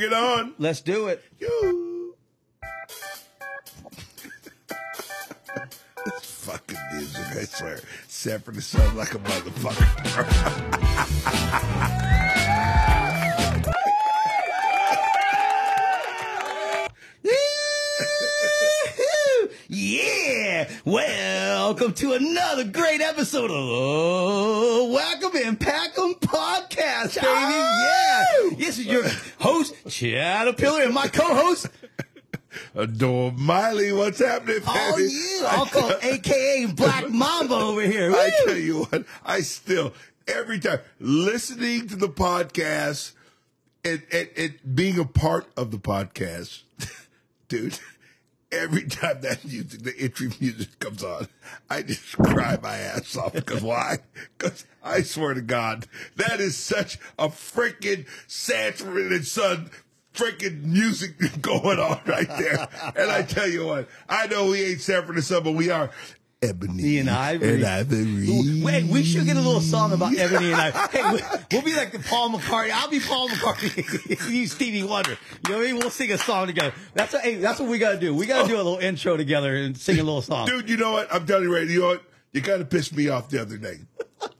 Bring it on. Let's do it. You. this fucking music, I swear. Is sound like a motherfucker. Welcome to another great episode of oh, Whack 'em and Pack 'em Podcast, baby. Yeah. This is your host, Chad Pillar, and my co-host, Adore Miley, what's happening, oh, baby? oh yeah, call AKA Black Mamba over here. I tell you what, I still every time listening to the podcast and, and, and being a part of the podcast, dude. Every time that music, the entry music comes on, I just cry my ass off. Because why? Because I swear to God, that is such a freaking Sanford and Son freaking music going on right there. And I tell you what, I know we ain't Sanford and Son, but we are Ebony and Ivory. And Ivory. Wait, we should get a little song about Ebony and I. Hey, we- we'll be like the Paul McCartney. I'll be Paul McCartney. you Stevie Wonder. You know what I mean? We'll sing a song together. That's what, hey, that's what we gotta do. We gotta do a little intro together and sing a little song. Dude, you know what? I'm telling you right. You know what? You kind of pissed me off the other day.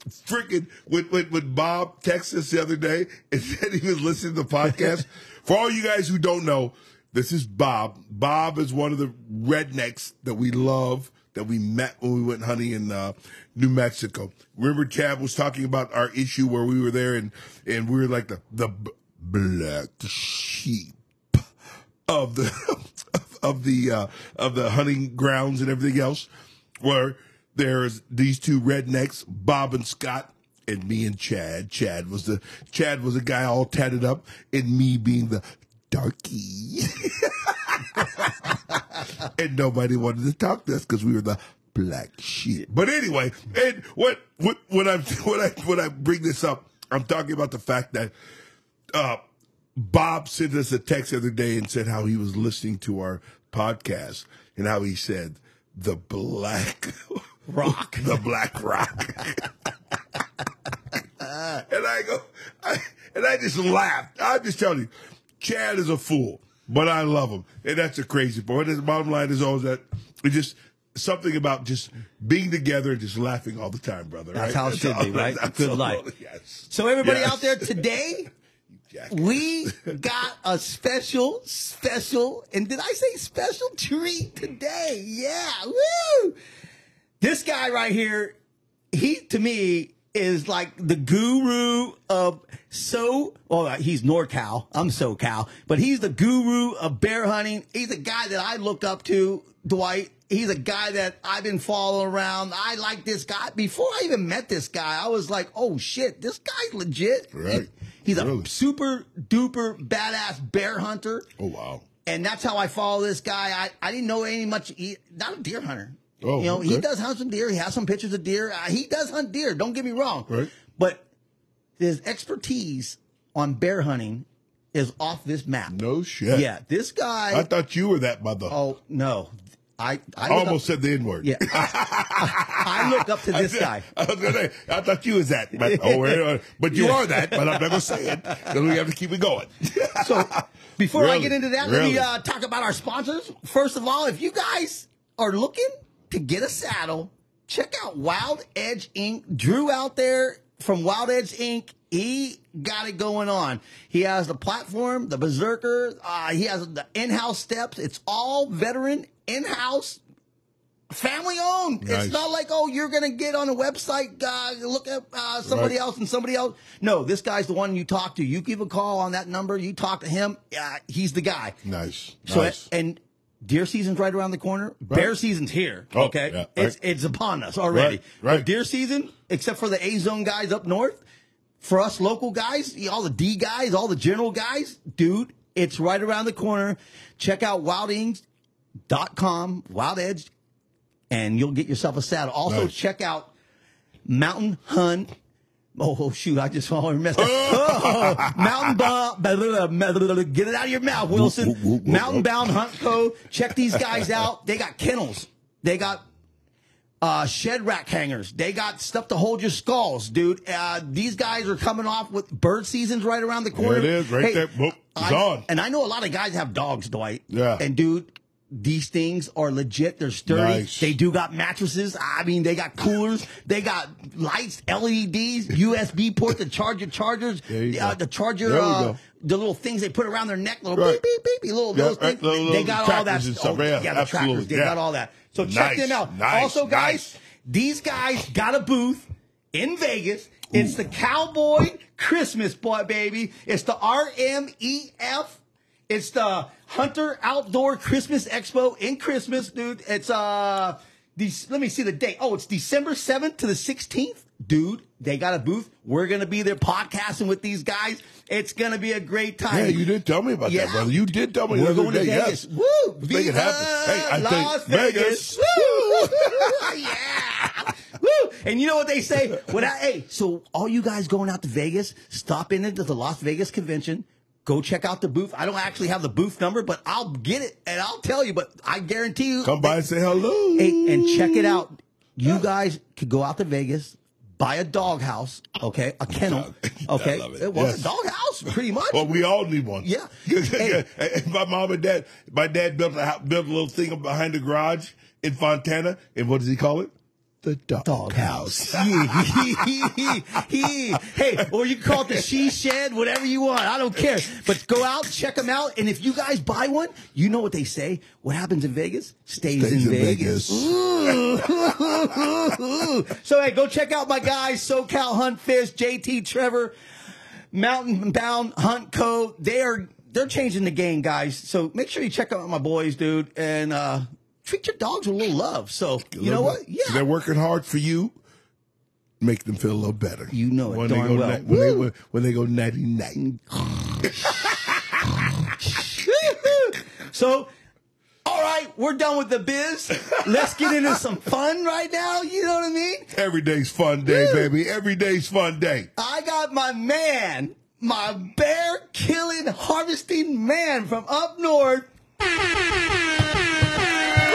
Freaking when, with, when Bob Texas the other day and said he was listening to the podcast. For all you guys who don't know, this is Bob. Bob is one of the rednecks that we love that we met when we went hunting in uh, New Mexico. Remember, Chad was talking about our issue where we were there and and we were like the the b- black sheep of the of the uh, of the hunting grounds and everything else, where there's these two rednecks, Bob and Scott, and me and Chad. Chad was the Chad was a guy all tatted up, and me being the darky. and nobody wanted to talk to us because we were the black sheep. But anyway, and what what when I when I when I bring this up, I'm talking about the fact that uh, Bob sent us a text the other day and said how he was listening to our podcast and how he said the black Rock. the black rock. and I go, I, and I just laughed. I'm just telling you, Chad is a fool, but I love him, and that's a crazy part. The bottom line is always that it just something about just being together and just laughing all the time, brother. That's right? how it should be, right? Good life. Yes. So everybody Yes. out there today, we got a special, special, and did I say special treat today? Yeah, woo! This guy right here, he to me is like the guru of so. Well, he's NorCal. I'm SoCal, but he's the guru of bear hunting. He's a guy that I look up to, Dwight. He's a guy that I've been following around. I like this guy. Before I even met this guy, I was like, oh shit, this guy's legit. Right. He's a super duper badass bear hunter. Oh wow. And that's how I follow this guy. I, I didn't know any much, not a deer hunter. Oh, you know, he does hunt some deer. He has some pictures of deer. Uh, he does hunt deer. Don't get me wrong. Right. But his expertise on bear hunting is off this map. No shit. Yeah, this guy. I thought you were that mother. oh no, I I I almost up, said the N word. yeah. I, I look up to this guy. I was gonna say, I thought you was that, but oh, but you Yeah. are that. But I'm not gonna say it because we have to keep it going. So before I get into that, let me uh, talk about our sponsors. First of all, if you guys are looking to get a saddle, check out Wild Edge Inc. Drew out there from Wild Edge Inc. He got it going on. He has the platform, the berserker. Uh, he has the in-house steps. It's all veteran in-house family owned. Nice. It's not like, oh, you're going to get on a website, uh, look at uh, somebody Right. else and somebody else. No, this guy's the one you talk to. You give a call on that number, you talk to him. Uh, he's the guy. nice, So, nice. and deer season's right around the corner. Bear season's here. Oh, okay. yeah, right. It's, it's upon us already. Right, right. Deer season, except for the A zone guys up north, for us local guys, all the D guys, all the general guys, dude, it's right around the corner. Check out wildings.com, Wild Edge, and you'll get yourself a saddle. Also, Nice. check out Mountain Hunt. Oh, shoot, I just already messed up. Oh, Mountain Bound, get it out of your mouth, Wilson. Mountain. Bound Hunt Co. Check these guys out. They got kennels. They got Uh, shed rack hangers. They got stuff to hold your skulls, dude. Uh, these guys are coming off with bird seasons right around the corner. it is, right there. Boop, it's I- on. And I know a lot of guys have dogs, Dwight. Yeah. And dude, these things are legit. They're sturdy. Nice. They do got mattresses. I mean, they got coolers. they got lights, LEDs, USB port to charge your chargers. Uh, go. to charge There uh, the little things they put around their neck, little Right. beep beep beep, little Yeah, those right, things. little- they got all that stuff. oh, Yeah, the trackers. absolutely. They Yeah. got all that. So check Nice, them out. nice, also, guys, these guys got a booth in Vegas. It's the Cowboy Christmas boy, baby. It's the RMEF. It's the Hunter Outdoor Christmas Expo in Christmas, dude. It's uh, these. Let me see the date. Oh, it's December seventh to the sixteenth, dude. They got a booth. We're gonna be there podcasting with these guys. It's gonna be a great time. Yeah, you did tell me about Yeah. that, brother. You did tell me We're going to day. Vegas. Yes. Woo! Let's make it happen. Hey, I Viva think Las Vegas. Woo! yeah. Woo! And you know what they say? When I, hey, so all you guys going out to Vegas, stop in into the Las Vegas convention. Go check out the booth. I don't actually have the booth number, but I'll get it and I'll tell you. But I guarantee you, Come by and say hello. Hey, and check it out. You guys could go out to Vegas, buy a doghouse, okay, a kennel, I okay. love it. Well, Yes. a doghouse, pretty much. Well, we all need one. Yeah. My mom and dad, my dad built a hou- built a little thing behind the garage in Fontana, and what does he call it? The dog, doghouse. hey, or you can call it the she shed, whatever you want. I don't care. But go out, check them out, and if you guys buy one, you know what they say. What happens in Vegas stays, Stays in, in Vegas. Ooh. so hey, go check out my guys, SoCal Hunt Fish, JT Trevor, Mountain Bound Hunt Co. They are they're changing the game, guys. So make sure you check out my boys, dude, and uh treat your dogs with a little love. So you know what? Yeah. They're working hard for you. Make them feel a little better. You know it when darn they go well. na- when, they, when, they go nighty night. so, all right, we're done with the biz. Let's get into some fun right now. You know what I mean? Every day's fun day, baby. Every day's fun day. I got my man, my bear killing, harvesting man from up north.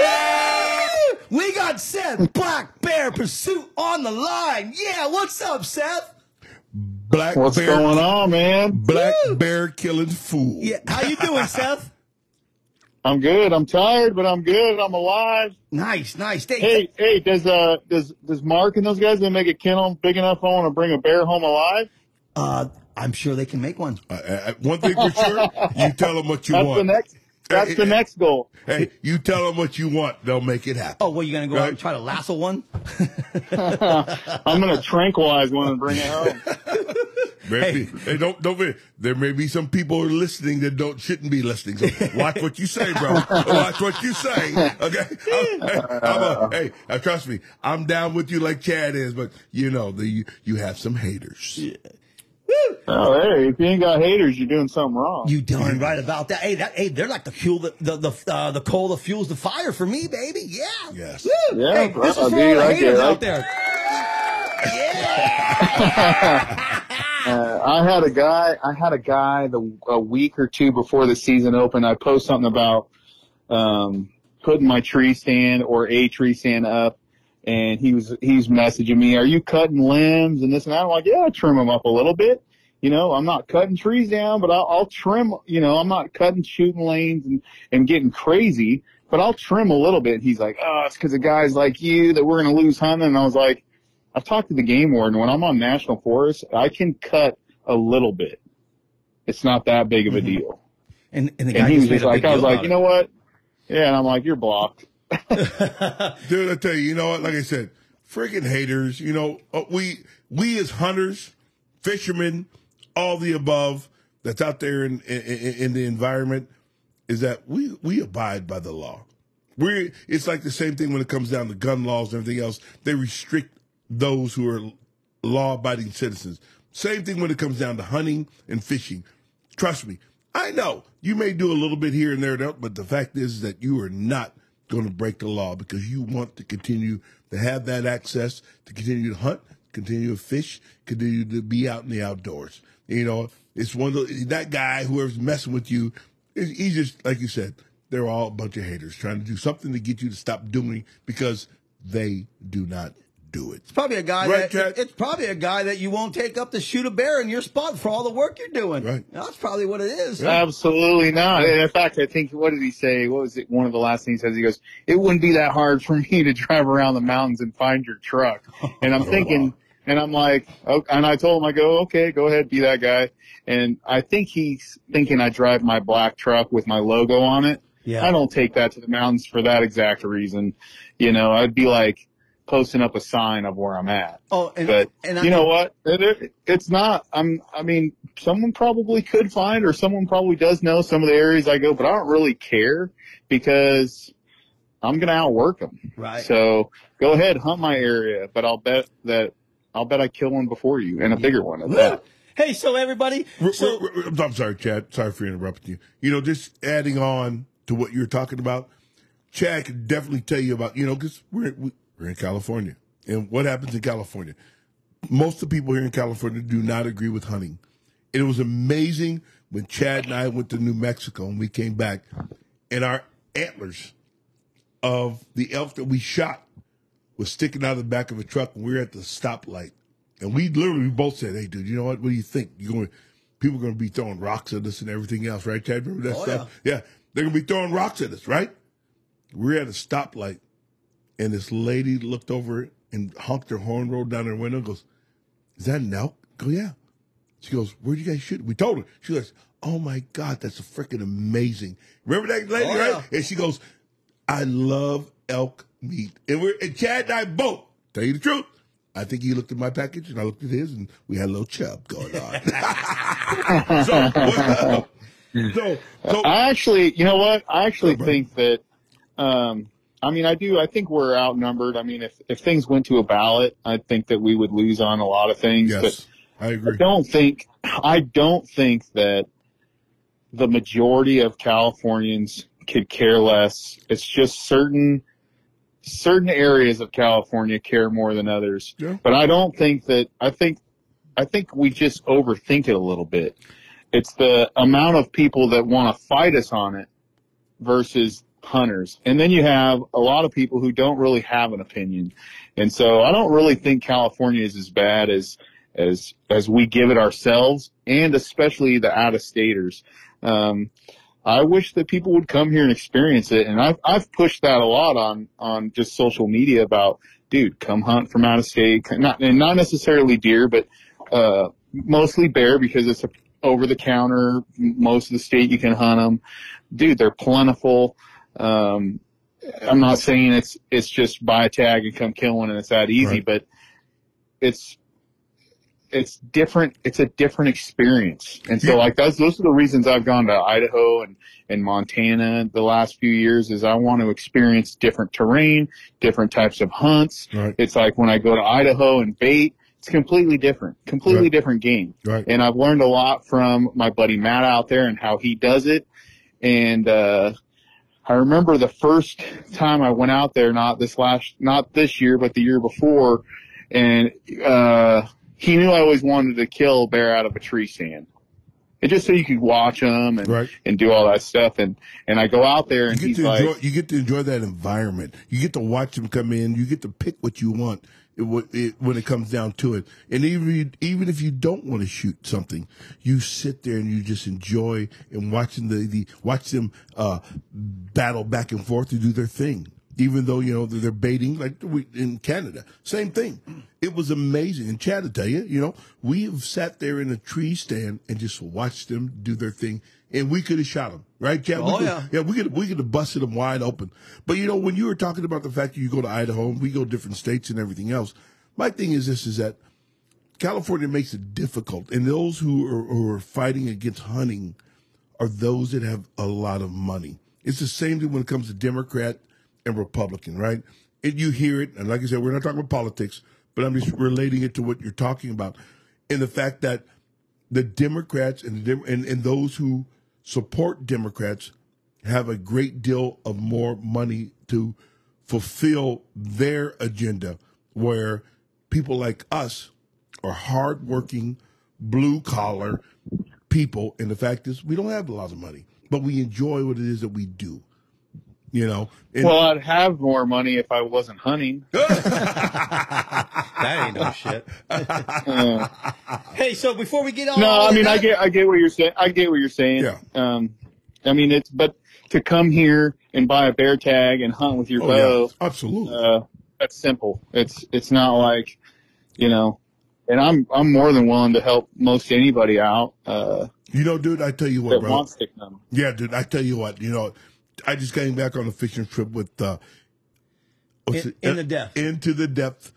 Woo! We got Seth Black Bear Pursuit on the line. Yeah, what's up, Seth? Black What's bear, going on, man? Black Woo. bear killing fool. Yeah, how you doing, Seth? I'm good. I'm tired, but I'm good. I'm alive. Nice, nice. Hey, Hey, hey, does uh does does Mark and those guys they make a kennel big enough? I want to bring a bear home alive. uh, I'm sure they can make one. Uh, uh, one thing for sure, you tell them what you That's want. the next. That's Hey, the hey, next goal. Hey, you tell them what you want, they'll make it happen. Oh, well, you gonna go out and try to lasso one? I'm gonna tranquilize one and bring it home. Maybe, hey, don't don't. be- There may be some people who are listening that don't shouldn't be listening. So watch what you say, bro. watch what you say. Okay. I'm, hey, I'm a, hey, uh, trust me, I'm down with you like Chad is, but you know the you, you have some haters. Oh, hey, if you ain't got haters, you're doing something wrong. You darn right about that. Hey, that hey, they're like the fuel, the the the, uh, the coal that fuels the fire for me, baby. Yeah. Yes. Woo! Yeah, hey, this is for dude, all the I get haters it. out there. Yeah. Uh, I had a guy. I had a guy the a week or two before the season opened. I post something about um, putting my tree stand or a tree stand up, and he was he's messaging me, "Are you cutting limbs and this and that?" I'm like, "Yeah, I trim them up a little bit." You know, I'm not cutting trees down, but I'll, I'll trim. You know, I'm not cutting shooting lanes and and getting crazy, but I'll trim a little bit. He's like, "Oh, it's because of guys like you that we're gonna lose hunting." And I was like. I've talked to the game warden. When I'm on national forest, I can cut a little bit. It's not that big of a deal. And and the guy And he was just like, I was like, about you know what? Yeah, and I'm like, you're blocked. Dude, I tell you, you know what? Like I said, freaking haters. You know, uh, we we as hunters, fishermen, all the above that's out there in in, in the environment is that we we abide by the law. We're, it's like the same thing when it comes down to gun laws and everything else. They restrict those who are law-abiding citizens. Same thing when it comes down to hunting and fishing. Trust me, I know you may do a little bit here and there, but the fact is that you are not going to break the law because you want to continue to have that access to continue to hunt, continue to fish, continue to be out in the outdoors. You know, it's one of the, that guy, whoever's messing with you, he- he's just, like you said, they're all a bunch of haters trying to do something to get you to stop doing because they do not do it. It's probably a guy Right, that Chad? it's probably a guy that you won't take up to shoot a bear in your spot for all the work you're doing. Right. That's probably what it is. Absolutely not. And in fact, I think what did he say? What was it? One of the last things he says, he goes, "It wouldn't be that hard for me to drive around the mountains and find your truck." And I'm oh, thinking, and I'm like, oh, and I told him, I go, "Okay, go ahead, be that guy." And I think he's thinking I drive my black truck with my logo on it. Yeah. I don't take that to the mountains for that exact reason. You know, I'd be like posting up a sign of where I'm at. Oh, and, But and I you know what? It, it, it's not. I'm. I mean, someone probably could find, or someone probably does know some of the areas I go, but I don't really care because I'm gonna outwork them. Right. So go ahead, hunt my area, but I'll bet that I'll bet I kill one before you and a bigger one at that. Hey, so everybody, R- so r- r- I'm sorry, Chad. Sorry for interrupting you. You know, just adding on to what you're talking about, Chad can definitely tell you about, you know, because we're, we- we're in California. And what happens in California? Most of the people here in California do not agree with hunting. And it was amazing when Chad and I went to New Mexico and we came back, and our antlers of the elk that we shot was sticking out of the back of a truck, and we were at the stoplight. And we literally both said, "Hey, dude, you know what? What do you think? You going? People are going to be throwing rocks at us and everything else, right, Chad? Remember that Oh, stuff? Yeah. they're going to be throwing rocks at us, right? We're at a stoplight, and this lady looked over and honked her horn, rolled down her window, and goes, "Is that an elk?" I go, "Yeah." She goes, "Where'd you guys shoot?" We told her. She goes, "Oh my God, that's freaking amazing!" Remember that lady, Oh, right? yeah. And she goes, I love elk meat. And we're and Chad and I both, tell you the truth. I think he looked at my package and I looked at his and we had a little chub going on. so, so, so I actually, you know what? I actually bro. think that, um, I mean, I do. I think we're outnumbered. I mean, if if things went to a ballot, I think that we would lose on a lot of things. Yes, I I agree. don't think I don't think that the majority of Californians could care less. It's just certain certain areas of California care more than others. Yeah. But I don't think that I think I think we just overthink it a little bit. It's the amount of people that want to fight us on it versus hunters. And then you have a lot of people who don't really have an opinion. And so I don't really think California is as bad as as as we give it ourselves and especially the out of staters. Um I wish that people would come here and experience it and I've I've pushed that a lot on on just social media about dude, come hunt from out of state. Not and not necessarily deer, but uh mostly bear because it's a over the counter. Most of the state you can hunt them. Dude, they're plentiful. Um, I'm not saying it's it's just buy a tag and come kill one and it's that easy, Right. but it's it's different. It's a different experience, and so Yeah. like those those are the reasons I've gone to Idaho and and Montana the last few years is I want to experience different terrain, different types of hunts. Right. It's like when I go to Idaho and bait, it's completely different, completely Right. different game. Right. And I've learned a lot from my buddy Matt out there and how he does it. And, uh, I remember the first time I went out there, not this last, not this year, but the year before. And, uh, he knew I always wanted to kill a bear out of a tree stand. And just so you could watch them and, Right. and do all that stuff. And, and I go out there you and get he's to like, enjoy. You get to enjoy that environment. You get to watch them come in. You get to pick what you want. It, it, when it comes down to it, and even even if you don't want to shoot something, you sit there and you just enjoy and watching the, the watch them uh, battle back and forth to do their thing. Even though you know they're baiting like we, in Canada, same thing. It was amazing. And Chad, to tell you, you know, we've sat there in a tree stand and just watched them do their thing, and we could have shot them, right, Chad? We Oh, yeah. yeah, we could we could have busted them wide open. But you know, when you were talking about the fact that you go to Idaho and we go different states and everything else, my thing is this: is that California makes it difficult, and those who are, who are fighting against hunting are those that have a lot of money. It's the same thing when it comes to Democrat and Republican, right? And you hear it, and like I said, we're not talking about politics, but I'm just relating it to what you're talking about, and the fact that the Democrats and the and, and those who support Democrats have a great deal of more money to fulfill their agenda, where people like us are hardworking, blue collar people, and the fact is we don't have a lot of money, but we enjoy what it is that we do. You know. And- Well, I'd have more money if I wasn't hunting. That ain't no shit. Uh, Hey, so before we get on, no, I of mean, I get, I get what you're saying. I get what you're saying. Yeah. Um, I mean, it's but to come here and buy a bear tag and hunt with your oh, bow, yeah, absolutely. uh, that's simple. It's it's not like, you know, and I'm I'm more than willing to help most anybody out uh, you know, dude, I tell you what, that bro. wants to come. Yeah, dude, I tell you what, you know, I just came back on a fishing trip with uh In- it? In the Depth. Into the depth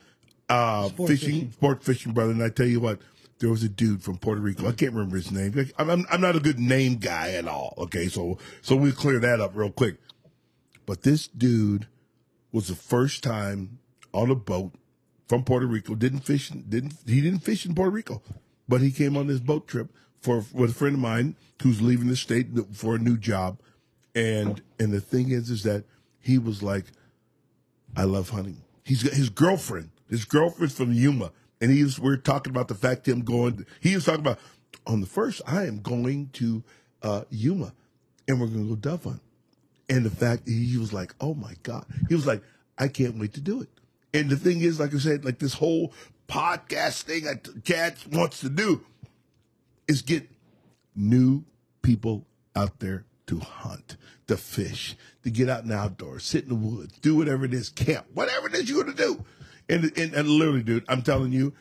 uh Sport fishing, fishing. sport fishing brother. And I tell you what, there was a dude from Puerto Rico. I can't remember his name. I'm, I'm, I'm not a good name guy at all. Okay, so so we'll clear that up real quick. But this dude was the first time on a boat from Puerto Rico. Didn't fish. Didn't he? Didn't fish in Puerto Rico, but he came on this boat trip for with a friend of mine who's leaving the state for a new job. And and the thing is, is that he was like, I love hunting. He's got his girlfriend. His girlfriend's from Yuma, and he was. We are talking about the fact him going. He was talking about on the first. I am going to uh, Yuma, and we're to go dove hunt. And the fact he was like, oh my God. He was like, I can't wait to do it. And the thing is, like I said, like this whole podcast thing that Chad wants to do is get new people out there to hunt, to fish, to get out in the outdoors, sit in the woods, do whatever it is, camp, whatever it is you're to do. And, and, and literally, dude, I'm telling you,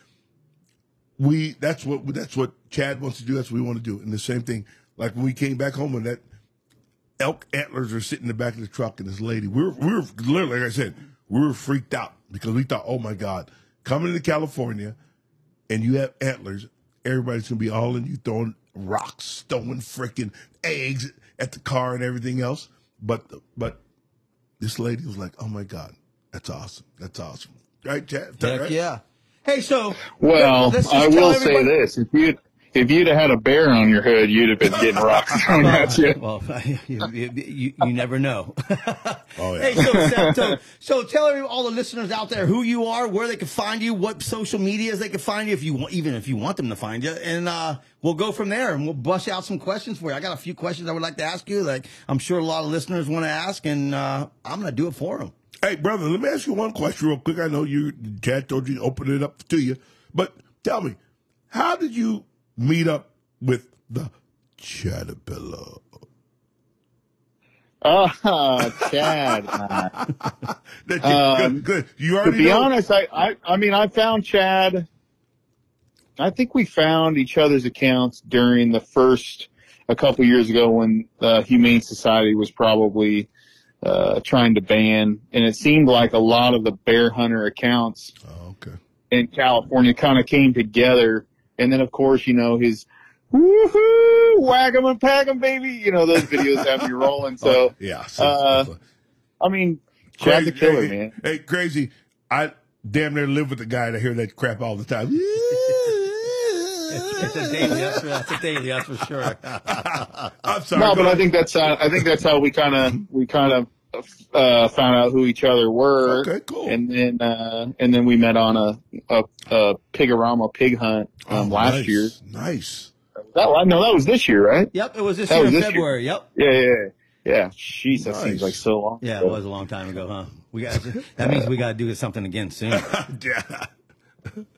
we that's what that's what Chad wants to do. That's what we want to do. And the same thing, like when we came back home and that elk antlers are sitting in the back of the truck, and this lady, we were we were literally, like I said, we were freaked out because we thought, oh my god, coming to California, and you have antlers, everybody's gonna be all in you throwing rocks, throwing freaking eggs at the car and everything else. But but this lady was like, oh my god, that's awesome, that's awesome, right, Chad? Heck right? yeah. Hey, so Well, I tell will say this: if you if you'd have had a bear on your hood, you'd have been getting rocks thrown at you. Well, you, you, you, you never know. Oh, yeah. Hey, so, Seth, so, so tell all the listeners out there who you are, where they can find you, what social medias they can find you, if you want, even if you want them to find you, and uh, we'll go from there and we'll bust out some questions for you. I got a few questions I would like to ask you, like I'm sure a lot of listeners want to ask, and uh, I'm going to do it for them. Hey, brother, let me ask you one question real quick. I know you, Chad told you to open it up to you, but tell me, how did you meet up with the Caterpillar? Oh, Chad. That you, Um, good, good. You to be know. honest, I, I, I mean, I found Chad. I think we found each other's accounts during the first, a couple years ago when the Humane Society was probably uh, trying to ban, and it seemed like a lot of the bear hunter accounts Oh, okay. in California kind of came together. And then, of course, you know, his woohoo, whack 'em and pack 'em, baby. You know, those videos have me rolling. So, Oh, yeah. so- uh, so- I mean, Chad's a killer, hey, man. Hey, crazy. I damn near live with the guy that hear that crap all the time. It's a daily, that's, that's a daily, that's for sure. I'm sorry. No, go but I think that's uh, I think that's how we kind of we kind of uh, found out who each other were. Okay, cool. And then uh, and then we met on a a, a pigorama pig hunt um, Oh, last nice, year. Nice. That no, that was this year, right? Yep, it was this That year was in this year. February. Yep. Yeah, yeah, yeah. yeah. Jeez, that Nice. seems like so long. Yeah, it was a long time ago, huh? We got that means we got to do something again soon. yeah.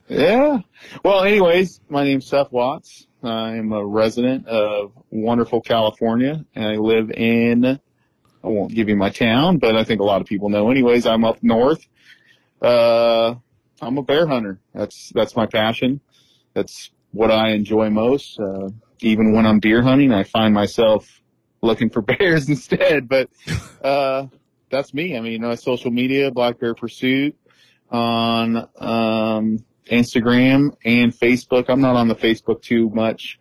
Yeah. Well, anyways, my name's Seth Watts. I'm a resident of wonderful California, and I live in. I won't give you my town, but I think a lot of people know. Anyways, I'm up north. Uh, I'm a bear hunter. That's that's my passion. That's what I enjoy most. Uh, even when I'm deer hunting, I find myself looking for bears instead. But uh, that's me. I mean, uh, social media, Black Bear Pursuit on um, Instagram and Facebook. I'm not on the Facebook too much.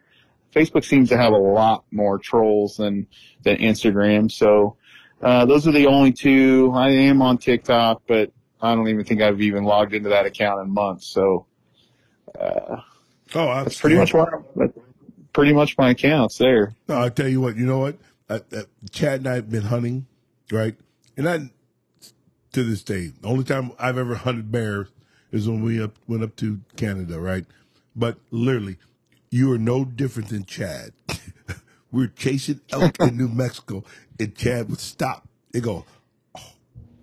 Facebook seems to have a lot more trolls than than Instagram. So uh, those are the only two. I am on TikTok, but I don't even think I've even logged into that account in months. So uh, Oh, that's pretty much what that's pretty much my accounts there. No, I tell you what. You know what? I, uh, Chad and I have been hunting, right? And I, to this day, the only time I've ever hunted bears is when we up, went up to Canada, right? But literally, you are no different than Chad. we We're chasing elk in New Mexico, and Chad would stop. They go, oh,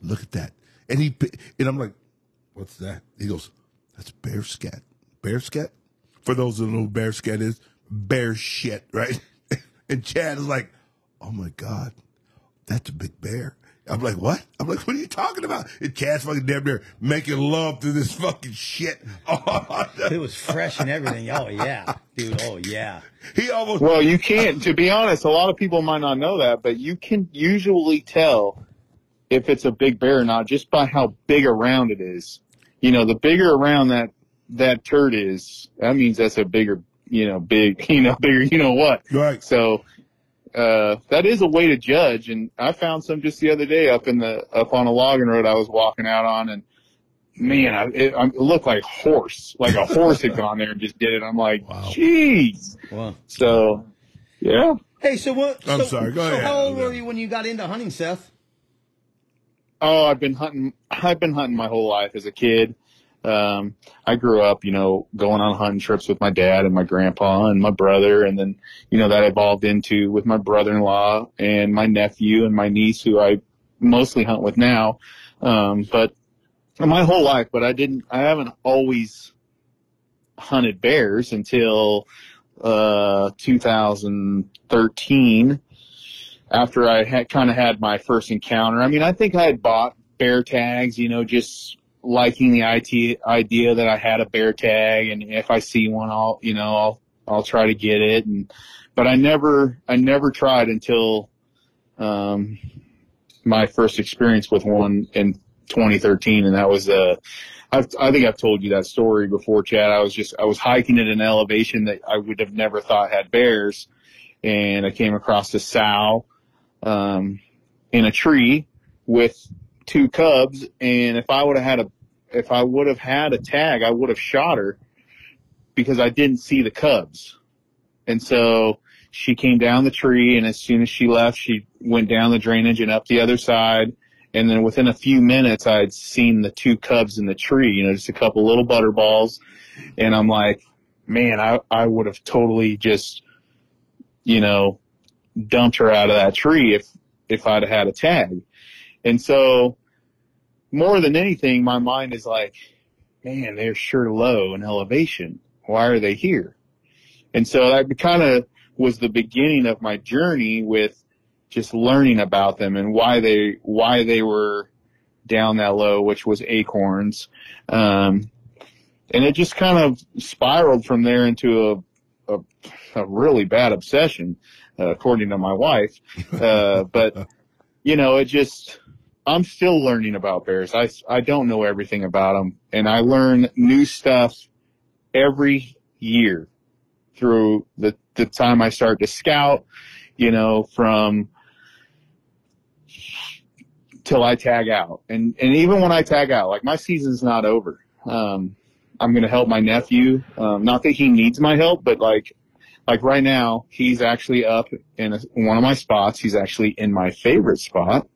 look at that. And he and I'm like, what's that? He goes, that's bear scat. Bear scat. For those who don't know who bear scat is, bear shit, right? and Chad is like, oh my god, that's a big bear. I'm like, what? I'm like, what are you talking about? And Chad's fucking damn near making love to this fucking shit. it was fresh and everything. Oh yeah, dude. Oh yeah. He almost. Well, you can't. To be honest, a lot of people might not know that, but you can usually tell if it's a big bear or not just by how big around it is. You know, the bigger around that that turd is, that means that's a bigger, you know, big, you know, bigger, you know what. Right. So uh, that is a way to judge. And I found some just the other day up in the up on a logging road I was walking out on, and man, I, it, it looked like horse, like a horse had gone there and just did it. I'm like, Wow. jeez. Wow. So, yeah. Hey, so what? I'm so, sorry, go so ahead. how old were you when you got into hunting, Seth? Oh, I've been hunting. I've been hunting my whole life as a kid. Um, I grew up, you know, going on hunting trips with my dad and my grandpa and my brother, and then, you know, that evolved into with my brother-in-law and my nephew and my niece, who I mostly hunt with now. Um, but my whole life, but I didn't. I haven't always hunted bears until uh 2013 after I had kind of had my first encounter. I mean, I think I had bought bear tags, you know, just liking the IT idea that I had a bear tag, and if I see one, I'll, you know, I'll I'll try to get it. And but I never I never tried until um, my first experience with one in 2013, and that was uh, I've, I think I've told you that story before, Chad. I was just I was hiking at an elevation that I would have never thought had bears, and I came across a sow um, in a tree with two cubs, and if I would have had a if I would have had a tag, I would have shot her because I didn't see the cubs, and so she came down the tree, and as soon as she left, she went down the drainage and up the other side. And then within a few minutes, I had seen the two cubs in the tree, you know, just a couple little butter balls. And I'm like, man, I, I would have totally just, you know, dumped her out of that tree if, if I'd had a tag. And so more than anything, my mind is like, man, they're sure low in elevation. Why are they here? And so that kind of was the beginning of my journey with just learning about them and why they why they were down that low, which was acorns. Um, and it just kind of spiraled from there into a a, a really bad obsession, uh, according to my wife. Uh, but you know, it just I'm still learning about bears. I I don't know everything about them, and I learn new stuff every year through the the time I start to scout. You know, from till I tag out. And and even when I tag out, like my season's not over. Um, I'm gonna help my nephew. Um, not that he needs my help, but like like right now, he's actually up in a, one of my spots. He's actually in my favorite spot.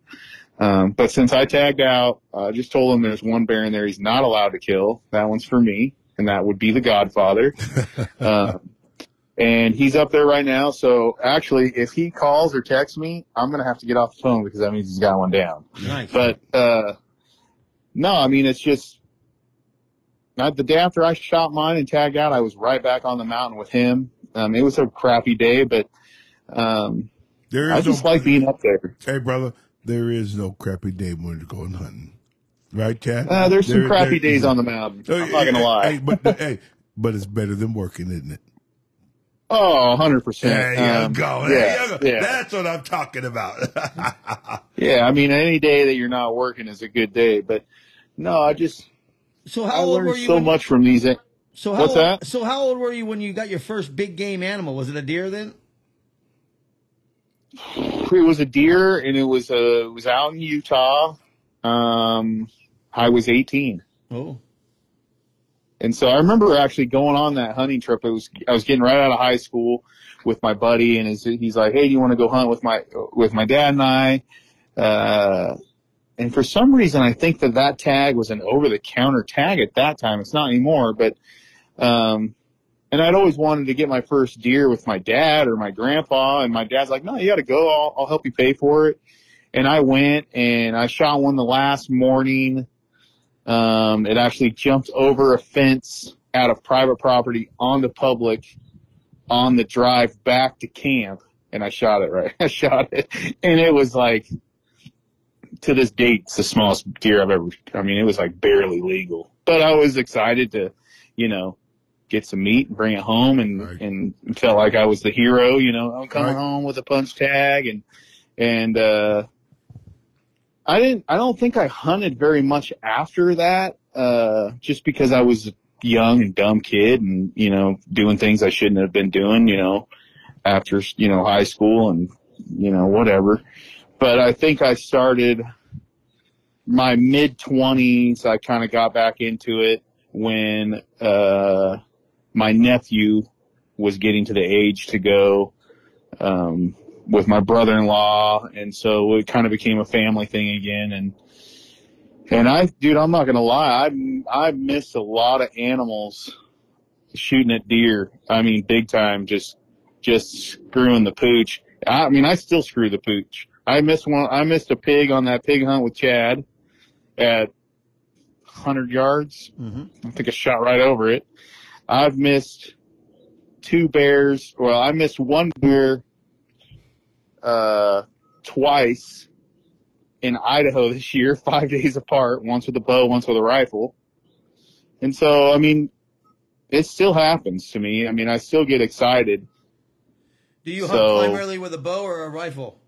Um, but since I tagged out, I just told him there's one bear in there he's not allowed to kill. That one's for me, and that would be the Godfather. um, and he's up there right now. So actually, if he calls or texts me, I'm gonna have to get off the phone because that means he's got one down. Nice. But uh, no, I mean it's just not the day after I shot mine and tagged out, I was right back on the mountain with him. Um, it was a crappy day, but um, There I just no, like being up there. hey brother, there is no crappy day when you're going hunting, right, Chad? Uh, there's some crappy there- days on the mountain. Oh, I'm not gonna lie. Hey, but hey, but it's better than working, isn't it? Oh, 100 There percent. you go. There yeah, you go. yeah. That's what I'm talking about. Yeah, I mean, any day that you're not working is a good day. But no, I just so I how old were learned you? so when, much from these. So how What's old, that? So how old were you when you got your first big game animal? Was it a deer then? It was a deer, and it was uh, it was out in Utah. Um, I was 18, Oh, and so I remember actually going on that hunting trip. It was I was getting right out of high school with my buddy, and his, he's like, "Hey, do you want to go hunt with my with my dad and I?" Uh, and for some reason, I think that that tag was an over the counter tag at that time. It's not anymore, but um, and I'd always wanted to get my first deer with my dad or my grandpa, and my dad's like, "No, you got to go. I'll, I'll help you pay for it." and I went and I shot one the last morning. Um, it actually jumped over a fence out of private property onto public on the drive back to camp and I shot it right. I shot it and it was like, to this date, it's the smallest deer I've ever, I mean, it was like barely legal, but I was excited to, you know, get some meat and bring it home and, Right. and felt like I was the hero, you know, I'm coming Right. home with a punch tag and, and, uh, I didn't, I don't think I hunted very much after that, uh, just because I was a young and dumb kid and, you know, doing things I shouldn't have been doing, you know, after, you know, high school and, you know, whatever. But I think I started my mid twenties. I kind of got back into it when, uh, my nephew was getting to the age to go, um, with my brother-in-law. And so it kind of became a family thing again. And, and I, dude, I'm not gonna lie. I I missed a lot of animals shooting at deer. I mean, big time. Just just screwing the pooch. I mean, I still screw the pooch. I missed one. I missed a pig on that pig hunt with Chad at 100 yards. Mm-hmm. I think I shot right over it. I've missed two bears. Well, I missed one bear uh, twice in Idaho this year, five days apart, once with a bow, once with a rifle. And so, I mean, it still happens to me. I mean, I still get excited. Do you hunt primarily with a bow or a rifle?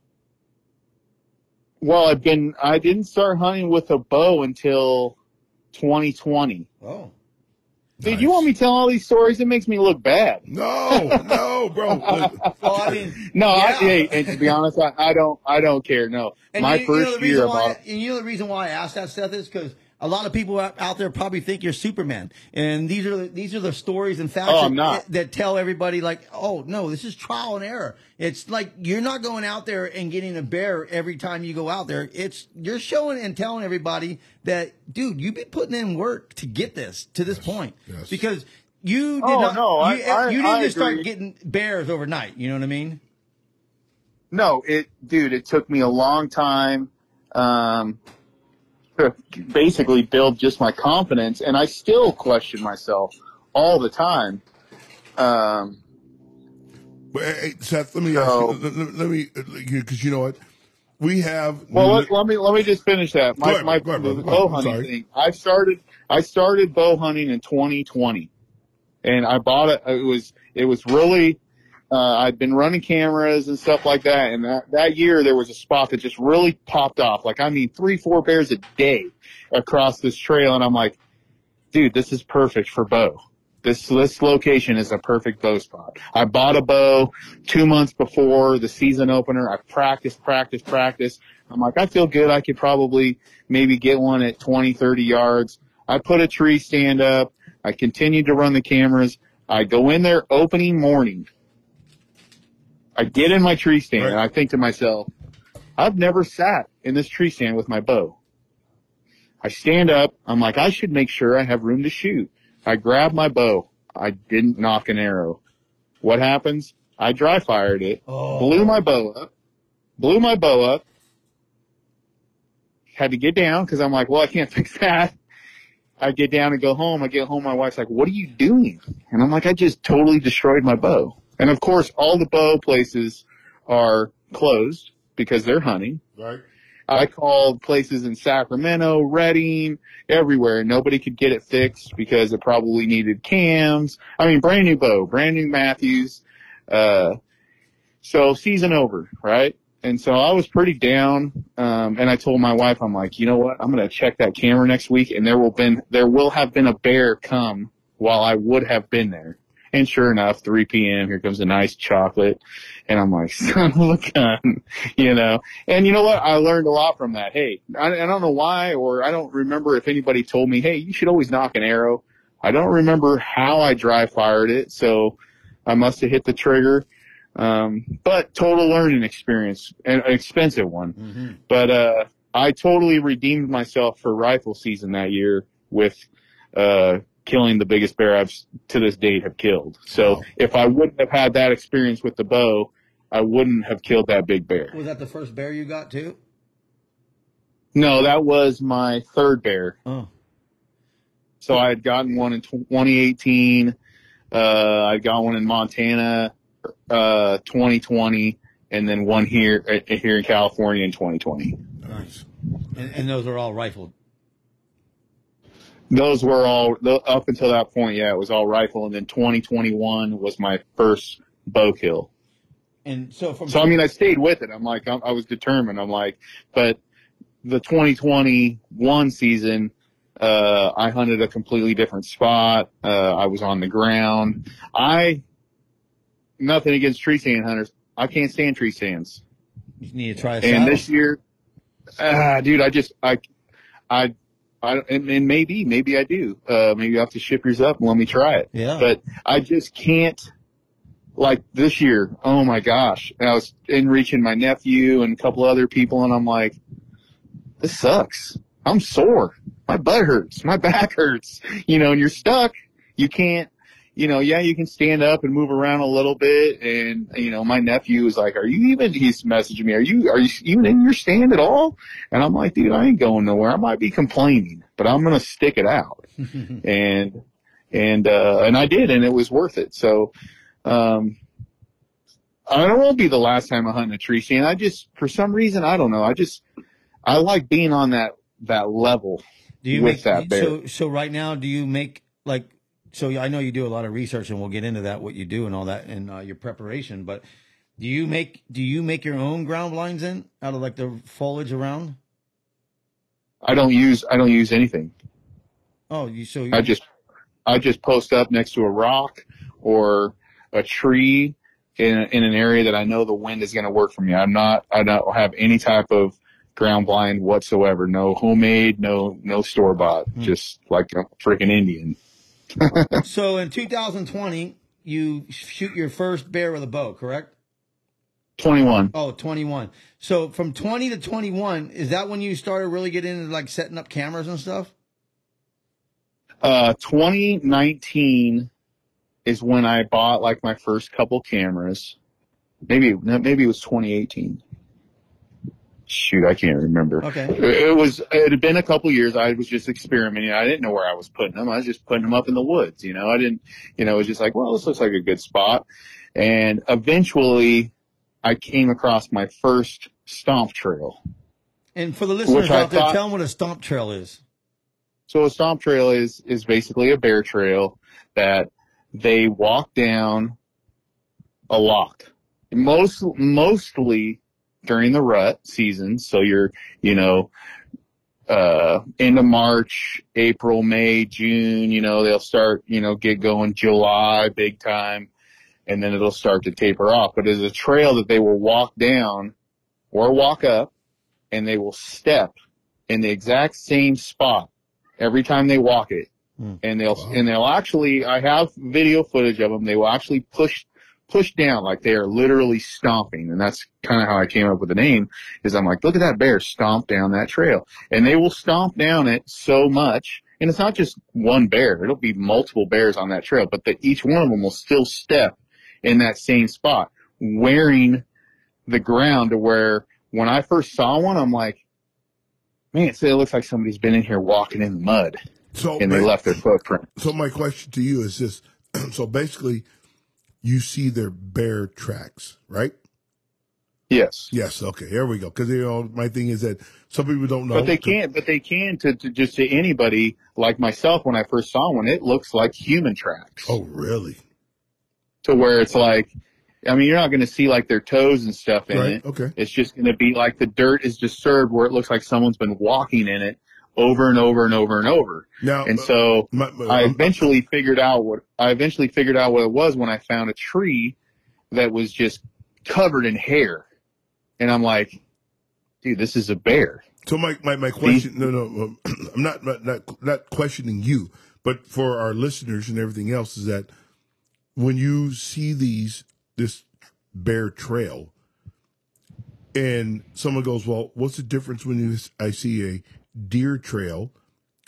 Well, I've been, I didn't start hunting with a bow until 2020. Oh. Dude, you want me to tell all these stories? It makes me look bad. No, no, bro. Look, Well, I mean, No, I, hey, and to be honest, I, I don't, I don't care. No, And my you, you know first year reason why, about and you know the reason why I asked that stuff is because a lot of people out, there probably think you're Superman, and these are the, these are the stories and facts Oh, that, that tell everybody like, oh no, this is trial and error. It's like you're not going out there and getting a bear every time you go out there. It's you're showing and telling everybody that, dude, you've been putting in work to get this to this point yes. because. You did Oh, not. no, you, I- you didn't I just start getting bears overnight. You know what I mean? no, it, dude, it took me a long time, um, to basically build just my confidence, and I still question myself all the time. Um, but, hey, Seth, let me ask you. Let, me, because you know what? We have. well, let, let me let me just finish that. My ahead, my ahead, the bow hunting thing. I started I started bow hunting in 2020, and I bought it. It was it was really. Uh, I'd been running cameras and stuff like that, and that, that year there was a spot that just really popped off. Like I mean, three, four bears a day across this trail, and I'm like, dude, this is perfect for bow. This this location is a perfect bow spot. I bought a bow two months before the season opener. I practiced, practiced, practiced. I'm like, I feel good. I could probably maybe get one at 20, 30 yards. I put a tree stand up. I continued to run the cameras. I go in there opening morning. I get in my tree stand Right. and I think to myself, I've never sat in this tree stand with my bow. I stand up. I'm like, I should make sure I have room to shoot. I grab my bow. I didn't nock an arrow. What happens? I dry fired it, Oh. blew my bow up, blew my bow up, had to get down because I'm like, well, I can't fix that. I get down and go home. I get home. My wife's like, what are you doing? And I'm like, I just totally destroyed my bow. And of course, all the bow places are closed because they're hunting. Right. I called places in Sacramento, Redding, everywhere. Nobody could get it fixed because it probably needed cams. I mean, brand new bow, brand new Mathews. Uh, so season over, right? And so I was pretty down. Um, and I told my wife, I'm like, you know what? I'm going to check that camera next week and there will been, there will have been a bear come while I would have been there. And sure enough, 3 p.m., here comes a nice chocolate. And I'm like, son of a gun, you know? And you know what? I learned a lot from that. Hey, I, I don't know why, or I don't remember if anybody told me, hey, you should always nock an arrow. I don't remember how I dry fired it, so I must have hit the trigger. Um, but total learning experience, an expensive one. Mm-hmm. But uh, I totally redeemed myself for rifle season that year with uh, killing the biggest bear I've to this date have killed. So Wow. if I wouldn't have had that experience with the bow, I wouldn't have killed that big bear. Was that the first bear you got too? No, that was my third bear. Oh, So I had gotten one in 2018. Uh, I got one in Montana, uh, 2020, and then one here uh, here in California in 2020. Nice. and, and those are all rifled. Those were all up until that point. Yeah, it was all rifle, and then 2021 was my first bow kill. And so from So I mean, I stayed with it. I'm like, I'm, I was determined. I'm like, but the 2021 season, uh, I hunted a completely different spot. Uh, I was on the ground. I nothing against tree stand hunters. I can't stand tree stands. you need to try a And saddle. this year, ah, dude, I just I I. I, and, and maybe, maybe I do. Uh, maybe I have to ship yours up and let me try it. Yeah. But I just can't like this year, oh my gosh. And I was in reaching my nephew and a couple other people and I'm like, this sucks. I'm sore. My butt hurts. My back hurts. You know, and you're stuck. You can't, you know, yeah, you can stand up and move around a little bit. And, you know, my nephew was like, are you even, he's messaging me, are you, are you even in your stand at all? And I'm like, dude, I ain't going nowhere. I might be complaining, but I'm going to stick it out. and, and, uh, and I did, and it was worth it. So, um, I don't won't be the last time I hunt a tree stand. I just, for some reason, I don't know. I just, I like being on that, that level. Do you with make that bear. so so right now? Do you make like so? I know you do a lot of research, and we'll get into that what you do and all that and uh, your preparation. But do you make do you make your own ground blinds in out of like the foliage around? I don't use, I don't use anything. Oh, you so you, I just, I just post up next to a rock or a tree in, in an area that I know the wind is going to work for me. I'm not, I don't have any type of ground blind whatsoever. No homemade, no, no store bought, just like a freaking Indian. so in 2020 you shoot your first bear with a bow, correct? 21. Oh, 21. So from 20 to 21, is that when you started really getting into like setting up cameras and stuff? Uh, 2019 is when I bought like my first couple cameras. Maybe, maybe it was 2018. Shoot, I can't remember. Okay. It was, it had been a couple years. I was just experimenting. I didn't know where I was putting them. I was just putting them up in the woods. You know, I didn't, you know, it was just like, well, this looks like a good spot. And eventually I came across my first stomp trail. And for the listeners out there, thought- tell them what a stomp trail is. So a stomp trail is is basically a bear trail that they walk down a lot. Most mostly during the rut season. So you're you know uh into March, April, May, June, you know, they'll start, you know, get going July big time and then it'll start to taper off. But it's a trail that they will walk down or walk up and they will step in the exact same spot every time they walk it. Hmm. And they'll Wow. and they'll actually I have video footage of them. They will actually push push down like they are literally stomping, and that's kind of how I came up with the name. Is I'm like, look at that bear stomp down that trail, and they will stomp down it so much. And it's not just one bear; it'll be multiple bears on that trail, but that each one of them will still step in that same spot, wearing the ground to where when I first saw one, I'm like, man, it looks like somebody's been in here walking in the mud So, and they ma- left their footprint. so my question to you is this: so basically, you see their bear tracks, right? Yes. Yes. Okay. Here we go. Because you know, my thing is that some people don't know. But they can't, but they can to, to just to anybody like myself when I first saw one, it looks like human tracks. Oh, really? To where it's like, I mean, you're not going to see like their toes and stuff in Right. it. Okay. It's just going to be like the dirt is disturbed where it looks like someone's been walking in it over and over and over and over. Now, And so my, my- I eventually figured out what I eventually figured out what it was when I found a tree that was just covered in hair, and I'm like, dude, this is a bear. So my, my, my question, no, no, um, I'm not, not, not, not questioning you, but for our listeners and everything else is that when you see these, this bear trail and someone goes, well, what's the difference when you, I see a deer trail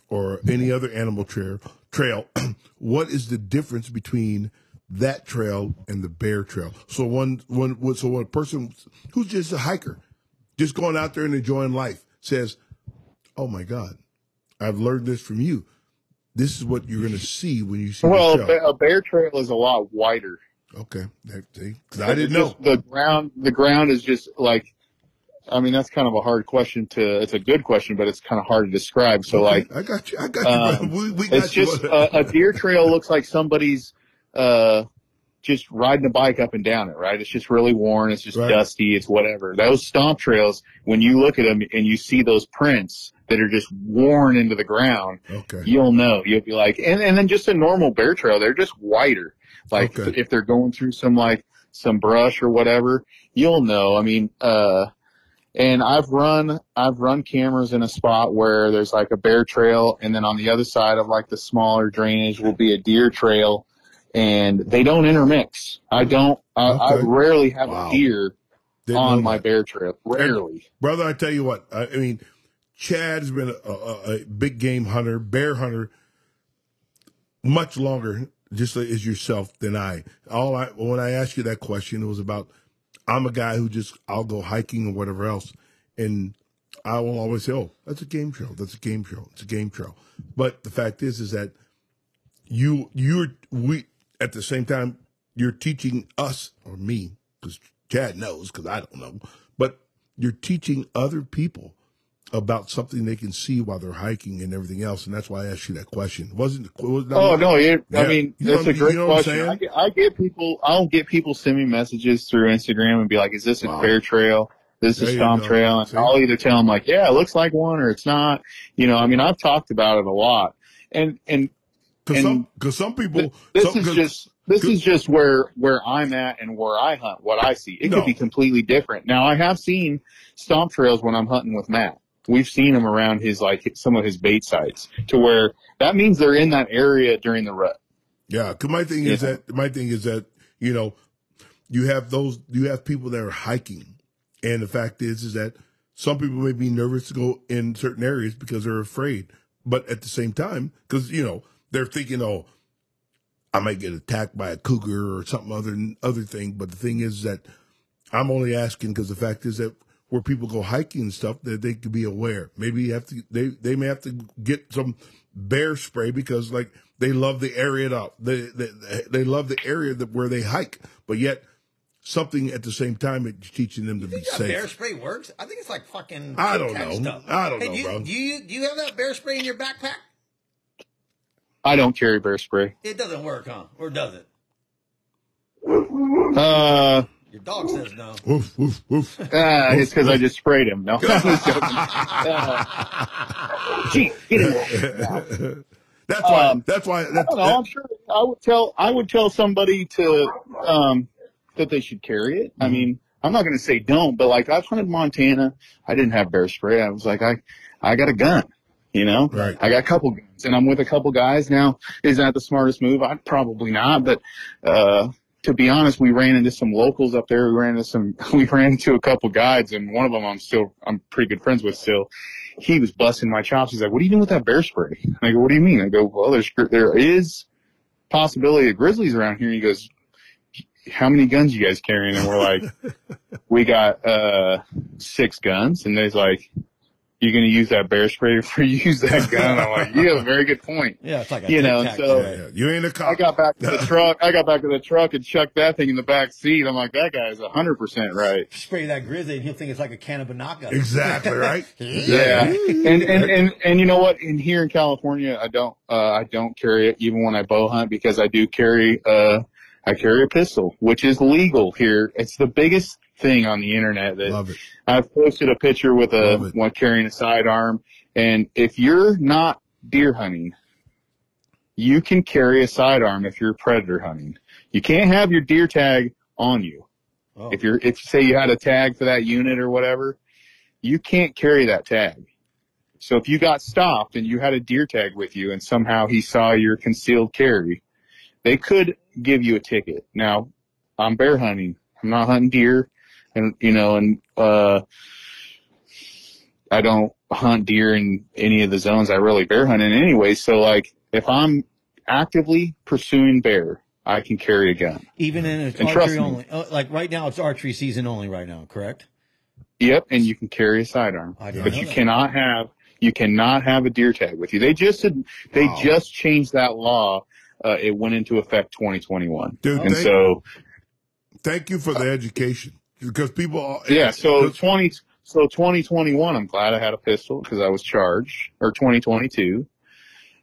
or any other animal trail, trail, what is the difference between that trail and the bear trail? So one, one, so one person who's just a hiker, just going out there and enjoying life says, oh my God, I've learned this from you. This is what you're going to see when you see Well, a show. ba- a bear trail is a lot wider. Okay, that, see, 'Cause I didn't know. The ground, the ground is just like, I mean, that's kind of a hard question to. It's a good question, but it's kind of hard to describe. So, Okay, like, I got you. I got you. um, we, we got it's you. just a, a deer trail looks like somebody's uh just riding a bike up and down it right it's just really worn it's just Right. dusty it's whatever those stomp trails when you look at them and you see those prints that are just worn into the ground okay. you'll know you'll be like and, and then just a normal bear trail they're just wider like Okay. if they're going through some like some brush or whatever you'll know i mean uh and I've run I've run cameras in a spot where there's like a bear trail and then on the other side of like the smaller drainage will be a deer trail and they don't intermix. I don't I, I rarely have Wow. a deer Didn't on my bear trail. Rarely. brother. I tell you what. I, I mean, Chad has been a, a, a big game hunter, bear hunter, much longer, just as yourself than I. All I when I asked you that question, it was about I'm a guy who just I'll go hiking or whatever else, and I will always say, "Oh, that's a game show. That's a game show. It's a game show." But the fact is, is that you you're we at the same time you're teaching us or me because Chad knows because I don't know, but you're teaching other people about something they can see while they're hiking and everything else, and that's why I asked you that question. Wasn't it was Oh no, it, Yeah. I mean You that's a great you know question. I get, I get people I'll get people send me messages through Instagram and be like, "Is this a Wow. bear trail? This There is stomp trail?" And See? I'll either tell them like, "Yeah, it looks like one," or "It's not." You know, I mean, I've talked about it a lot, and and because some because some people Th- this some, is 'cause- just this is just where where I'm at and where I hunt, what I see. It No. could be completely different. Now I have seen stomp trails when I'm hunting with Matt. We've seen them around his like some of his bait sites to where that means they're in that area during the rut. Yeah, because my thing is that my thing is that you know you have those you have people that are hiking, and the fact is is that some people may be nervous to go in certain areas because they're afraid, but at the same time, because you know they're thinking, oh, I might get attacked by a cougar or something other other thing. But the thing is that I'm only asking because the fact is that where people go hiking and stuff, that they could be aware. Maybe you have to they they may have to get some bear spray because like they love the area up. They they, they love the area that where they hike, but yet something at the same time it's teaching them to be think that safe. bear spray works? I think it's like fucking. I don't Tic Tac know. Stuff. I don't Hey, know, do you, bro. Do you do you have that bear spray in your backpack? I don't carry bear spray. It doesn't work, huh? Or does it? Uh, Your dog says no. Woof woof woof. uh it's because I just sprayed him. No, I'm joking. Uh, gee, get in there. That's why. Um, that's why. I don't know. I'm sure I would tell I would tell somebody to um that they should carry it. I Mhm. mean, I'm not going to say don't, but like I've hunted Montana. I didn't have bear spray. I was like, I I got a gun. You know, Right. I got a couple guns, and I'm with a couple guys now. Is that the smartest move? I probably not, but uh, to be honest, we ran into some locals up there. We ran into some. We ran into a couple guides, and one of them I'm still I'm pretty good friends with still. He was busting my chops. He's like, "What are you doing with that bear spray?" I go, "What do you mean?" I go, "Well, there's there is possibility of grizzlies around here." He goes, "How many guns you guys carrying?" And we're like, "We got uh six guns." And he's like, "You gonna use that bear spray before you use that gun?" I'm like, "You have a very good point." Yeah, it's like a You know, so- yeah, yeah. You ain't a cop. I got back to the truck. I got back to the truck and chucked that thing in the back seat. I'm like, that guy's hundred percent right. spray that grizzly, and he'll think it's like a can of Binaca. exactly right. Yeah, and and and and you know what? In here in California, I don't uh, I don't carry it even when I bow hunt because I do carry uh I carry a pistol, which is legal here. It's the biggest thing on the internet that I've posted a picture with a one carrying a sidearm, and if you're not deer hunting, you can carry a sidearm if you're predator hunting. You can't have your deer tag on you. Oh. If you're, if say you had a tag for that unit or whatever, you can't carry that tag. So if you got stopped and you had a deer tag with you and somehow he saw your concealed carry, they could give you a ticket. Now, I'm bear hunting. I'm not hunting deer and, you know, and, uh, I don't hunt deer in any of the zones I really bear hunt in anyway. So like, if I'm actively pursuing bear, I can carry a gun. Even in it's And archery only. Uh, like right now, it's archery season only right now, correct? Yep, and you can carry a sidearm, I but you that. cannot have You cannot have a deer tag with you. They just they Wow. just changed that law. Uh, it went into effect 2021, Dude, and thank- so Thank you for the education because people. are- yeah, so 20 so 2021. I'm glad I had a pistol because I was charged, or 2022.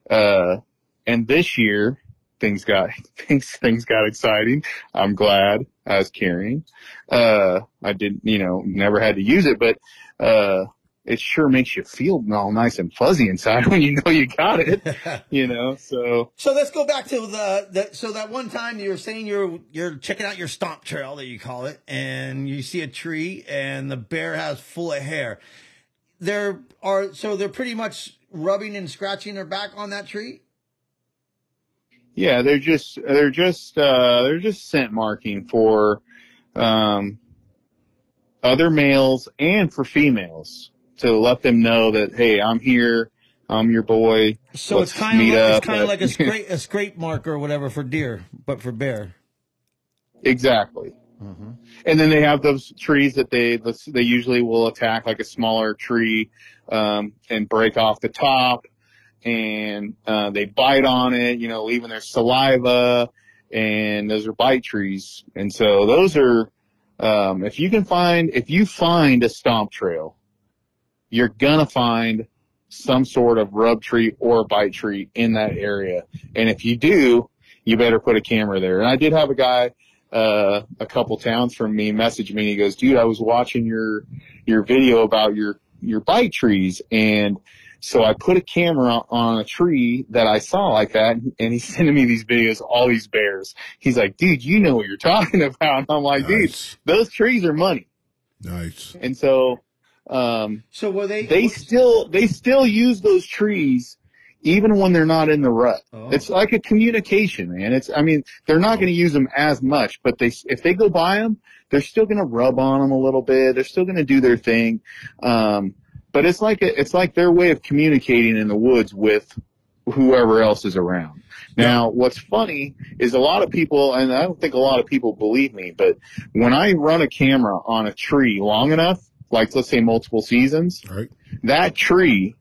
Uh, and this year things got things things got exciting. I'm glad I was carrying. Uh, I didn't, you know, never had to use it, but uh, it sure makes you feel all nice and fuzzy inside when you know you got it. You know, so So let's go back to the, the so that one time you were saying you're you're checking out your stomp trail that you call it, and you see a tree and the bear has full of hair. There are so they're pretty much rubbing and scratching their back on that tree. Yeah, they're just they're just uh, they're just scent marking for um, other males and for females to let them know that hey, I'm here, I'm your boy. So Let's it's kind of like, it's kind of like a scrape a scrape mark or whatever for deer, but for bear. Exactly. And then they have those trees that they they usually will attack, like a smaller tree, um, and break off the top, and uh, they bite on it, you know, leaving their saliva, and those are bite trees. And so those are, um, if you can find, if you find a stomp trail, you're gonna find some sort of rub tree or bite tree in that area. And if you do, you better put a camera there. And I did have a guy uh, a couple towns from me message me. He goes, "Dude, I was watching your your video about your your bite trees, and so I put a camera on a tree that I saw like that, and he's sending me these videos, all these bears. He's like, "Dude, you know what you're talking about." And I'm like, "Dude, those trees are money." Nice. And so, um, So were they? they still they still use those trees even when they're not in the rut. Oh. It's like a communication, man. It's I mean they're not going to use them as much, but they if they go by them, they're still going to rub on them a little bit. They're still going to do their thing. Um, but it's like a, it's like their way of communicating in the woods with whoever else is around. Now, what's funny is a lot of people, and I don't think a lot of people believe me, but when I run a camera on a tree long enough, like let's say multiple seasons, right. that tree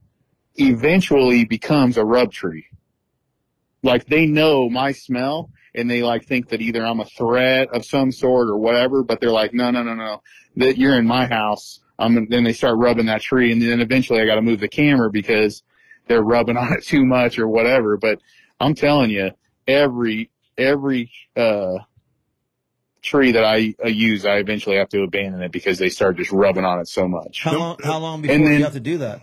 eventually becomes a rub tree. Like they know my smell and they like think that either I'm a threat of some sort or whatever, but they're like, no, no, no, no, that you're in my house. Um, then they start rubbing that tree and then eventually I got to move the camera because they're rubbing on it too much or whatever. But I'm telling you, every, every, uh, tree that I uh, use, I eventually have to abandon it because they start just rubbing on it so much. how long? How long before And then- you have to do that?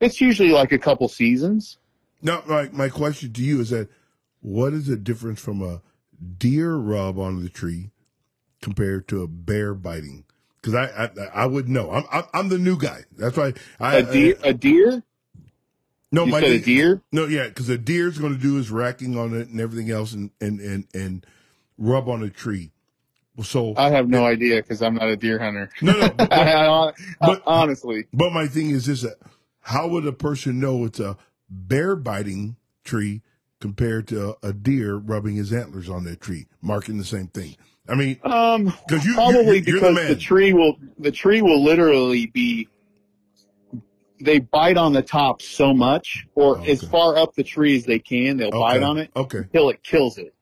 It's usually like a couple seasons. No, my, my question to you is that what is the difference from a deer rub on the tree compared to a bear biting? Because I, I I would know. I'm, I'm I'm the new guy. That's why I A deer, a deer. no, You my said a deer. No, yeah, because a deer's going to do is racking on it and everything else, and and and and rub on a tree. So, I have no idea because I'm not a deer hunter. no, no. But, I, but- honestly, but my thing is this: that how would a person know it's a bear biting tree compared to a deer rubbing his antlers on that tree, marking the same thing? I mean, um, 'Cause you- probably you're- you're the because man. the tree will the tree will literally be. They bite on the top so much, or Okay. as far up the tree as they can. They'll bite on it Okay. until it kills it,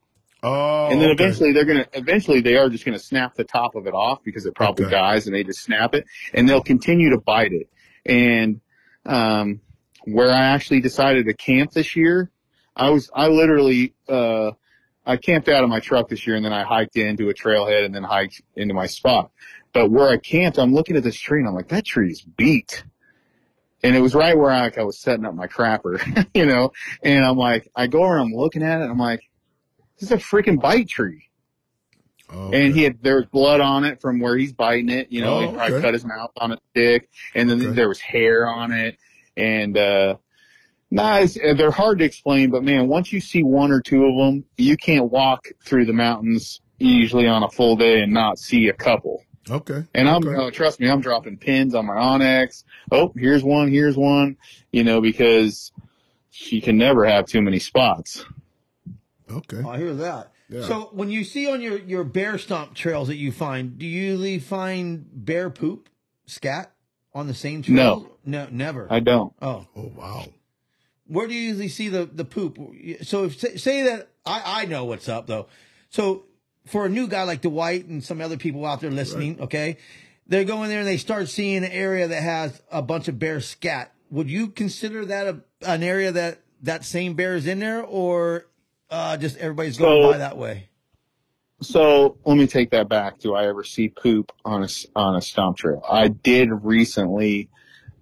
Oh, and then okay. eventually they're gonna. Eventually they are just gonna snap the top of it off because it probably Okay. dies, and they just snap it, and they'll continue to bite it. And um, where I actually decided to camp this year, I was I literally uh, I camped out of my truck this year, and then I hiked into a trailhead, and then hiked into my spot. But where I camped, I'm looking at this tree, and I'm like, that tree's beat. And it was right where I, like, I was setting up my crapper, you know. And I'm like, I go around, I'm looking at it, and I'm like, this is a freaking bite tree. Okay. And he had there was blood on it from where he's biting it. You know, Oh, he probably okay. cut his mouth on a stick, and then Okay. there was hair on it. And uh, nice. They're hard to explain, but man, once you see one or two of them, you can't walk through the mountains usually on a full day and not see a couple. okay. And I'm uh, trust me, I'm dropping pins on my onX. Oh, here's one, here's one. You know, because you can never have too many spots. Okay. Oh, I hear that. Yeah. So when you see on your, your bear stomp trails that you find, do you usually find bear poop, scat? on the same trail? No. no, never. I don't. oh, Oh wow. where do you usually see the the poop? So if say, say that I I know what's up though. So for a new guy like Dwight and some other people out there listening, okay, they go in there and they start seeing an area that has a bunch of bear scat. Would you consider that a, an area that that same bear is in there, or uh, just everybody's going So- by that way? So let me take that back. Do I ever see poop on a on a stomp trail? I did recently.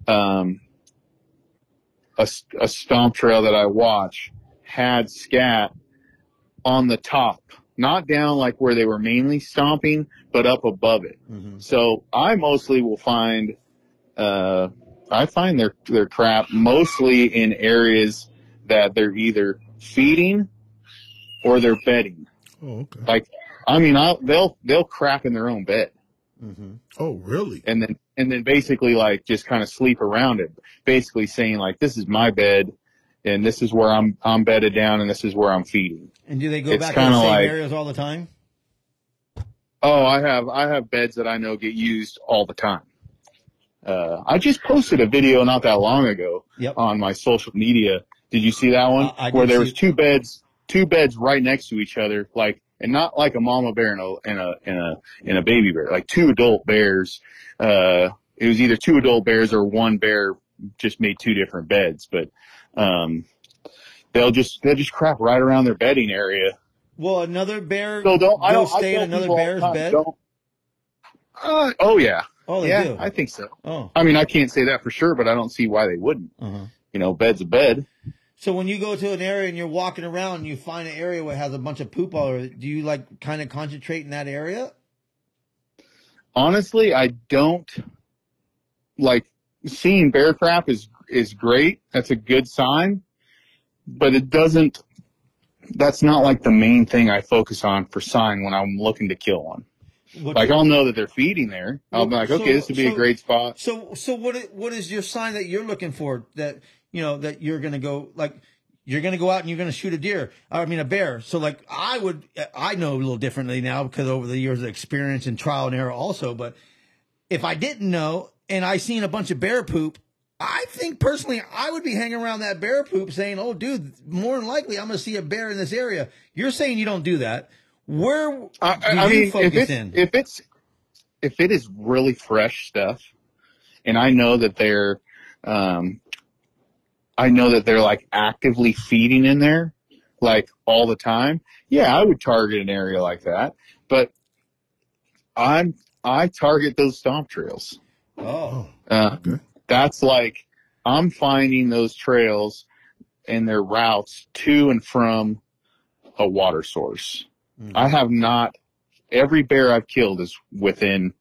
Um, a, a stomp trail that I watched had scat on the top, not down like where they were mainly stomping, but up above it. Mm-hmm. So I mostly will find, uh, I find their their crap mostly in areas that they're either feeding or they're bedding. Oh okay. Like, I mean, I'll, they'll they'll crap in their own bed, Mm-hmm. Oh really? and then and then basically like just kind of sleep around it, basically saying like this is my bed, and this is where I'm I'm bedded down, and this is where I'm feeding. And do they go It's back to the kinda same like- areas all the time? Oh, I have I have beds that I know get used all the time. Uh, I just posted a video not that long ago Yep. on my social media. Did you see that one? Uh, I Where there see was two beds, two beds right next to each other, like, and not like a mama bear and a, and a, and a, and a baby bear, like two adult bears. Uh, it was either two adult bears or one bear just made two different beds, but, um, they'll just, they'll just crap right around their bedding area. Well, another bear So don't, I don't, stay in another people all the bear's time, bed? Uh, oh yeah. Oh, they yeah, do. I think so. oh. I mean, I can't say that for sure, but I don't see why they wouldn't. Uh-huh. You know, bed's a bed. So when you go to an area and you're walking around and you find an area where it has a bunch of poop all over it, do you like kind of concentrate in that area? Honestly, I don't like seeing bear crap is is great. That's a good sign, but it doesn't. That's not like the main thing I focus on for sign when I'm looking to kill one. What Like I'll know that they're feeding there. I'll be like, so- okay, this would be so- a great spot. So so what what is your sign that you're looking for that you know that you're gonna go like you're gonna go out and you're gonna shoot a deer I mean a bear. So like I would I know a little differently now because over the years of experience and trial and error also but if I didn't know and I seen a bunch of bear poop I think personally I would be hanging around that bear poop saying oh dude more than likely I'm gonna see a bear in this area. You're saying you don't do that. Where I, do I, you mean, if focus it's in? if it's if it is really fresh stuff, and I know that they're, um, I know that they're like actively feeding in there, like all the time. Yeah, I would target an area like that, but I'm I target those stomp trails. oh Uh, Okay. That's like I'm finding those trails and their routes to and from a water source. Mhm. I have not. Every bear I've killed is within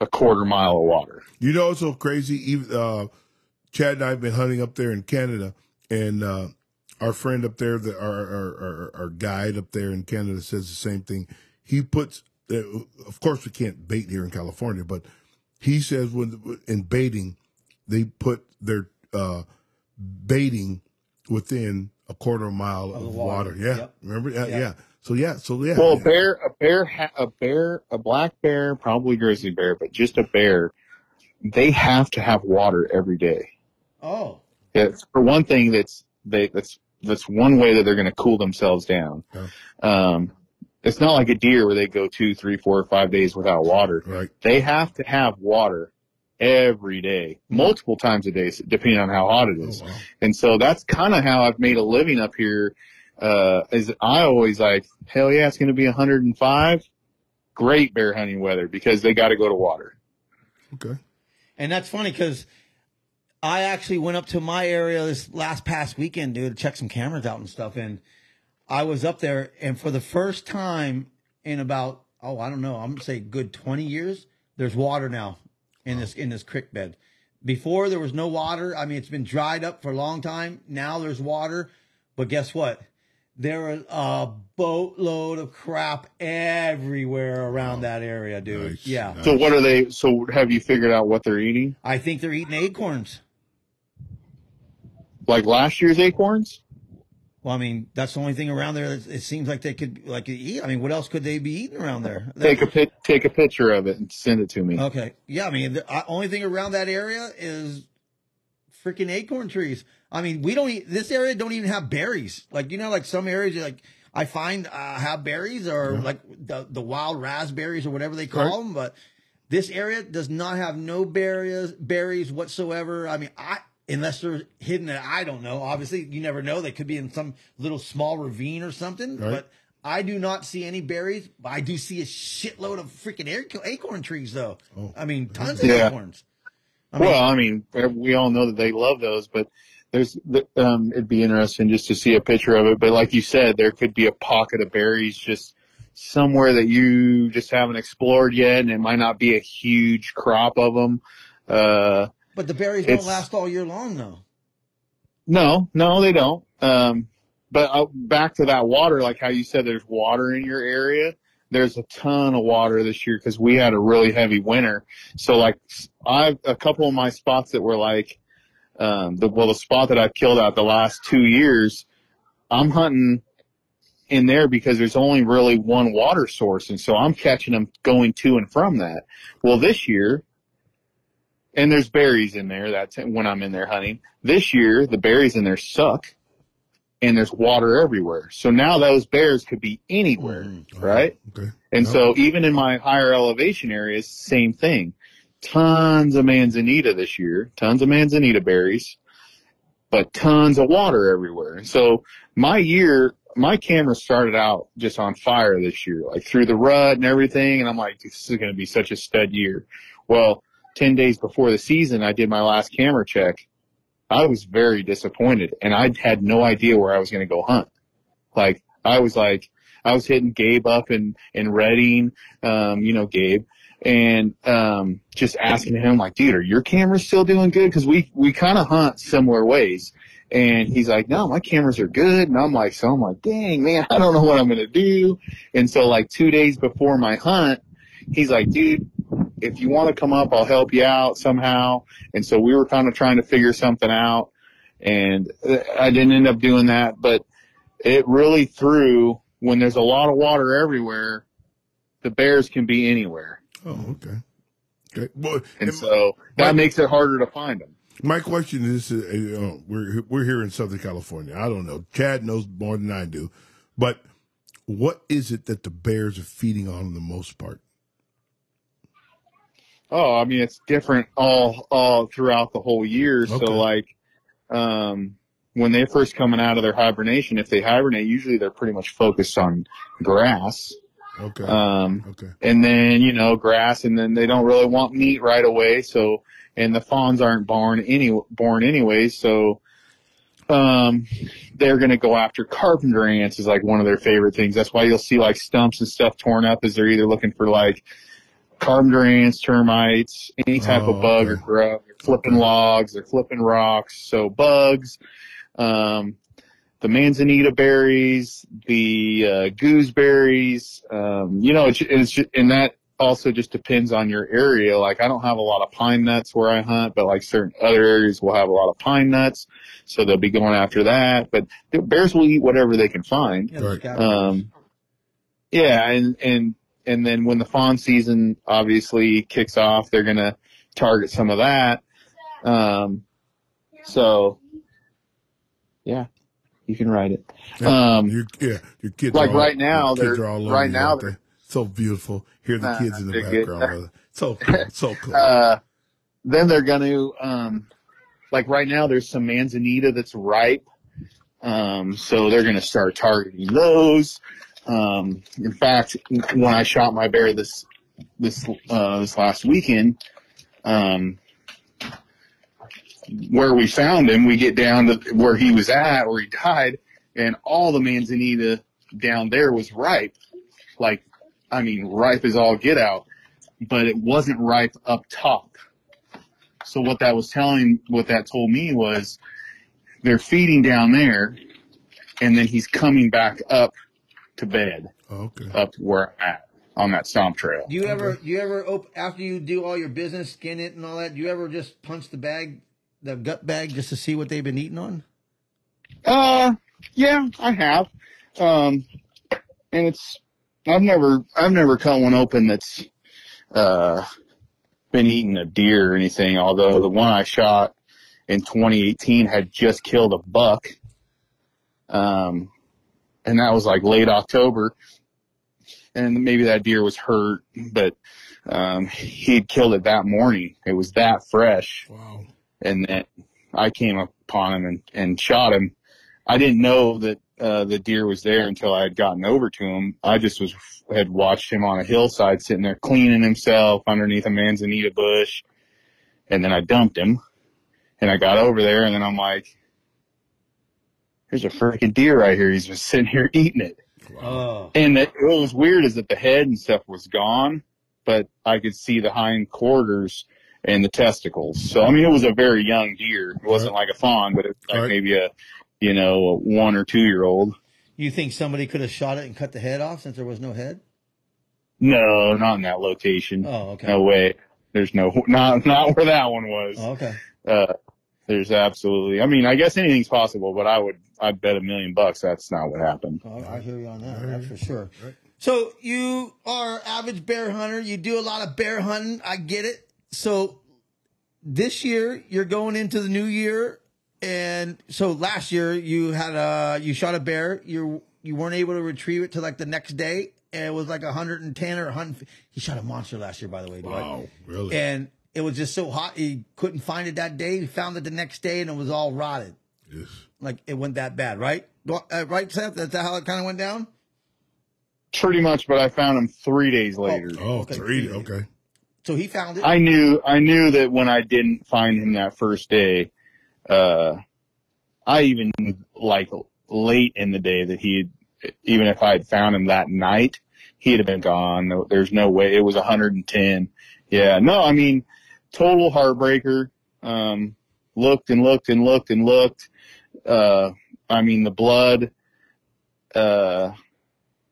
a quarter mile of water. You know, it's so crazy. Even uh, Chad and I have been hunting up there in Canada, and uh, our friend up there, the, our, our our our guide up there in Canada, says the same thing. He puts, uh, of course, we can't bait here in California, but he says when in baiting, they put their uh, baiting within a quarter mile of, the water. water. Yeah, Yep. remember? Yeah, Yeah. yeah. So yeah, so yeah. Well, a yeah. bear, a bear, ha- a bear, a black bear, probably grizzly bear, but just a bear. They have to have water every day. Oh It's, for one thing, that's they that's that's one way that they're going to cool themselves down. Yeah. Um, it's not like a deer where they go two, three, four, five days without water. right. They have to have water every day, multiple times a day, depending on how hot it is. Oh, wow. And so that's kind of how I've made a living up here. Uh, is I always like, hell yeah, it's going to be 105. Great bear hunting weather because they got to go to water. Okay. And that's funny because I actually went up to my area this last past weekend, dude, to check some cameras out and stuff. And I was up there, and for the first time in about oh, I don't know, I'm gonna say good 20 years, there's water now in this in this creek bed. Before there was no water. I mean, it's been dried up for a long time. Now there's water, but guess what? There is a boatload of crap everywhere around oh, that area, dude. Nice, Yeah. nice. So what are they? So have you figured out what they're eating? I think they're eating acorns. Like last year's acorns? Well, I mean, that's the only thing around there. That it seems like they could like eat. I mean, what else could they be eating around there? Take a pic, take a picture of it and send it to me. Okay. Yeah. I mean, the uh, only thing around that area is freaking acorn trees. I mean, we don't, eat, this area don't even have berries. Like, you know, like some areas, like, I find, uh, have berries or like the, the wild raspberries or whatever they call Right. them. But this area does not have no berries, berries whatsoever. I mean, I, unless they're hidden that I don't know. Obviously, you never know. They could be in some little small ravine or something. Right. But I do not see any berries. I do see a shitload of freaking acorn trees, though. Oh. I mean, tons of Yeah. acorns. I mean, well, I mean, we all know that they love those, but there's, um, it'd be interesting just to see a picture of it. But like you said, there could be a pocket of berries just somewhere that you just haven't explored yet, and it might not be a huge crop of them. Uh, but the berries don't last all year long, though. no, no, they don't. Um, but uh, back to that water, like how you said, there's water in your area. There's a ton of water this year because we had a really heavy winter. So like I've a couple of my spots that were like, um, the, well, the spot that I've killed out the last two years, I'm hunting in there because there's only really one water source. And so I'm catching them going to and from that. Well, this year, and there's berries in there. That's when I'm in there hunting. This year, the berries in there suck and there's water everywhere. So now those bears could be anywhere, Mhm. right? Okay. And so even in my higher elevation areas, same thing. Tons of manzanita this year, tons of manzanita berries, but tons of water everywhere. So my year, my camera started out just on fire this year, like through the rut and everything. And I'm like, this is going to be such a stud year. Well, 10 days before the season, I did my last camera check. I was very disappointed and I had no idea where I was going to go hunt. Like I was like, I was hitting Gabe up in, in Redding, um, you know, Gabe and, um, just asking him like, dude, are your cameras still doing good? Cause we, we kind of hunt similar ways. And he's like, no, my cameras are good. And I'm like, so I'm like, dang, man, I don't know what I'm going to do. And so like two days before my hunt, he's like, dude, if you want to come up, I'll help you out somehow. And so we were kind of trying to figure something out. And uh, I didn't end up doing that, but it really threw when there's a lot of water everywhere, the bears can be anywhere. Oh, okay. Okay. Well, And and so that my- makes it harder to find them. my question is, uh, know, we're we're here in Southern California. I don't know. Chad knows more than I do, but what is it that the bears are feeding on the most part? Oh, I mean, it's different all, all throughout the whole year. Okay. So like, um, when they're first coming out of their hibernation, if they hibernate, usually they're pretty much focused on grass. Okay. Um, okay. and then you know grass, and then they don't really want meat right away. So, and the fawns aren't born any born anyway. So, um, they're gonna go after carpenter ants is like one of their favorite things. That's why you'll see like stumps and stuff torn up, is they're either looking for like carpenter ants, termites, any type Oh, of bug or grub. They're flipping logs, they're flipping rocks. So bugs. Um, the manzanita berries, the uh, gooseberries. Um, you know, it's, it's ju- and that also just depends on your area. Like I don't have a lot of pine nuts where I hunt, but like certain other areas will have a lot of pine nuts, so they'll be going after that. But the bears will eat whatever they can find. Yeah, Um, yeah, and and and then when the fawn season obviously kicks off, they're gonna target some of that. Um, so yeah, you can ride it. Um, Your, yeah, your kids like are all, right now, kids they're- are all over right now they're- so beautiful. Hear the Nah, kids in the background. So cool. So cool. uh, then they're going to, um, like right now, there's some manzanita that's ripe. Um, so they're going to start targeting those. Um, in fact, when I shot my bear this, this, uh, this last weekend, um, where we found him, we get down to where he was at, where he died, and all the manzanita down there was ripe. Like, I mean, ripe as all get out but it wasn't ripe up top. So what that was telling, what that told me was they're feeding down there and then he's coming back up to bed, Oh, okay. up where I'm at on that stomp trail. Do you ever, do you ever, op- after you do all your business, skin it and all that, do you ever just punch the bag, the gut bag, just to see what they've been eating on? Uh, Yeah, I have. Um, and it's I've never I've never cut one open that's uh been eating a deer or anything. Although the one I shot in 2018 had just killed a buck. Um, and that was like late October, and maybe that deer was hurt, but um, he had killed it that morning. It was that fresh Wow. and then I came upon him and, and shot him. I didn't know that uh, the deer was there until I had gotten over to him. I just was had watched him on a hillside sitting there cleaning himself underneath a manzanita bush, and then I dumped him, and I got over there, and then I'm like, "There's a freaking deer right here. He's just sitting here eating it." Oh. And it, what was weird is that the head and stuff was gone, but I could see the hind quarters and the testicles. So I mean, it was a very young deer. It wasn't like a fawn, but it was like Right. maybe a, you know, a one or two year old. You think somebody could have shot it and cut the head off since there was no head? No, not in that location. Oh, okay. No way. There's no, not, not where that one was. Oh, okay. Uh, there's absolutely, I mean, I guess anything's possible, but I would, I'd bet a million bucks that's not what happened. Oh, I hear you on that. That's for sure. So you are average bear hunter. You do a lot of bear hunting. I get it. So this year you're going into the new year, and so last year you had a you shot a bear. You you weren't able to retrieve it till like the next day, and it was like 110 or 100. He shot a monster last year, by the way. Dwight. Wow. Really? And it was just so hot he couldn't find it that day. He found it the next day, and it was all rotted. yes. Like it went that bad, right? Uh, right, Seth? That's how it kind of went down. Pretty much, but I found him three days later. Oh, Okay. three. Okay. So he found it. I knew I knew that when I didn't find him that first day, uh, I even like late in the day that he, even if I had found him that night, he'd have been gone. There's no way. It was 110. Yeah, no, I mean, total heartbreaker. Um, looked and looked and looked and looked. Uh, I mean, the blood, uh,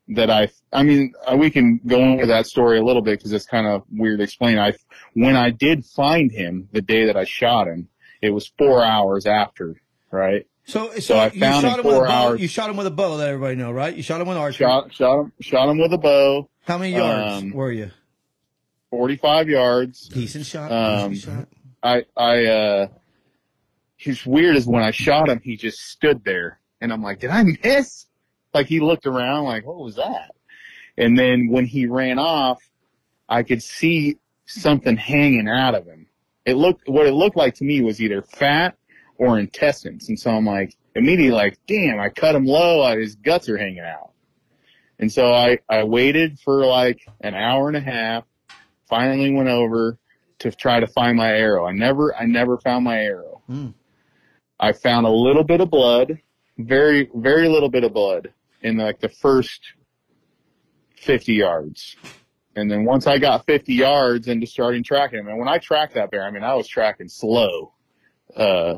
that I, I mean, uh, we can go into that story a little bit because it's kind of weird to explain. I, when I did find him the day that I shot him, it was four hours after, right? So, so, So I you found shot him him with a four bow. hours. You shot him with a bow. Let everybody know, right? You shot him with archery. Shot, shot him, shot him with a bow, How many yards um, were you? 45 yards. Decent shot. um, decent shot. I, I, uh, he's weird is when I shot him, he just stood there and I'm like, did I miss? Like he looked around like, what was that? And then when he ran off, I could see something hanging out of him. It looked, what it looked like to me was either fat or intestines. And so I'm like, immediately like, damn, I cut him low. uh, His guts are hanging out. And so I, I waited for like an hour and a half, finally went over to try to find my arrow. I never, I never found my arrow. Hmm. I found a little bit of blood, very, very little bit of blood in like the first 50 yards. And then once I got 50 yards into starting tracking him, and when I tracked that bear, I mean, I was tracking slow. Uh,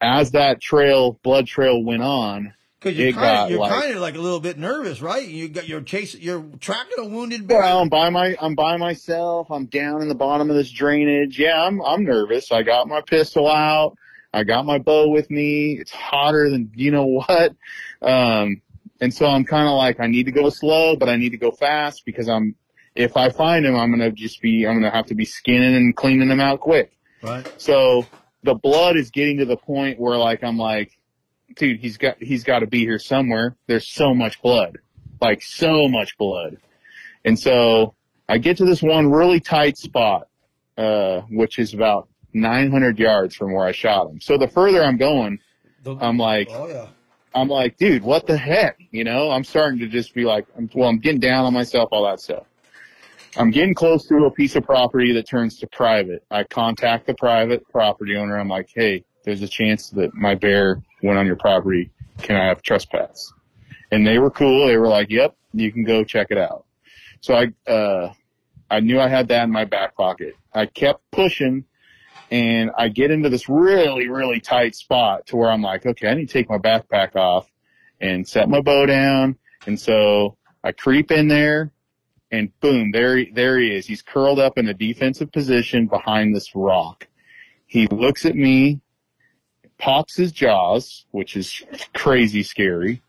as that trail, blood trail went on, Because you're kind of you're like- kind of like a little bit nervous, right? You got you're chasing, you're tracking a wounded bear. Well, I'm by my, I'm by myself. I'm down in the bottom of this drainage. Yeah, I'm, I'm nervous. I got my pistol out. I got my bow with me. It's hotter than you know what. Um, and so I'm kind of like, I need to go slow, but I need to go fast because I'm, if I find him, I'm going to just be, I'm going to have to be skinning and cleaning him out quick. right. So the blood is getting to the point where like, I'm like, dude, he's got, he's got to be here somewhere. There's so much blood, like so much blood. And so I get to this one really tight spot, uh, which is about 900 yards from where I shot him. So the further I'm going, I'm like, oh yeah. I'm like, dude, what the heck? You know, I'm starting to just be like, I'm, well, I'm getting down on myself, all that stuff. I'm getting close to a piece of property that turns to private. I contact the private property owner. I'm like, hey, there's a chance that my bear went on your property. Can I have trespass? And they were cool. They were like, yep, you can go check it out. So I, uh, I knew I had that in my back pocket. I kept pushing and I get into this really, really tight spot to where I'm like, okay, I need to take my backpack off and set my bow down. And so I creep in there and boom, there, there he is. He's curled up in a defensive position behind this rock. He looks at me pops his jaws, which is crazy scary,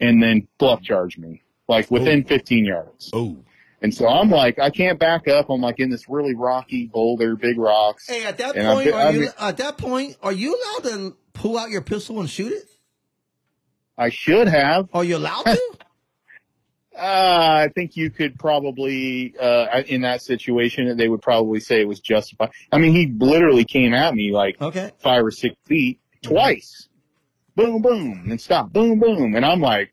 and then bluff charged me like oh. within 15 yards. Oh, And so I'm like, I can't back up. I'm like in this really rocky boulder, big rocks. Hey, at that And I'm point, are I'm you at that point are you allowed to pull out your pistol and shoot it? I should have. Are you allowed to? Uh, I think you could probably, uh, in that situation, they would probably say it was justified. I mean, he literally came at me like Okay. five or six feet twice. Boom, boom, and stop. Boom, boom. And I'm like,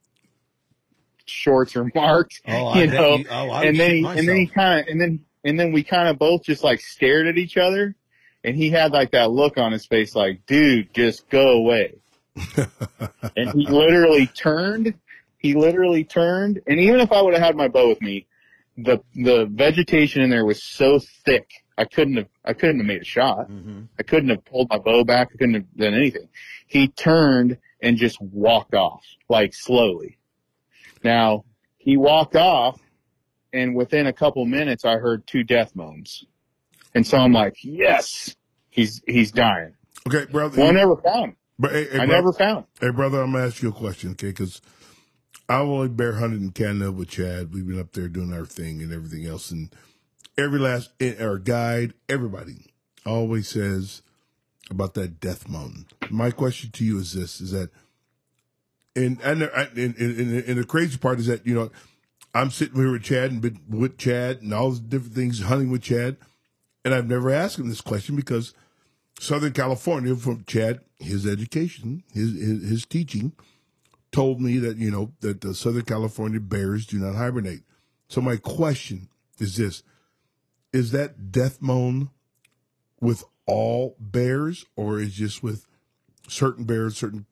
shorts are marked, Oh, you know. you- oh, I and then he, and then he kind of, and then, and then we kind of both just like stared at each other. And he had like that look on his face, like, dude, just go away. and he literally turned. He literally turned. And even if I would have had my bow with me, the the vegetation in there was so thick, I couldn't have I couldn't have made a shot. Mm-hmm. I couldn't have pulled my bow back. I couldn't have done anything. He turned and just walked off, like slowly. Now, he walked off, and within a couple minutes, I heard two death moans. And so I'm like, yes, he's he's dying. okay, brother. Well, I never found him. but, hey, hey, I never found him. Hey, brother, I'm gonna ask you a question, okay? Because I only bear hunted in Canada with Chad. We've been up there doing our thing and everything else, and every last eh, our guide, everybody always says about that death moan. My question to you is this: is that, and and and, and, and, the crazy part is that you know, I'm sitting here with Chad and with Chad and all those different things, hunting with Chad, and I've never asked him this question because Southern California from Chad, his education, his, his his teaching, told me that you know that the Southern California bears do not hibernate. So my question is this: Is that death moan with all bears, or is just with certain bears, certain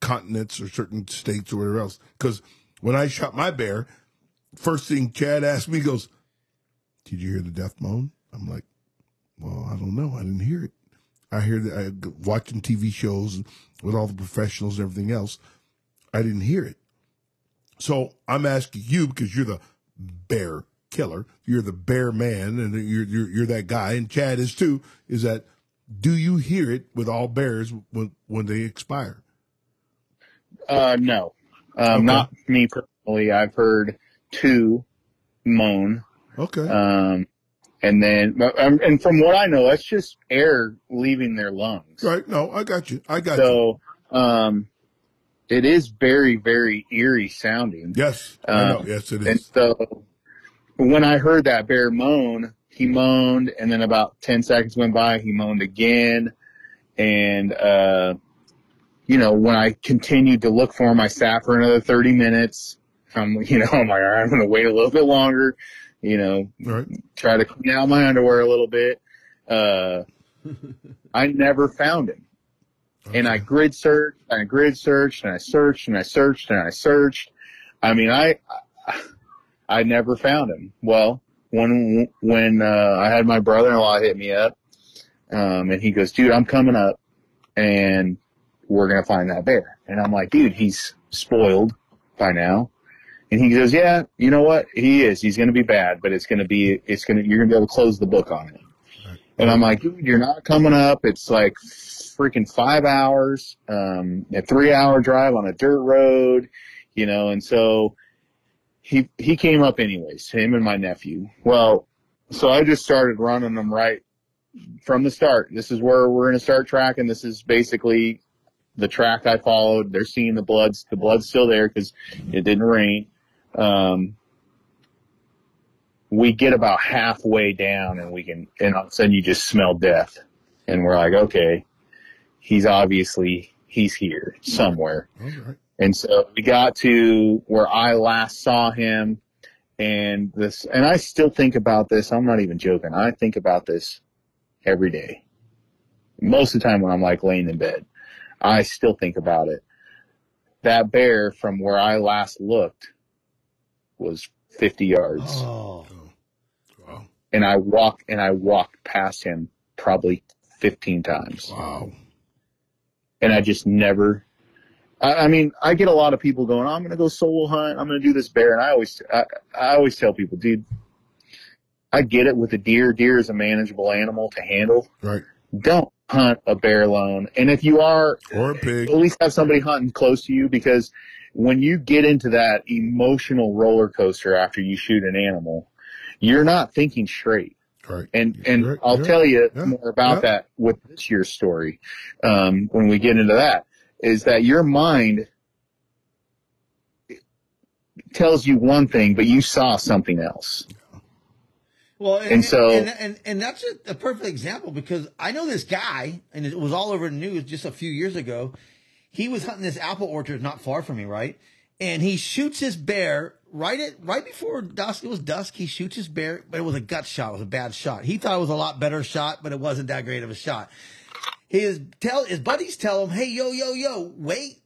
continents, or certain states, or whatever else? Because when I shot my bear, first thing Chad asked me goes, "Did you hear the death moan?" I'm like, "Well, I don't know. I didn't hear it." I hear that I watching TV shows with all the professionals and everything else. I didn't hear it. So I'm asking you because you're the bear killer. You're the bear man and you're, you're, you're that guy. And Chad is too, is that do you hear it with all bears when, when they expire? Uh, no, um, Okay. not me personally. I've heard two moan, Okay. um, and then, um, and from what I know, that's just air leaving their lungs. right. No, I got you. I got you. So, um, it is very, very eerie sounding. Yes. I know. Yes, it is. And so, when I heard that bear moan, he moaned, and then about ten seconds went by, he moaned again, and uh, you know, when I continued to look for him, I sat for another thirty minutes. I'm, you know, I'm like, all right, I'm gonna wait a little bit longer, you know, Right. try to clean out my underwear a little bit. Uh, I never found him. And I grid searched, and I grid searched, and I searched, and I searched, and I searched. I mean, I, I never found him. Well, when when uh, I had my brother-in-law hit me up, um, and he goes, "Dude, I'm coming up, and we're gonna find that bear." And I'm like, "Dude, he's spoiled by now." And he goes, "Yeah, you know what? He is. He's gonna be bad, but it's gonna be. It's gonna. You're gonna be able to close the book on it." And I'm like, dude, you're not coming up. It's like freaking five hours, um, a three hour drive on a dirt road, you know, and so he, he came up anyways, him and my nephew. Well, so I just started running them right from the start. This is where we're going to start tracking. This is basically the track I followed. They're seeing the bloods. The blood's still there because it didn't rain. Um, we get about halfway down and we can, and all of a sudden you just smell death. And we're like, okay, he's obviously, he's here somewhere. Right. And so we got to where I last saw him and this, and I still think about this. I'm not even joking. I think about this every day. Most of the time when I'm like laying in bed, I still think about it. That bear from where I last looked was 50 yards Oh. And I walk and I walked past him probably 15 times. Wow. And I just never, I, I mean, I get a lot of people going, I'm going to go solo hunt. I'm going to do this bear. And I always, I, I always tell people, dude, I get it with a deer. Deer is a manageable animal to handle, Right. don't hunt a bear alone. And if you are, Or a pig. at least have somebody hunting close to you because when you get into that emotional roller coaster after you shoot an animal, you're not thinking straight. Right. And and Right, I'll yeah, tell you yeah, more about yeah. that with this year's story um, when we get into that. Is that your mind tells you one thing, but you saw something else. Well, and, And so- and, and, and that's a, a perfect example because I know this guy, and it was all over the news just a few years ago. He was hunting this apple orchard not far from me, right? And he shoots his bear right at right before dusk. It was dusk. He shoots his bear, but it was a gut shot. It was a bad shot. He thought it was a lot better shot, but it wasn't that great of a shot. His tell his buddies tell him, "Hey, yo, yo, yo, wait,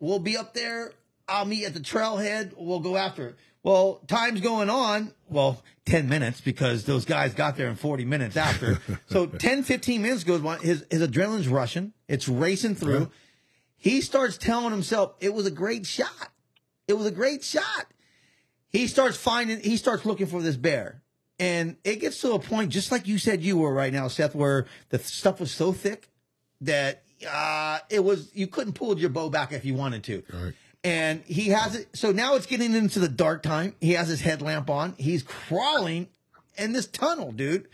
we'll be up there. I'll meet at the trailhead. We'll go after it." Well, time's going on. Well, 10 minutes because those guys got there in 40 minutes after. so 10, 15 minutes goes by. His, his adrenaline's rushing. It's racing through. He starts telling himself it was a great shot. It was a great shot. He starts finding, he starts looking for this bear. And it gets to a point, just like you said you were right now, Seth, where the stuff was so thick that uh, it was, you couldn't pull your bow back if you wanted to. Right. And he has it. So now it's getting into the dark time. He has his headlamp on. He's crawling in this tunnel, dude.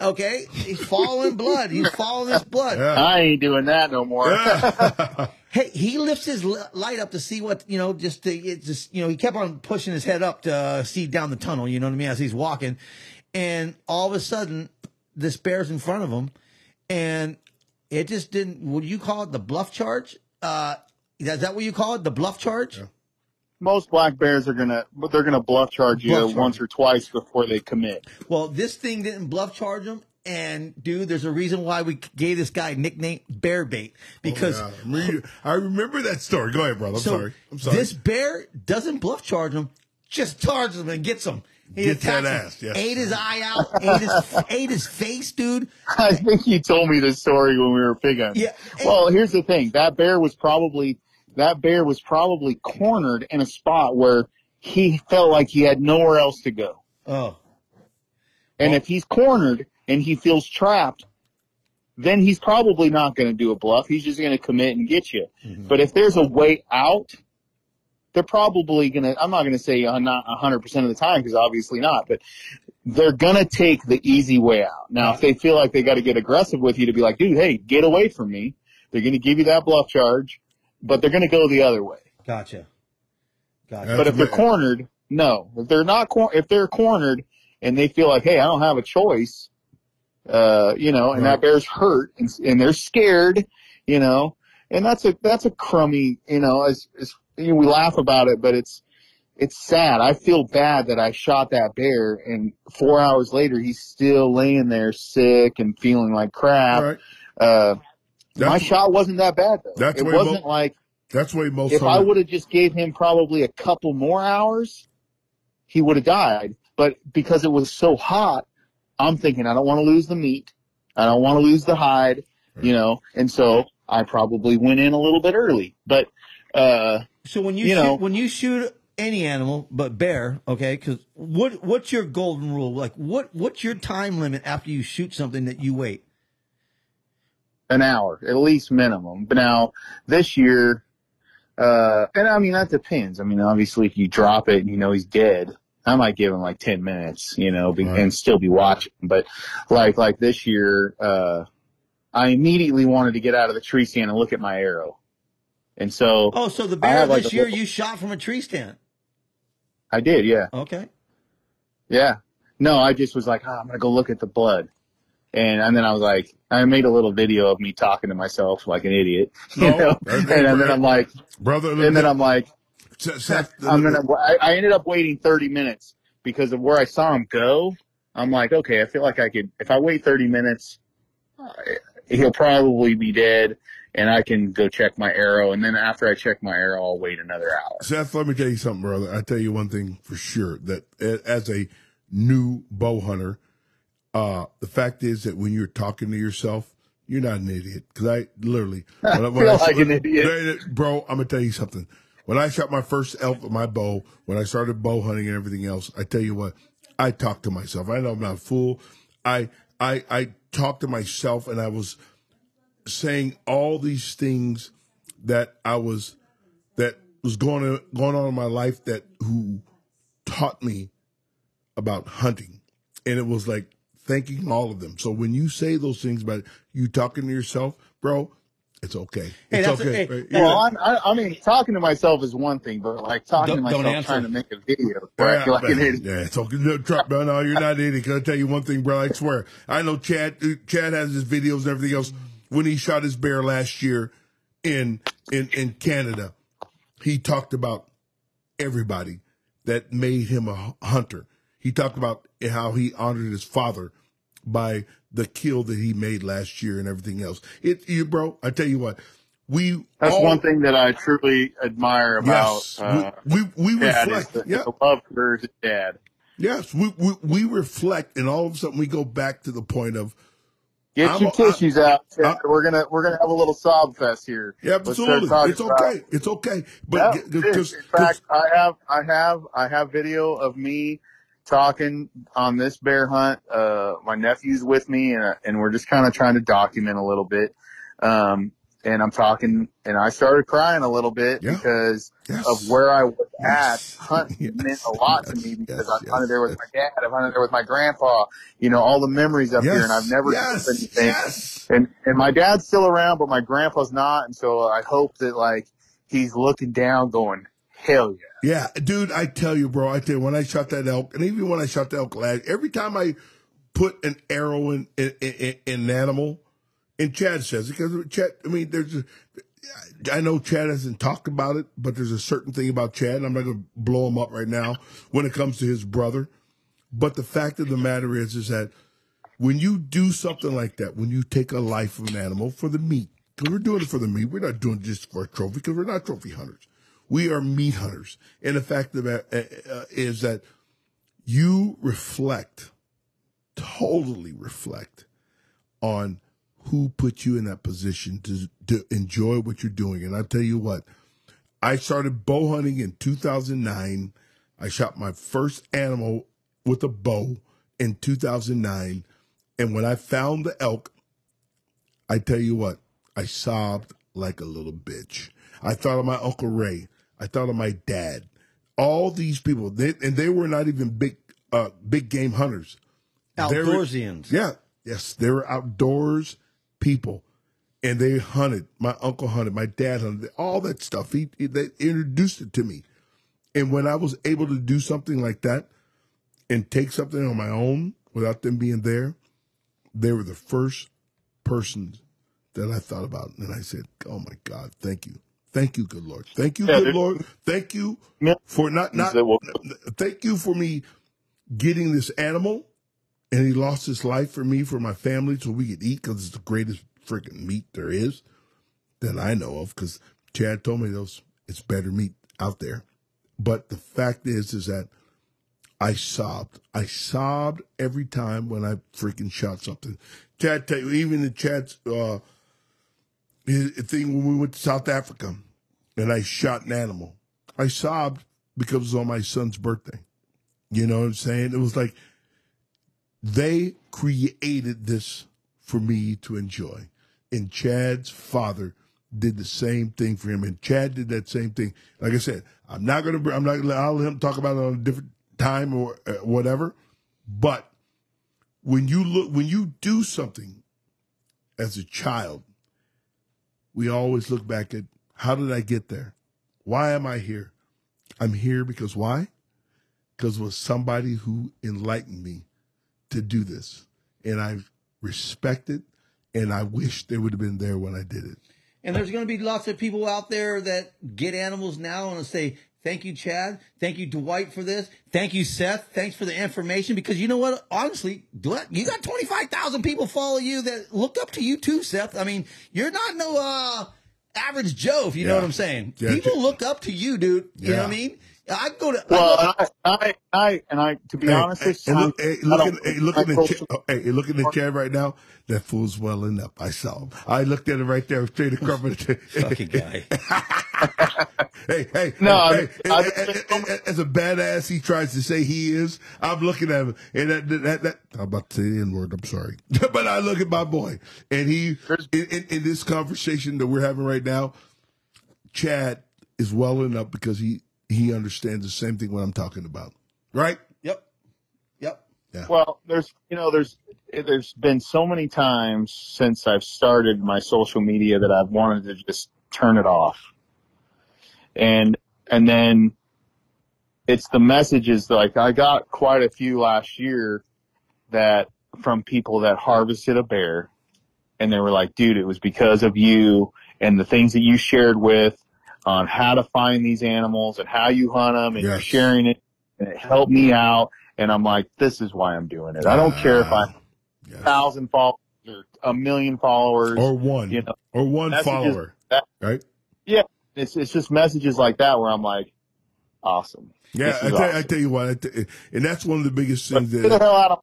Okay. He's following blood. He's following this blood. Yeah. I ain't doing that no more. Hey, he lifts his light up to see what, you know, just to, it just, you know, he kept on pushing his head up to uh, see down the tunnel, you know what I mean, as he's walking. And all of a sudden, this bear's in front of him. And it just didn't, would you call it the bluff charge? Uh, is that what you call it? The bluff charge? Most black bears are gonna, but they're gonna bluff charge you Bluff charge. once or twice before they commit. Well, this thing didn't bluff charge him. And dude, there's a reason why we gave this guy nickname Bear Bait because oh, Yeah. I remember that story. Go ahead, brother. I'm so sorry. I'm sorry. this bear doesn't bluff charge him, just charges him and gets him. He Gets that ass, yes. ate his eye out, ate his, ate his face, dude. I think you told me this story when we were pig hunting. Yeah. Well, here's the thing. That bear was probably that bear was probably cornered in a spot where he felt like he had nowhere else to go. Oh, And if he's cornered and he feels trapped, then he's probably not going to do a bluff. He's just going to commit and get you. But if there's a way out, they're probably going to, I'm not going to say uh, not 100% of the time because obviously not, but they're going to take the easy way out. Now, if they feel like they got to get aggressive with you to be like, dude, hey, get away from me, they're going to give you that bluff charge, but they're going to go the other way. gotcha, gotcha. Yeah. But if they're cornered, no. If they're not, cor- if they're cornered and they feel like, hey, I don't have a choice, uh, you know, and Right. that bear's hurt and, and they're scared, you know, and that's a that's a crummy, you know, as, as you know, we laugh about it, but it's it's sad. I feel bad that I shot that bear, and four hours later he's still laying there sick and feeling like crap. All right. Uh, my That's, shot wasn't that bad though. That's it way wasn't like that's way most. if I would have just gave him probably a couple more hours, he would have died. But because it was so hot, I'm thinking I don't want to lose the meat. I don't want to lose the hide, you know, and so I probably went in a little bit early. But uh so when you, you shoot, know- when you shoot any animal but bear, okay, because what what's your golden rule? Like what what's your time limit after you shoot something that you wait? An hour, at least minimum. But now this year, uh, and I mean, that depends. I mean, obviously if you drop it and you know he's dead, I might give him like 10 minutes, you know, be, Right. and still be watching. But like, like this year, uh, I immediately wanted to get out of the tree stand and look at my arrow. And so Oh, so the bear have, like, this year little- you shot from a tree stand. I did, yeah. Okay. Yeah. No, I just was like, oh, I'm gonna go look at the blood. And, and then I was like, I made a little video of me talking to myself like an idiot, you No, know. that's And, then. I'm like, brother. and then I'm like, Seth, I'm gonna. I, I ended up waiting 30 minutes because of where I saw him go. I'm like, okay, I feel like I could. If I wait 30 minutes, he'll probably be dead, and I can go check my arrow. And then after I check my arrow, I'll wait another hour. Seth, let me tell you something, brother. I tell you one thing for sure that as a new bow hunter, uh, the fact is that when you're talking to yourself, you're not an idiot. Because I literally, when I, when feel I- like an idiot. bro. I'm gonna tell you something. When I shot my first elk with my bow, when I started bow hunting and everything else, I tell you what, I talked to myself. I know I'm not a fool. I I I talked to myself and I was saying all these things that I was that was going on, going on in my life that who taught me about hunting, and it was like thanking all of them. So when you say those things about you talking to yourself, bro, it's okay. Hey, it's that's- okay. hey, right? that- Well, I'm, I, I mean, talking to myself is one thing, but like talking Don't- to myself trying to make a video, where I Yeah, feel like but- an yeah, it's okay. No, Trump, no, no, you're not an idiot. Can I tell you one thing, bro? I swear. I know Chad. uh, Chad has his videos and everything else. When he shot his bear last year in in in Canada, he talked about everybody that made him a hunter. He talked about how he honored his father by the kill that he made last year and everything else. It, you, bro. I tell you what, we That's all- one thing that I truly admire about Yes, uh, we we, we dad reflect. the, yeah, the love for his dad. Yes, we, we we reflect, and all of a sudden we go back to the point of Get I'm- your tissues out. Chad. I- we're gonna we're gonna have a little sob fest here. yeah, absolutely, it's about- okay, it's okay. But Yeah, g- it just, is. in fact, I have I have I have video of me talking on this bear hunt. Uh, my nephew's with me, and and we're just kind of trying to document a little bit. Um, and I'm talking, and I started crying a little bit Yeah. because yes, of where I was Yes. at. Hunting Yes. meant a lot to me because. I've hunted there with my dad, I've hunted there with my grandpa. You know, all the memories up here, and I've never yes, done anything. And and my dad's still around, but my grandpa's not, and so I hope that like he's looking down, going, "Hell yeah!" Yeah, dude, I tell you, bro, I tell you, when I shot that elk, and even when I shot the elk last, every time I put an arrow in in, in, in an animal, and Chad says because Chad, I mean, there's, I know Chad hasn't talked about it, but there's a certain thing about Chad, and I'm not going to blow him up right now when it comes to his brother. But the fact of the matter is, is that when you do something like that, when you take a life of an animal for the meat, because we're doing it for the meat, we're not doing it just for a trophy, because we're not trophy hunters. We are meat hunters. And the fact of uh, uh, is that you reflect, totally reflect on who put you in that position to, to enjoy what you're doing. And I tell you what, I started bow hunting in 2009. I shot my first animal with a bow in 2009. And when I found the elk, I tell you what, I sobbed like a little bitch. I thought of my Uncle Ray. I thought of my dad. All these people, they, and they were not even big, uh, big game hunters. They were- Outdoorsians. yeah, yes, they were outdoors people, and they hunted. My uncle hunted. My dad hunted. All that stuff. He, he they introduced it to me, and when I was able to do something like that, and take something on my own without them being there, they were the first persons that I thought about, and I said, "Oh my God, thank you." Thank you, good Lord. Thank you, Yeah, good Lord. Thank you for not not. Thank you for me getting this animal and he lost his life for me, for my family, so we could eat because it's the greatest freaking meat there is that I know of. Because Chad told me those it's better meat out there. But the fact is, is that I sobbed. I sobbed every time when I freaking shot something. Chad, tell you, even in Chad's uh, his thing when we went to South Africa, and I shot an animal, I sobbed because it was on my son's birthday. You know what I'm saying? It was like they created this for me to enjoy. And Chad's father did the same thing for him, and Chad did that same thing. Like I said, I'm not gonna, I'm not gonna, I'll let him talk about it on a different time or uh, whatever. But when you look, when you do something as a child, we always look back at how did I get there? Why am I here? I'm here because why? Because it was somebody who enlightened me to do this. And I respect it and I wish they would have been there when I did it. And there's going to be lots of people out there that get animals now and say, thank you, Chad. Thank you, Dwight, for this. Thank you, Seth. Thanks for the information. Because you know what? Honestly, Dwight, you got 25,000 people follow you that look up to you too, Seth. I mean, you're not no, uh, average Joe, if you know what I'm saying. Yeah, People look up to you, dude. You know what I mean? I go to, I Well, go- I, I, I, and I, to be Hey, honest, hey, it oh, hey, look, hey, look, don't- at, hey, look at the I chat. Oh, hey, hey, look at the chat right now. That fool's welling up. I saw him. I looked at him right there, straight across. the fucking guy. hey, hey, No, hey, I- hey, I- as, as- as a badass he tries to say he is, I'm looking at him, and that, that, that I'm about to say the N word. I'm sorry, but I look at my boy, and he in, in, in this conversation that we're having right now, Chad is welling up because he he understands the same thing what I'm talking about, right? Yep. Yep. Yeah. Well, there's you know there's there's been so many times since I've started my social media that I've wanted to just turn it off, and and then it's the messages like I got quite a few last year that from people that harvested a bear, and they were like, dude, it was because of you and the things that you shared with on how to find these animals and how you hunt them, and you're Yes. sharing it, and it helped me out. And I'm like, this is why I'm doing it. I don't care if I have Yes. a thousand followers or a million followers. or one, you know, or one follower, that- right? Yeah. It's it's just messages like that where I'm like, awesome. Yeah, I tell, I tell you what, I t- and that's one of the biggest things that hell out of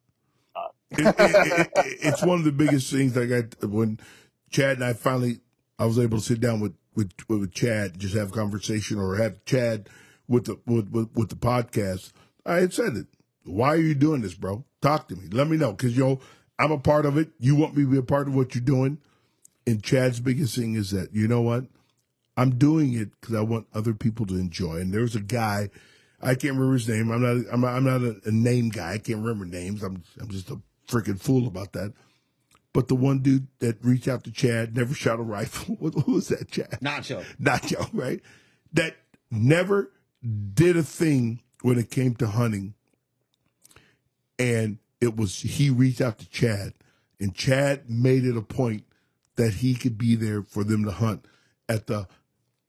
it, it, it, it- it's one of the biggest things I got when Chad and I finally I was able to sit down with with with Chad just have a conversation or have Chad with the with with, with the podcast. I had said it. Why are you doing this, bro? Talk to me. Let me know because yo, I'm a part of it. You want me to be a part of what you're doing. And Chad's biggest thing is that you know what I'm doing it because I want other people to enjoy. And there's a guy, I can't remember his name. I'm not, I'm not, I'm not a, a name guy. I can't remember names. I'm, I'm just a freaking fool about that. But the one dude that reached out to Chad never shot a rifle. What, who was that, Chad? Nacho. Nacho, right? That never did a thing when it came to hunting. And it was, he reached out to Chad, and Chad made it a point that he could be there for them to hunt at the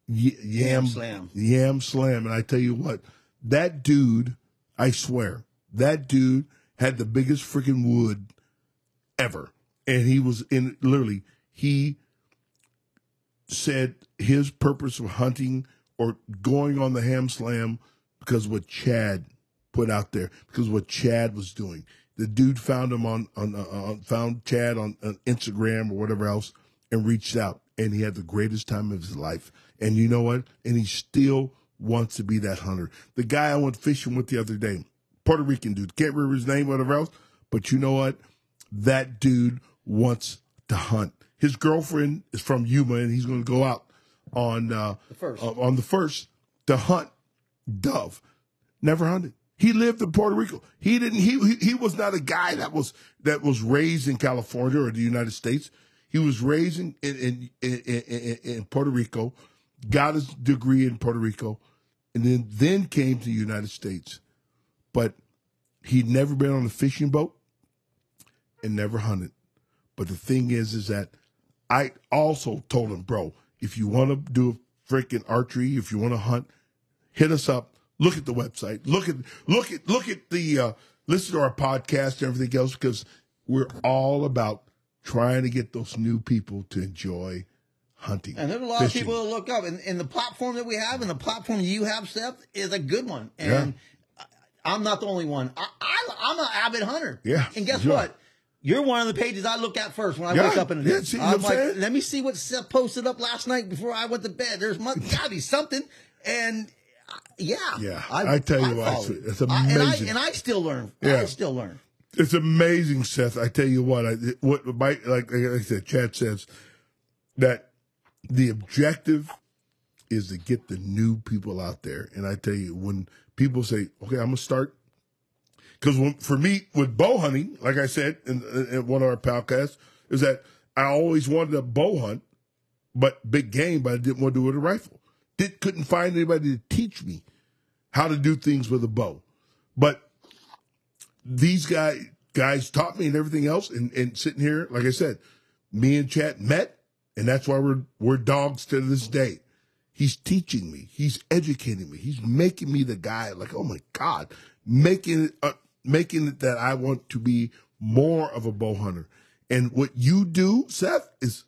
y- Yam, Yam Slam. Yam Slam. And I tell you what, that dude, I swear, that dude had the biggest freaking wood ever. And he was in literally, he said his purpose of hunting or going on the ham slam because what Chad put out there, because what Chad was doing. The dude found him on on, uh, on found Chad on, on Instagram or whatever else and reached out, and he had the greatest time of his life. And you know what? And he still wants to be that hunter. The guy I went fishing with the other day, Puerto Rican dude, can't remember his name, whatever else, but you know what? That dude wants to hunt. His girlfriend is from Yuma, and he's going to go out on uh, The first. uh, on the first to hunt dove. Never hunted. He lived in Puerto Rico. He didn't. He, he was not a guy that was that was raised in California or the United States. He was raised in in in, in, in, in Puerto Rico, got his degree in Puerto Rico, and then then came to the United States. But he'd never been on a fishing boat and never hunted. But the thing is, is that I also told him, bro, if you want to do freaking archery, if you want to hunt, hit us up. Look at the website. Look at look at look at the uh, listen to our podcast and everything else because we're all about trying to get those new people to enjoy hunting. And there's a lot fishing. of people to look up. And, and the platform that we have and the platform you have, Seth, is a good one. And I- I'm not the only one. I, I, I'm an avid hunter. Yeah, And guess sure. what? You're one of the pages I look at first when I Yeah, wake up in the day. yeah, see I'm like, saying? let me see what Seth posted up last night before I went to bed. There's must, gotta be something. And yeah, Yeah, I tell you what, it's- it. it's I- and I- amazing. and I still learn. Yeah. I still learn. It's amazing, Seth. I tell you what, I what my like, like I said, Chad says that the objective is to get the new people out there. And I tell you, when people say, "Okay, I'm gonna start," because for me with bow hunting, like I said in, in one of our podcasts, is that I always wanted to bow hunt, but big game, but I didn't want to do it with a rifle. Did couldn't find anybody to teach me how to do things with a bow, but these guys guys taught me and everything else and, and sitting here like i said me and Chad met and that's why we're we're dogs to this day. He's teaching me. He's educating me. He's making me the guy like oh my god making it uh, making it that i want to be more of a bow hunter and what you do seth is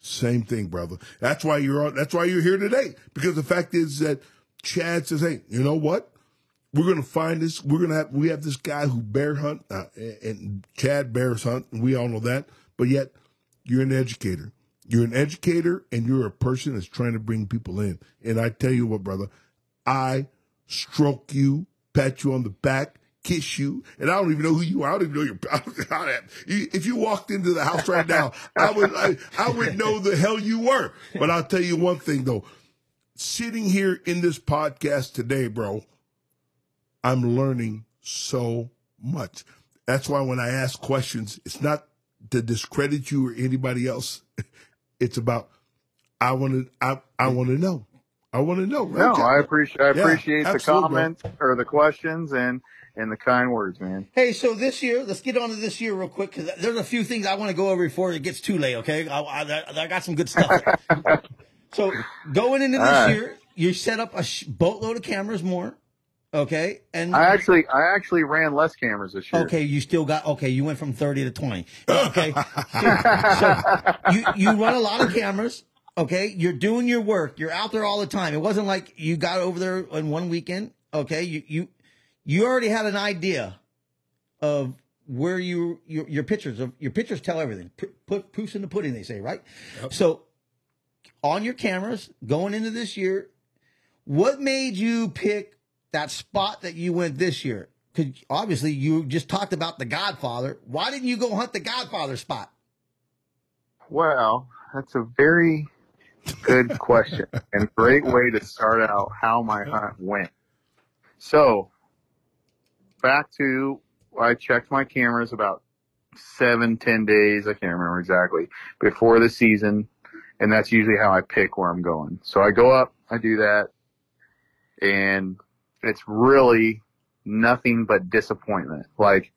same thing brother that's why you're on that's why you're here today because the fact is that chad says hey you know what we're gonna find this. We're gonna have we have this guy who bear hunt uh, and Chad bears hunt, and we all know that. But yet, you're an educator. You're an educator and you're a person that's trying to bring people in. And I tell you what, brother, I stroke you, pat you on the back, kiss you, and I don't even know who you are. I don't even know your. If you walked into the house right now, I would I, I would know the hell you were. But I'll tell you one thing though, sitting here in this podcast today, bro, I'm learning so much. That's why when I ask questions, it's not to discredit you or anybody else. It's about I want to I I want to know. I want to know. Right, No, I appreciate I Yeah, appreciate the comments or the questions and and the kind words, man. Hey, so this year, let's get on to this year real quick because there's a few things I want to go over before it gets too late. Okay, I, I, I got some good stuff. so going into this right. year, you set up a sh- boatload of cameras more. Okay, and I actually I actually ran less cameras this year. Okay, you still got okay. You went from thirty to twenty. Okay, so you you run a lot of cameras. Okay, you're doing your work. You're out there all the time. It wasn't like you got over there in one weekend. Okay, you you you already had an idea of where you your, your pictures of your pictures tell everything. P- put proofs in the pudding, they say, right? So on your cameras going into this year, what made you pick that spot that you went this year? Because obviously you just talked about the Godfather. Why didn't you go hunt the Godfather spot? Well, that's a very good question and great way to start out how my hunt went. So, back to I checked my cameras about seven, ten days, I can't remember exactly, before the season, and that's usually how I pick where I'm going. So I go up, I do that, and it's really nothing but disappointment. Like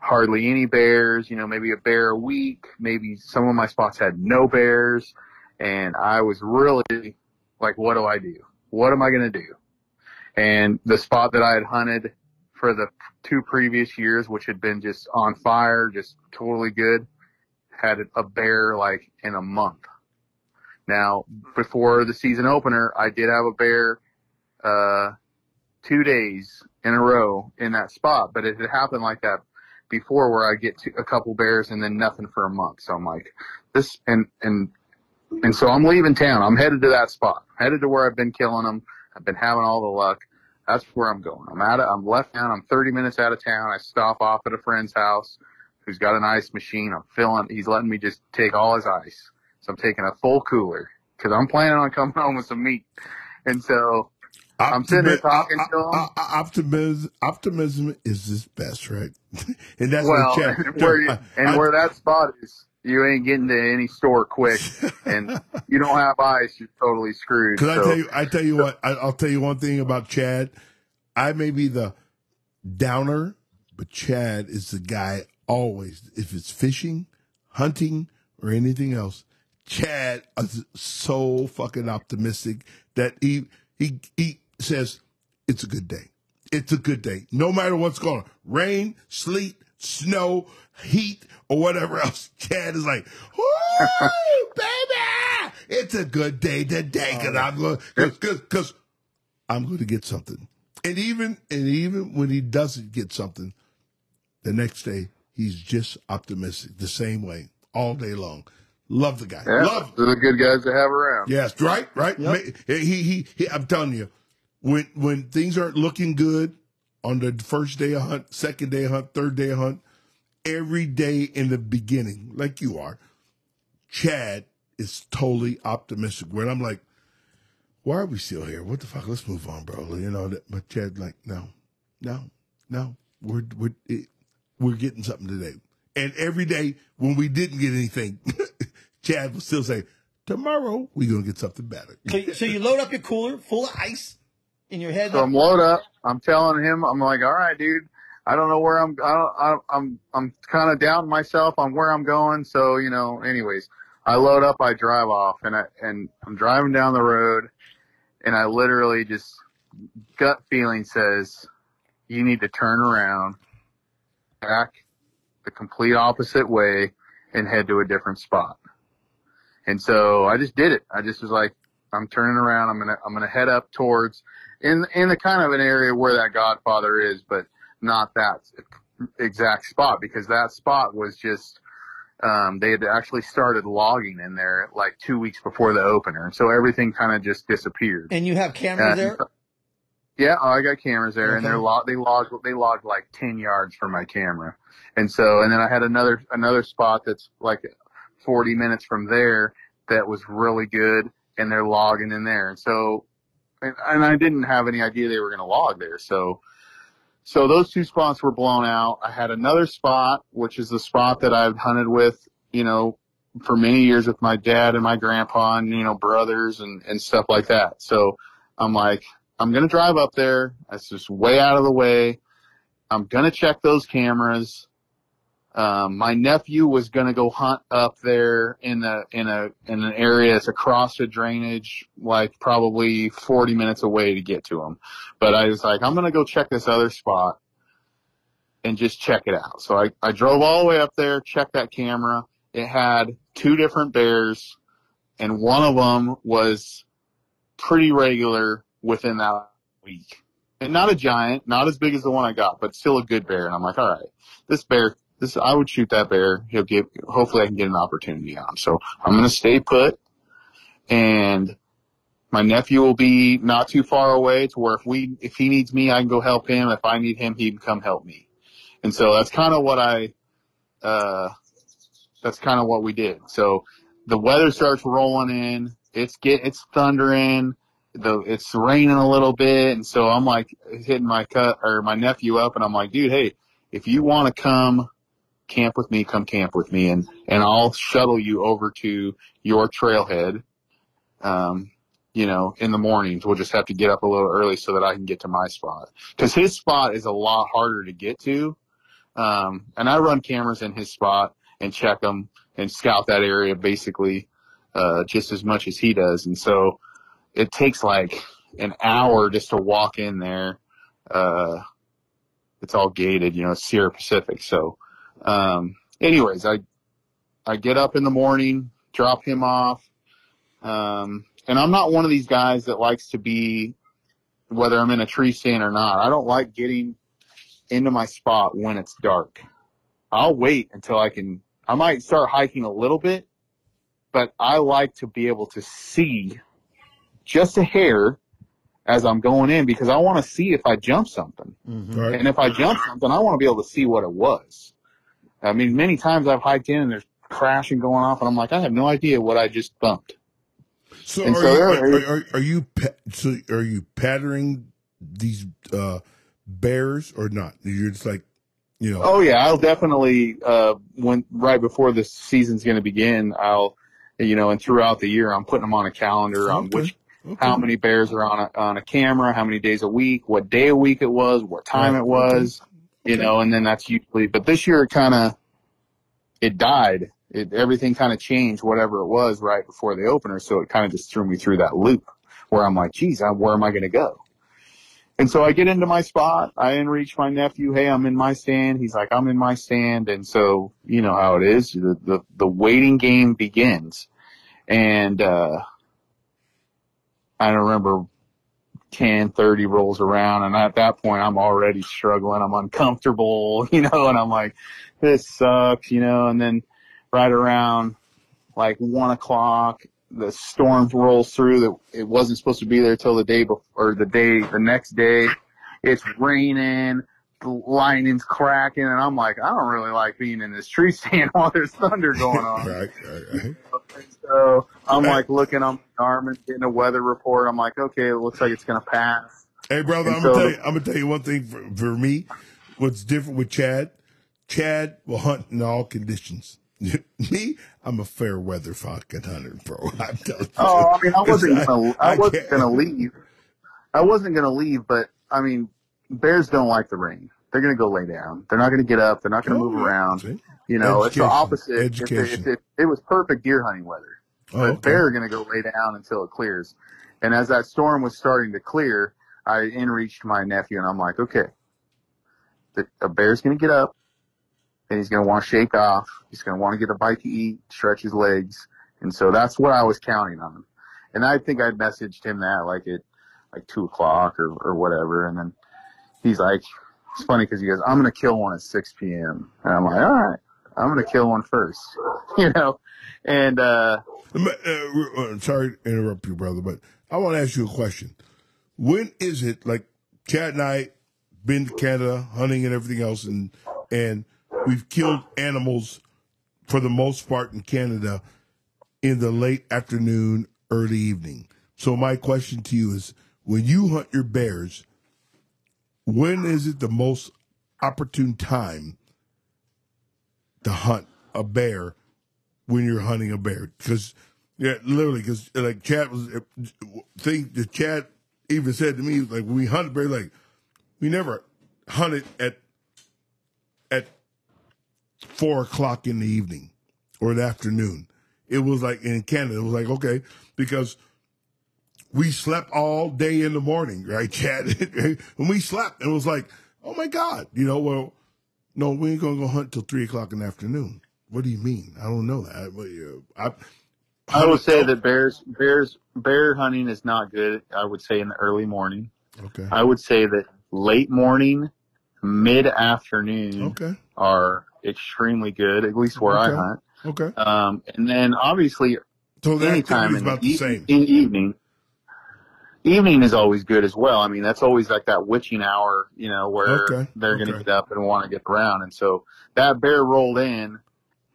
hardly any bears, you know, maybe a bear a week, maybe some of my spots had no bears, and I was really like, what do I do? What am I going to do? And the spot that I had hunted for the two previous years, which had been just on fire, just totally good, had a bear like in a month. Now, before the season opener, I did have a bear, uh, two days in a row in that spot, but it had happened like that before where I get to a couple bears and then nothing for a month. So I'm like, this, and, and, and so I'm leaving town. I'm headed to that spot, headed to where I've been killing them. I've been having all the luck. That's where I'm going. I'm out of, I'm left town. I'm 30 minutes out of town. I stop off at a friend's house who's got an ice machine. I'm filling, he's letting me just take all his ice. So I'm taking a full cooler because I'm planning on coming home with some meat. And so I'm sitting there talking to him. uh, Optimism, optimism is his best, right? and that's well, and where, you, and I- where that spot is, you ain't getting to any store quick, and you don't have ice, you're totally screwed. Because So, I tell you, I tell you what, I, I'll tell you one thing about Chad. I may be the downer, but Chad is the guy always. If it's fishing, hunting, or anything else, Chad is so fucking optimistic that he he he says it's a good day. It's a good day, no matter what's going on. Rain, sleet, snow, heat, or whatever else. Chad is like, woo, baby, it's a good day today oh, because I'm going because because I'm going to get something. And even and even when he doesn't get something, the next day he's just optimistic the same way all day long. Love the guy. yeah, Love. him. they're the good guys to have around. Yes, right, right. Ma- He, he, he, I'm telling you, when when things aren't looking good on the first day of hunt, second day of hunt, third day of hunt, every day in the beginning, like you are, Chad is totally optimistic. When I'm like, why are we still here? What the fuck? Let's move on, bro. You know, that, but Chad, like, no, no, no. We're we're it, we're getting something today. And every day when we didn't get anything, Chad will still say, tomorrow we're gonna get something better. So, so you load up your cooler full of ice in your head. So I'm load up. I'm telling him, I'm like, all right, dude. I don't know where I'm. I don't, I, I'm. I'm kind of down myself on where I'm going. So you know. Anyways, I load up. I drive off, and I and I'm driving down the road, and I literally just gut feeling says, you need to turn around, back the complete opposite way, and head to a different spot. And so I just did it. I just was like, I'm turning around. I'm gonna I'm gonna head up towards in in the kind of an area where that Godfather is, but not that exact spot because that spot was just um, they had actually started logging in there like two weeks before the opener. And so everything kind of just disappeared. And you have cameras Uh, there? Yeah, I got cameras there, and they're log they logged they logged like ten yards from my camera, and so and then I had another another spot that's like forty minutes from there that was really good, and they're logging in there, and so and, and I didn't have any idea they were going to log there, so so those two spots were blown out. I had another spot, which is the spot that I've hunted with, you know, for many years with my dad and my grandpa and you know brothers and and stuff like that. So I'm like. I'm gonna drive up there. That's just way out of the way. I'm gonna check those cameras. Um, my nephew was gonna go hunt up there in a in a in an area that's across the drainage, like probably 40 minutes away to get to him. But I was like, I'm gonna go check this other spot and just check it out. So I I drove all the way up there, checked that camera. It had two different bears, and one of them was pretty regular within that week. And not a giant, not as big as the one I got, but still a good bear. And I'm like, all right, this bear, this, I would shoot that bear. He'll give, hopefully I can get an opportunity on. So I'm going to stay put and my nephew will be not too far away to where if we, if he needs me, I can go help him. If I need him, he can come help me. And so that's kind of what I, uh, that's kind of what we did. So the weather starts rolling in. It's get, it's thundering the it's raining a little bit and so I'm like hitting my cut or my nephew up and I'm like, dude, hey, if you want to come camp with me, come camp with me and and I'll shuttle you over to your trailhead. Um, you know, in the mornings. We'll just have to get up a little early so that I can get to my spot. Cause his spot is a lot harder to get to. Um, and I run cameras in his spot and check them and scout that area basically, uh, just as much as he does. And so, it takes like an hour just to walk in there. Uh, it's all gated, you know, Sierra Pacific. So, um, anyways, I, I get up in the morning, drop him off. Um, and I'm not one of these guys that likes to be, whether I'm in a tree stand or not, I don't like getting into my spot when it's dark. I'll wait until I can, I might start hiking a little bit, but I like to be able to see just a hair as I'm going in because I want to see if I jump something. Mm-hmm. All right. And if I jump something, I want to be able to see what it was. I mean, many times I've hiked in and there's crashing going off and I'm like, I have no idea what I just bumped. So, are, so you, are, are, are you so are you patterning these uh, bears or not? You're just like, you know, Oh yeah, I'll definitely, uh, when, right before the season's going to begin, I'll, you know, and throughout the year, I'm putting them on a calendar on which, okay. how many bears are on a, on a camera, how many days a week, what day a week it was, what time Right, it was, you Okay. know, and then that's usually, but this year it kind of, it died. It, everything kind of changed, whatever it was right before the opener. So it kind of just threw me through that loop where I'm like, geez, I, where am I going to go? And so I get into my spot. I reach my nephew. Hey, I'm in my stand. He's like, I'm in my stand. And so, you know how it is. The, the, the waiting game begins. And, uh, I don't remember 10, 30 rolls around. And at that point, I'm already struggling. I'm uncomfortable, you know, and I'm like, this sucks, you know, and then right around like one o'clock, the storm rolls through that it wasn't supposed to be there till the day before, or the day, the next day. It's raining, lightning's cracking, and I'm like, I don't really like being in this tree stand while there's thunder going on. right, right, right. So I'm like looking on my arm and getting a weather report. I'm like, okay, it looks like it's gonna pass. Hey, brother, And I'm gonna tell you. I'm gonna tell you one thing for, for me. What's different with Chad? Chad will hunt in all conditions. me, I'm a fair weather fucking hunter, bro. I'm telling oh, you. Oh, I mean, I wasn't I- gonna, I I wasn't gonna leave. I wasn't gonna leave, but I mean, bears don't like the rain. They're gonna go lay down. They're not gonna get up. They're not gonna Oh, move around. See? You know, it's the Education. opposite. If it, Education. if it, it was perfect deer hunting weather. Oh, okay. they're going to go lay down until it clears. And as that storm was starting to clear, I in reached my nephew and I'm like, okay, the, a bear's going to get up and he's going to want to shake off. He's going to want to get a bite to eat, stretch his legs. And so that's what I was counting on. And I think I messaged him that like at like two o'clock or, or whatever. And then he's like, it's funny because he goes, I'm going to kill one at 6 p.m. And I'm like, all right. I'm gonna kill one first, you know. And uh, Uh, uh, sorry to interrupt you, brother, but I want to ask you a question. When is it like Chad and I been to Canada hunting and everything else, and and we've killed animals for the most part in Canada in the late afternoon, early evening. So my question to you is: When you hunt your bears, when is it the most opportune time to hunt a bear when you're hunting a bear? Because yeah, literally, because like Chad was thing that Chad even said to me like we hunted bear, like we never hunted at at four o'clock in the evening or the afternoon. It was like in Canada, it was like okay because we slept all day in the morning, right, Chad? when we slept, and it was like, oh my God, you know, well, no, we ain't gonna go hunt till three o'clock in the afternoon. What do you mean? I don't know that. Uh, I, I would say that bears, bears, bear hunting is not good. I would say in the early morning. Okay. I would say that late morning, mid afternoon Okay. are extremely good, at least where Okay. I hunt. Okay. Um, and then obviously So the anytime in about the, the e- same. in evening. Evening is always good as well. I mean, that's always like that witching hour, you know, where Okay, they're going to get up and want to get around. And so that bear rolled in.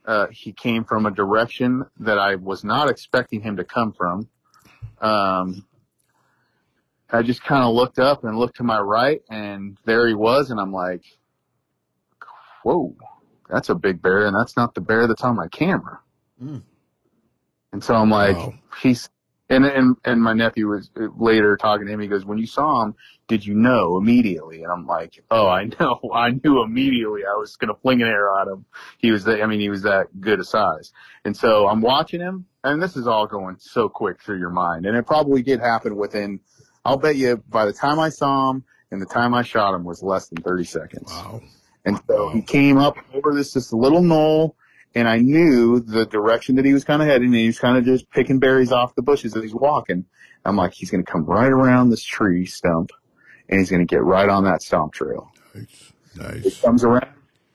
Uh, he came from a direction that I was not expecting him to come from. Um, I just kind of looked up and looked to my right, and there he was, and I'm like, "Whoa, that's a big bear, and that's not the bear that's on my camera." Mm. And so I'm like, Wow. he's and and and my nephew was uh, later talking to him. He goes, "When you saw him, did you know immediately?" And I'm like, "Oh, I know. I knew immediately. I was gonna fling an arrow at him. He was, that, I mean, he was that good a size." And so I'm watching him, and this is all going so quick through your mind, and it probably did happen within. I'll bet you by the time I saw him and the time I shot him was less than 30 seconds. Wow. And so he came up over this this little knoll, and I knew the direction that he was kind of heading, and he was kind of just picking berries off the bushes as he's walking. I'm like, he's going to come right around this tree stump, and he's going to get right on that stomp trail. Nice. He comes around,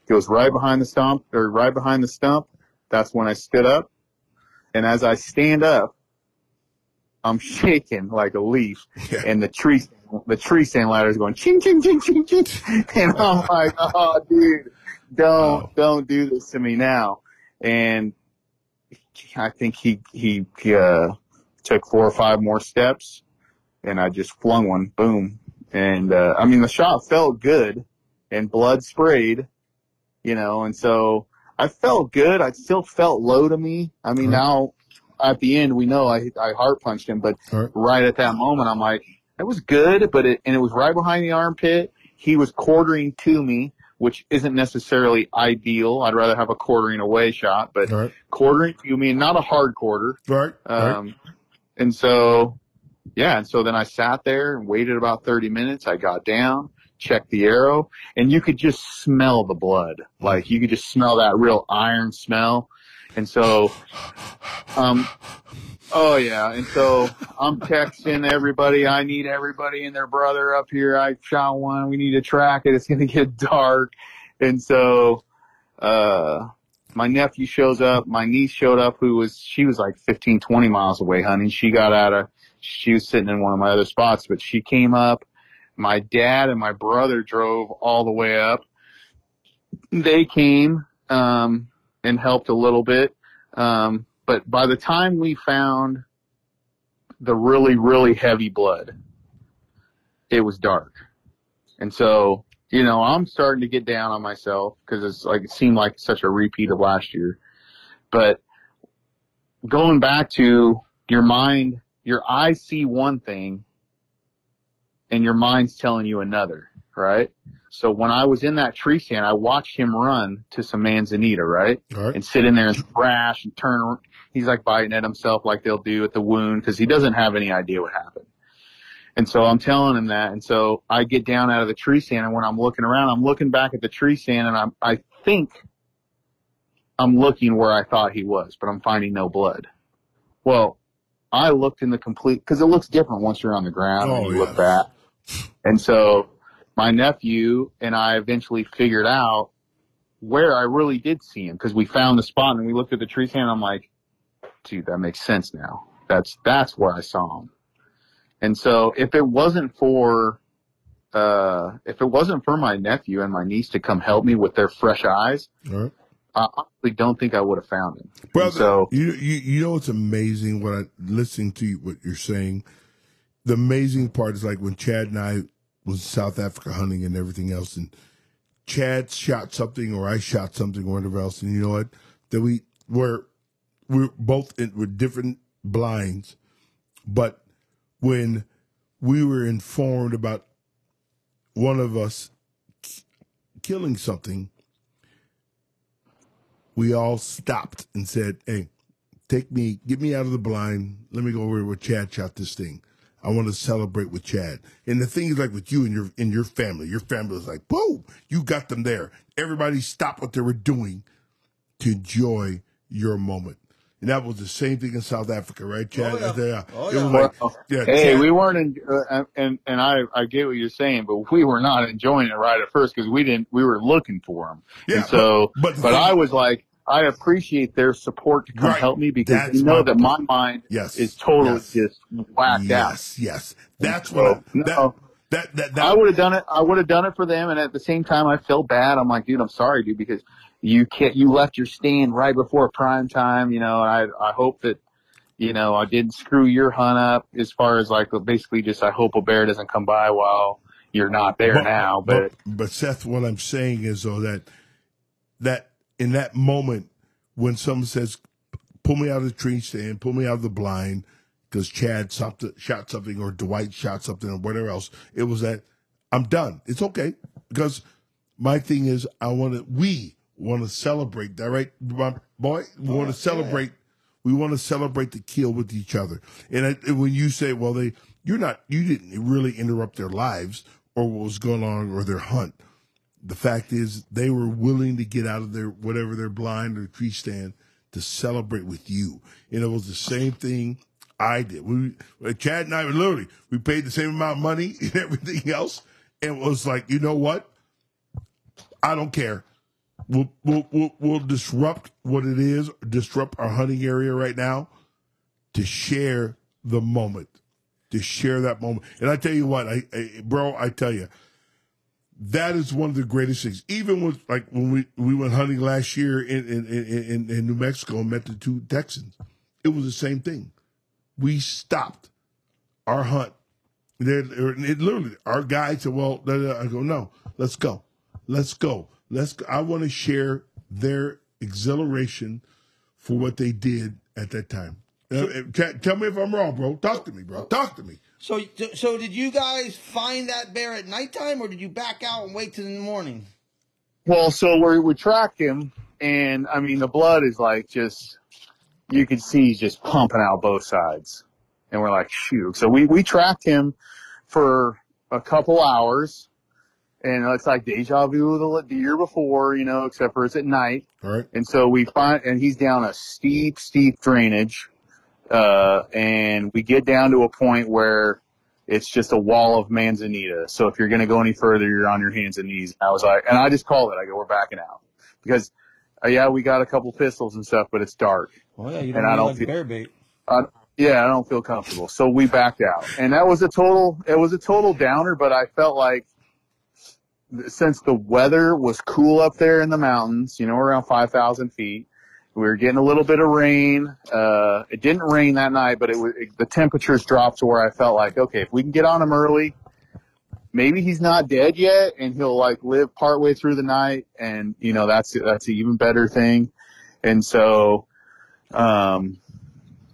goes right behind the stump, or right behind the stump. That's when I stood up, and as I stand up, I'm shaking like a leaf, Yeah. and the tree the tree stand ladder is going ching ching ching ching ching, and I'm like, oh dude, don't Wow. don't do this to me now. And I think he he, he uh, took four or five more steps, and I just flung one, boom. And uh, I mean the shot felt good, and blood sprayed, you know, and so I felt good. I still felt low to me. I mean Right. now at the end we know I I heart punched him, but right. right at that moment, I'm like, that was good, but it, and it was right behind the armpit. He was quartering to me, which isn't necessarily ideal. I'd rather have a quartering away shot, but right. quartering, you mean not a hard quarter. Right. All right. Um, and so, yeah, and so then I sat there and waited about 30 minutes. I got down, checked the arrow, and you could just smell the blood. Like you could just smell that real iron smell. And so, um, oh yeah. And so I'm texting everybody. I need everybody and their brother up here. I shot one. We need to track it. It's to get dark. And so, uh, my nephew shows up. My niece showed up who was, she was like 15, 20 miles away hunting. She got out of, she was sitting in one of my other spots, but she came up. My dad and my brother drove all the way up. They came, um, and helped a little bit. Um, but by the time we found the really, really heavy blood, it was dark. And so, you know, I'm starting to get down on myself because it's like, it seemed like such a repeat of last year. But going back to your mind, your eyes see one thing and your mind's telling you another, right? So when I was in that tree stand, I watched him run to some manzanita, right? Right. and sit in there and thrash and turn. He's like biting at himself like they'll do at the wound because he doesn't have any idea what happened. And so I'm telling him that. And so I get down out of the tree stand and when I'm looking around, I'm looking back at the tree stand and I'm, I think I'm looking where I thought he was, but I'm finding no blood. Well, I looked in the complete, cause it looks different once you're on the ground Oh, and you yeah. look back. And so my nephew and I eventually figured out where I really did see him because we found the spot and we looked at the tree stand. I'm like, dude, that makes sense now. That's that's where I saw him. And so if it wasn't for uh, if it wasn't for my nephew and my niece to come help me with their fresh eyes, right. I honestly don't think I would have found him. And Brother, so you, you you know it's amazing what I listening to you, what you're saying. The amazing part is like when Chad and I was South Africa hunting and everything else, and Chad shot something or I shot something or whatever else, and you know what? That we were we're both in with different blinds, but when we were informed about one of us killing something, we all stopped and said, "Hey, take me, get me out of the blind. Let me go over where Chad shot this thing. I want to celebrate with Chad." And the thing is, like with you and your in your family, your family was like, "Boom, you got them there." Everybody stopped what they were doing to enjoy your moment. And that was the same thing in South Africa, right, Chad? Oh, yeah. Oh, yeah. like, Well, yeah, Hey, Chad- we weren't in, uh, and and I I get what you're saying, but we were not enjoying it right at first because we didn't we were looking for them. Yeah, and so, but- but but, I was like, I appreciate their support to come Right. help me because That's you know that my mind Yes. is totally Yes. just whacked out. yes, yes. That's what I, No. that, that that that I would have done it. I would have done it for them, and at the same time, I feel bad. I'm like, dude, I'm sorry, dude, because you can't. You left your stand right before prime time. You know, and I I hope that you know I didn't screw your hunt up as far as like basically just I hope a bear doesn't come by while you're not there now. But, but Seth, what I'm saying is though that that in that moment when someone says, "Pull me out of the tree stand, pull me out of the blind," because Chad shot, shot something or Dwight shot something or whatever else, it was that I'm done. It's okay because my thing is I want to. We want to celebrate. That right, my boy. We want to oh, celebrate. We want to celebrate the kill with each other. And, I, and when you say, "Well, they," you're not. You didn't really interrupt their lives or what was going on or their hunt the fact is they were willing to get out of their whatever their blind or tree stand to celebrate with you. And it was the same thing I did. We Chad and I literally we paid the same amount of money and everything else, and it was like, you know what? I don't care. We'll we'll we'll, we'll disrupt what it is, disrupt our hunting area right now to share the moment, to share that moment. And I tell you what, I, I bro, I tell you, that is one of the greatest things. Even with like when we, we went hunting last year in in, in, in New Mexico and met the two Texans, it was the same thing. We stopped our hunt. They're- it literally, our guy said, "Well,". I go, "No, let's go, let's go, let's." Go. I want to share their exhilaration for what they did at that time. Uh, uh, tell me if I'm wrong, bro. Talk to me, bro. Talk to me. So, so did you guys find that bear at nighttime, or did you back out and wait till the morning? well, so we we tracked him, and I mean the blood is like just you could see he's just pumping out both sides, and we're like, shoot. So we we tracked him for a couple hours, and it's like deja vu the, the year before, you know, except for it's at night. All right. And so we find, and he's down a steep, steep drainage. Uh, and we get down to a point where it's just a wall of manzanita. So if you're going to go any further, you're on your hands and knees. I was like, and I just called it. I go, we're backing out because, uh, yeah, we got a couple pistols and stuff, but it's dark. Oh yeah, you And I don't like feel- bear bait. Uh, yeah, I don't feel comfortable. So we backed out. And that was a total, it was a total downer, but I felt like since the weather was cool up there in the mountains, you know, around 5,000 feet, we were getting a little bit of rain. Uh, it didn't rain that night, but it was, it, the temperatures dropped to where I felt like, okay, if we can get on him early, maybe he's not dead yet and he'll like live partway through the night. And, you know, that's, that's an even better thing. And so, um,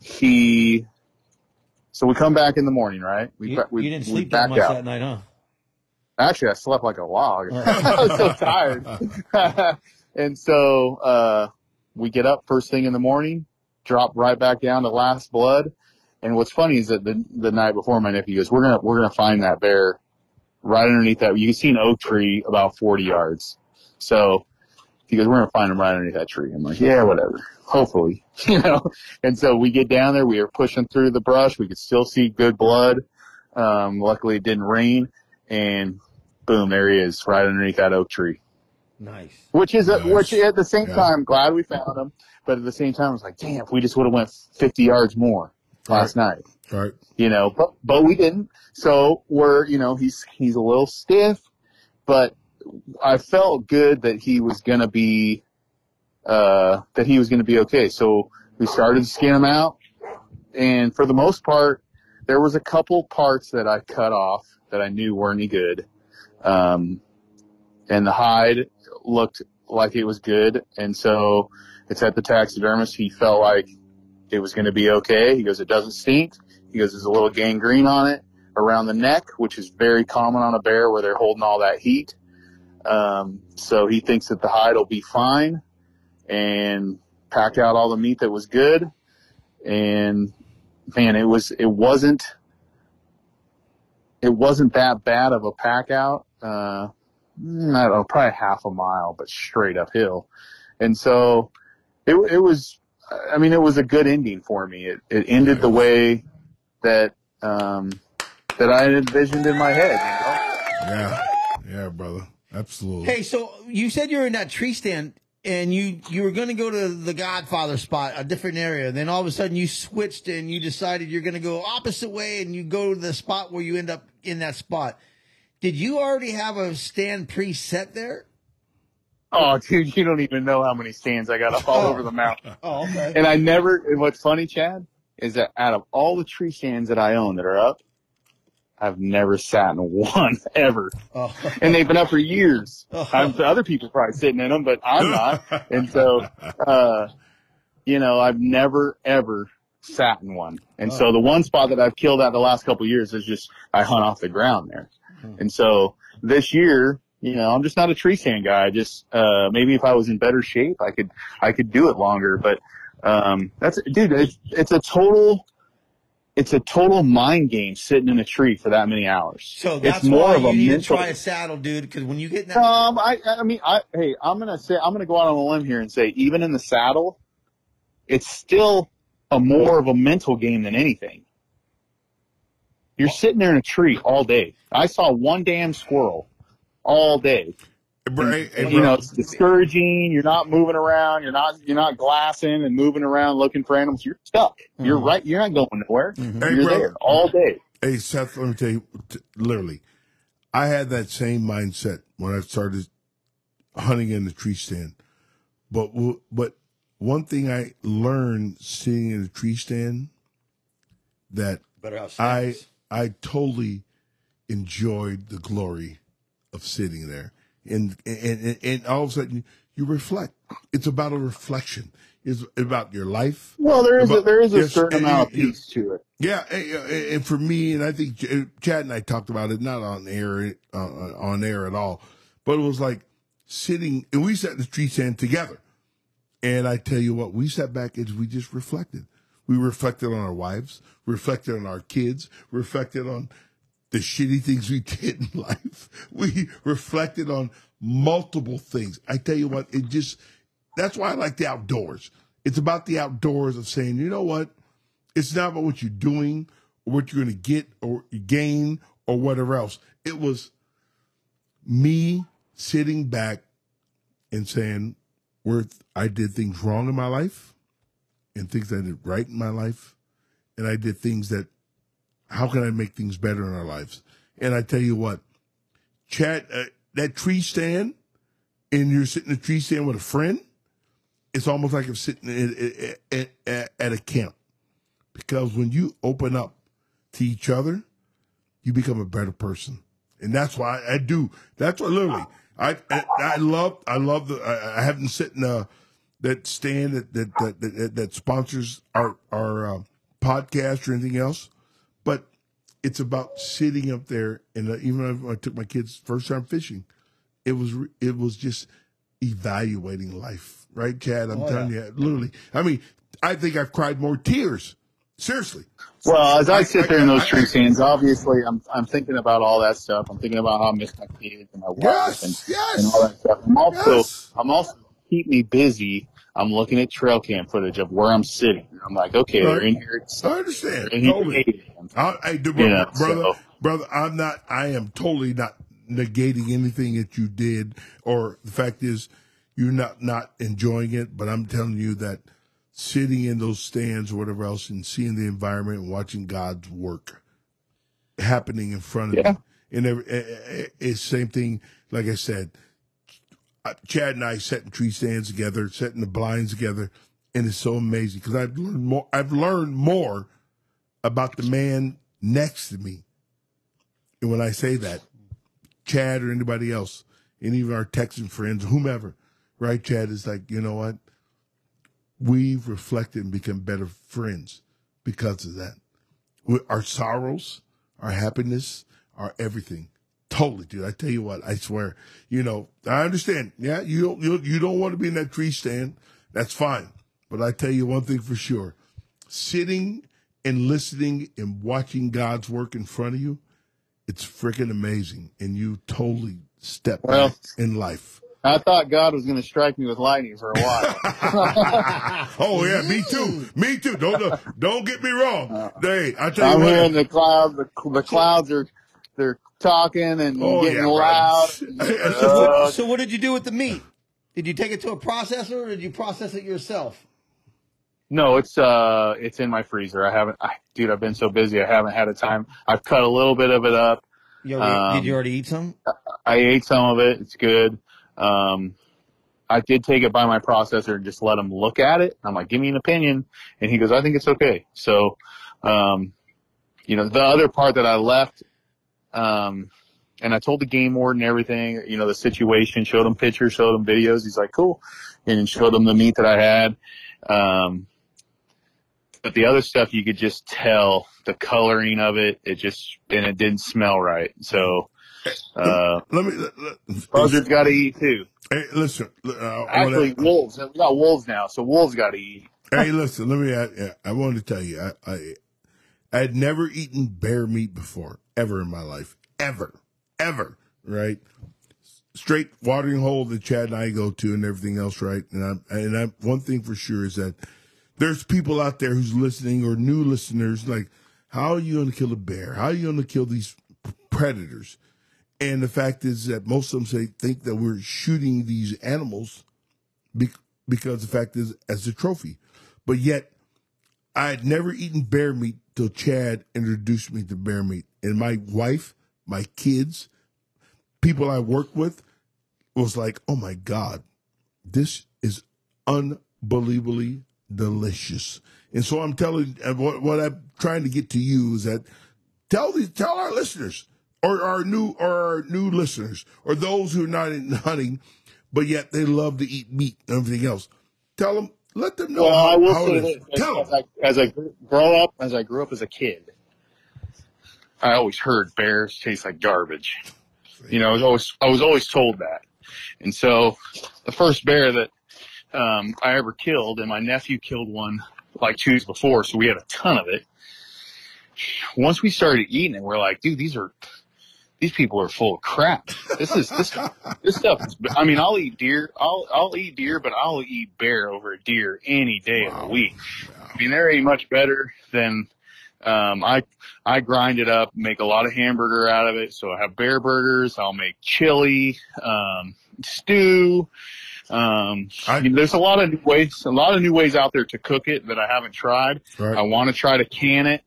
he, so we come back in the morning, right? We, You, we, you didn't sleep that back much out. that night, huh? Actually, I slept like a log. I was so tired. and so, uh, we get up first thing in the morning, drop right back down to last blood. And what's funny is that the, the night before my nephew goes, we're going to, we're going to find that bear right underneath that. You can see an oak tree about 40 yards. So he goes, we're going to find him right underneath that tree. I'm like, yeah, whatever. Hopefully, you know? And so we get down there. We are pushing through the brush. We could still see good blood. Um, luckily it didn't rain and boom, there he is right underneath that oak tree. Nice. which is a, which at the same Yeah. time glad we found him, but at the same time I was like, damn, if we just would have went 50 yards more last night, Right. you know, but but we didn't. So we're you know he's he's a little stiff, but I felt good that he was gonna be uh that he was gonna be okay. So we started to skin him out, and for the most part, there was a couple parts that I cut off that I knew weren't any good. Um, and the hide looked like it was good. And so it's at the taxidermist. He felt like it was going to be okay. He goes, it doesn't stink. He goes, there's a little gangrene on it around the neck, which is very common on a bear where they're holding all that heat. Um, so he thinks that the hide will be fine and packed out all the meat that was good. And man, it was, it wasn't, it wasn't that bad of a pack out. Uh, I don't know, probably half a mile, but straight uphill. And so it, it was, I mean, it was a good ending for me. It, it ended the way that, um, that I had envisioned in my head, you know? Yeah. Yeah, brother. Absolutely. Hey, so you said you were in that tree stand and you you were going to go to the Godfather spot, a different area. Then all of a sudden you switched and you decided you're going to go opposite way and you go to the spot where you end up in that spot. Did you already have a stand preset there? Oh, dude, you don't even know how many stands I got up all Oh. over the mountain. Oh, okay. And I never, and what's funny, Chad, is that out of all the tree stands that I own that are up, I've never sat in one ever. Oh, And they've been up for years. Oh. Other people are probably sitting in them, but I'm not. And so, uh, you know, I've never ever sat in one. And so the one spot that I've killed out the last couple of years is just, I hunt off the ground there. And so this year, you know, I'm just not a tree stand guy. I just, uh, maybe if I was in better shape, I could, I could do it longer. But, um, that's, dude, it's, it's a total, it's a total mind game sitting in a tree for that many hours. so that's it's more why of you a need mental. to try a saddle, dude. Because when you get in that, Um, I, I mean, I, hey, I'm gonna say, I'm gonna go out on a limb here and say, even in the saddle, it's still a more of a mental game than anything. You're sitting there in a tree all day. I saw one damn squirrel all day. Bro, hey, hey, you bro. know, it's discouraging. You're not moving around. You're not, you're not glassing and moving around looking for animals. You're stuck. You're Mhm. right. You're not going nowhere. Hey, You're bro. there all day. Hey, Seth, let me tell you, t- literally, I had that same mindset when I started hunting in the tree stand. But, but one thing I learned sitting in a tree stand that I, snacks. I totally enjoyed the glory of sitting there. And, and, and, and all of a sudden you reflect. It's about a reflection. It's about your life. Well, there is a, But- there is a yes, certain amount of peace to it. Yeah, and- and for me, and I think Chad and I talked about it, not on air, uh, on air at all, but it was like sitting, and we sat in the tree stand together. And I tell you what, we sat back and we just reflected. We reflected on our wives, reflected on our kids, reflected on the shitty things we did in life. We reflected on multiple things. I tell you what, it just, that's why I like the outdoors. It's about the outdoors of saying, you know what? It's not about what you're doing or what you're going to get or gain or whatever else. It was me sitting back and saying, where I did things wrong in my life and things I did right in my life. And I did things that, how can I make things better in our lives? And I tell you what, Chad, uh, that tree stand and you're sitting in a tree stand with a friend, it's almost like I'm sitting at, at, at, a camp. Because when you open up to each other, you become a better person. And that's why I, do. That's why literally, I, I, I love, I love the, I, I haven't sit in uh that stand that, that, that, that, that sponsors our, our, uh, podcast or anything else, but it's about sitting up there. And uh, even when I took my kids first time fishing, it was, it was just evaluating life, right, Chad? I'm Oh, telling you, literally. I mean, I think I've cried more tears. Seriously. Well, as I, I- sit I- there in those I- tree stands, obviously I'm I'm thinking about all that stuff. I'm thinking about how I miss my kids and my wife and, Yes, yes. and all that stuff. I'm also Yes. I'm also keep me busy. I'm looking at trail cam footage of where I'm sitting. I'm like, okay, they're in here. I understand. Totally. at 8 a.m. I, I do, You know, brother, so- brother, I'm not, I am totally not negating anything that you did, or the fact is you're not not enjoying it. But I'm telling you that sitting in those stands or whatever else and seeing the environment and watching God's work happening in front of Yeah. you, and every, eh, eh, eh, it's same thing. Like I said, Chad and I setting tree stands together, setting the blinds together, and it's so amazing because I've learned more. I've learned more about the man next to me. And when I say that, Chad or anybody else, any of our Texan friends, whomever, right? Chad is like, you know what? We've reflected and become better friends because of that. We, our sorrows, our happiness, our everything. Totally, dude. I tell you what, I swear. You know, I understand. Yeah, you don't you, you don't want to be in that tree stand. That's fine. But I tell you one thing for sure. Sitting and listening and watching God's work in front of you, it's freaking amazing. And you totally step Well- back in life. I thought God was going to strike me with lightning for a while. oh yeah, me too. Me too. Don't don't- don't get me wrong. Uh, hey, I tell you I'm what. hearing the clouds. The, the clouds are they're talking and Oh, getting yeah, loud. right. So, Uh, what, so what did you do with the meat? Did you take it to a processor or did you process it yourself? No, it's uh, it's in my freezer. I haven't, I, dude. I've been so busy. I haven't had a time. I've cut a little bit of it up. You already, did Um, you already eat some? I ate some of it. It's good. Um, I did take it by my processor and just let him look at it. I'm like, give me an opinion, and he goes, I think it's okay. So, um, you know, the other part that I left, um, and I told the game warden everything, you know, the situation, showed him pictures, showed him videos. He's like, cool, and showed him the meat that I had. Um, but the other stuff, you could just tell the coloring of it. It just and it didn't smell right. So. Uh, Let me. Let, Buzzards got to eat too. hey, listen. Uh, I wanna- Actually, wolves. We got wolves now, so wolves got to eat. hey, listen. Let me. yeah, I wanted to tell you. I, I I had never eaten bear meat before, ever in my life, ever, ever. Right. Straight watering hole that Chad and I go to, and everything else. Right. And I'm and I'm one thing for sure is that there's people out there who's listening or new listeners like, how are you going to kill a bear? How are you going to kill these predators? And the fact is that most of them say think that we're shooting these animals be- because the fact is as a trophy. But yet, I had never eaten bear meat till Chad introduced me to bear meat, and my wife, my kids, people I work with, was like, "Oh my god, this is unbelievably delicious." And so I'm telling, what, what I'm trying to get to you is that tell these, tell our listeners, or our new, or our new listeners, or those who are not in hunting, but yet they love to eat meat and everything else. Tell them, let them know Well, how, I will say it this: as, them. I, as I grew grow up, as I grew up as a kid, I always heard bears taste like garbage. You know, I was always I was always told that, and so the first bear that um, I ever killed, and my nephew killed one like two years before, so we had a ton of it. Once we started eating it, we're like, dude, these are these people are full of crap. This is this this stuff. Is, I mean, I'll eat deer. I'll I'll eat deer, but I'll eat bear over a deer any day of the week. I mean, they're much better than um, I I grind it up, make a lot of hamburger out of it. So I have bear burgers. I'll make chili, um, stew. Um, I- there's a lot of new ways, a lot of new ways out there to cook it that I haven't tried. Right. I want to try to can it.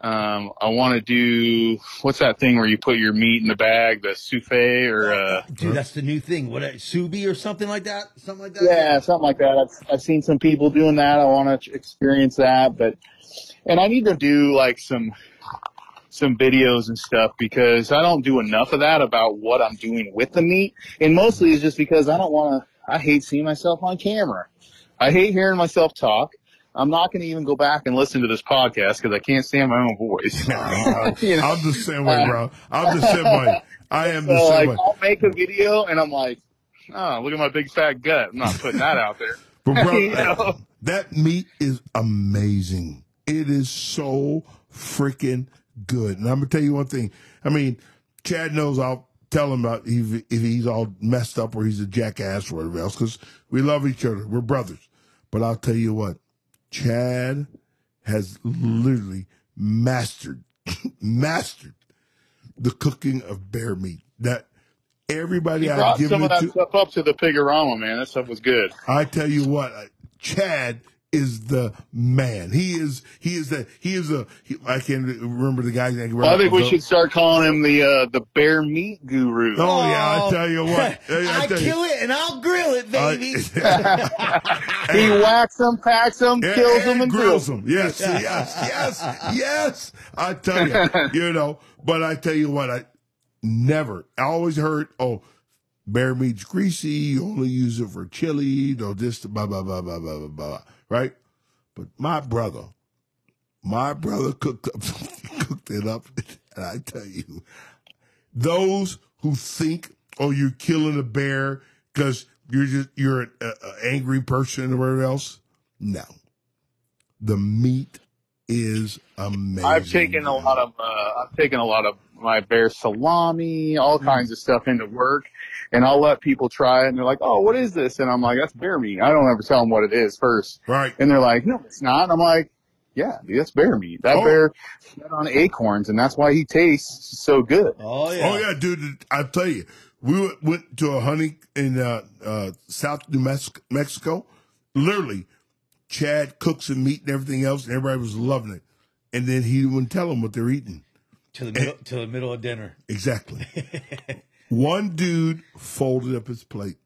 Um, I want to do what's that thing where you put your meat in the bag, the souffle or uh, Dude, that's the new thing. What, a subi or something like that? Something like that? yeah, something like that. I've I've seen some people doing that. I want to experience that, but and I need to do like some some videos and stuff because I don't do enough of that about what I'm doing with the meat, and mostly is just because I don't want to. I hate seeing myself on camera. I hate hearing myself talk. I'm not going to even go back and listen to this podcast because I can't stand my own voice. You know? I'm the same way, bro. I'm the same way. I am the So same like, way. I'll make a video and I'm like, oh, look at my big fat gut. I'm not putting that out there. But bro, You know? that meat is amazing. It is so freaking good. And I'm gonna tell you one thing. I mean, Chad knows I'll tell him about if, if he's all messed up or he's a jackass or whatever else because we love each other. We're brothers. But I'll tell you what, Chad has literally mastered, mastered the cooking of bear meat. That everybody I've brought some given of that to. stuff up to the Pigorama, man. That stuff was good. I tell you what, Chad is the man. He is. He is that. He is a. He, I can't remember the guy's name. Well, I think we should start calling him the uh, the bear meat guru. Oh yeah, I tell you what. I, I, tell you. kill it and I'll grill it, Uh, baby. He whacks them, packs them, Yeah, kills them, and grills grills them. Yes, yes, yes, yes. I tell you, you know. But I tell you what, I never. I always heard, oh, bear meat's greasy. You only use it for chili. No, this, blah blah blah blah blah blah blah. Right? But my brother, my brother cooked up, cooked it up, and I tell you, those who think, oh, you're killing a bear because you're just you're an angry person or whatever else. No, the meat is amazing. I've taken a lot of uh, I've taken a lot of my bear salami, all Mm. kinds of stuff into work, and I'll let people try it, and they're like, "Oh, what is this?" And I'm like, "That's bear meat." I don't ever tell them what it is first, right. and they're like, "No, it's not." And I'm like, "Yeah, dude, that's bear meat. That Oh. bear fed on acorns, and that's why he tastes so good." oh yeah. Oh yeah, dude. I tell you, we went, went to a hunting in uh, uh, South New Mexico, Mexico. Literally, Chad cooks and meat and everything else, and everybody was loving it. And then he wouldn't tell them what they're eating. To the middle, to the middle of dinner. Exactly. one dude folded up his plate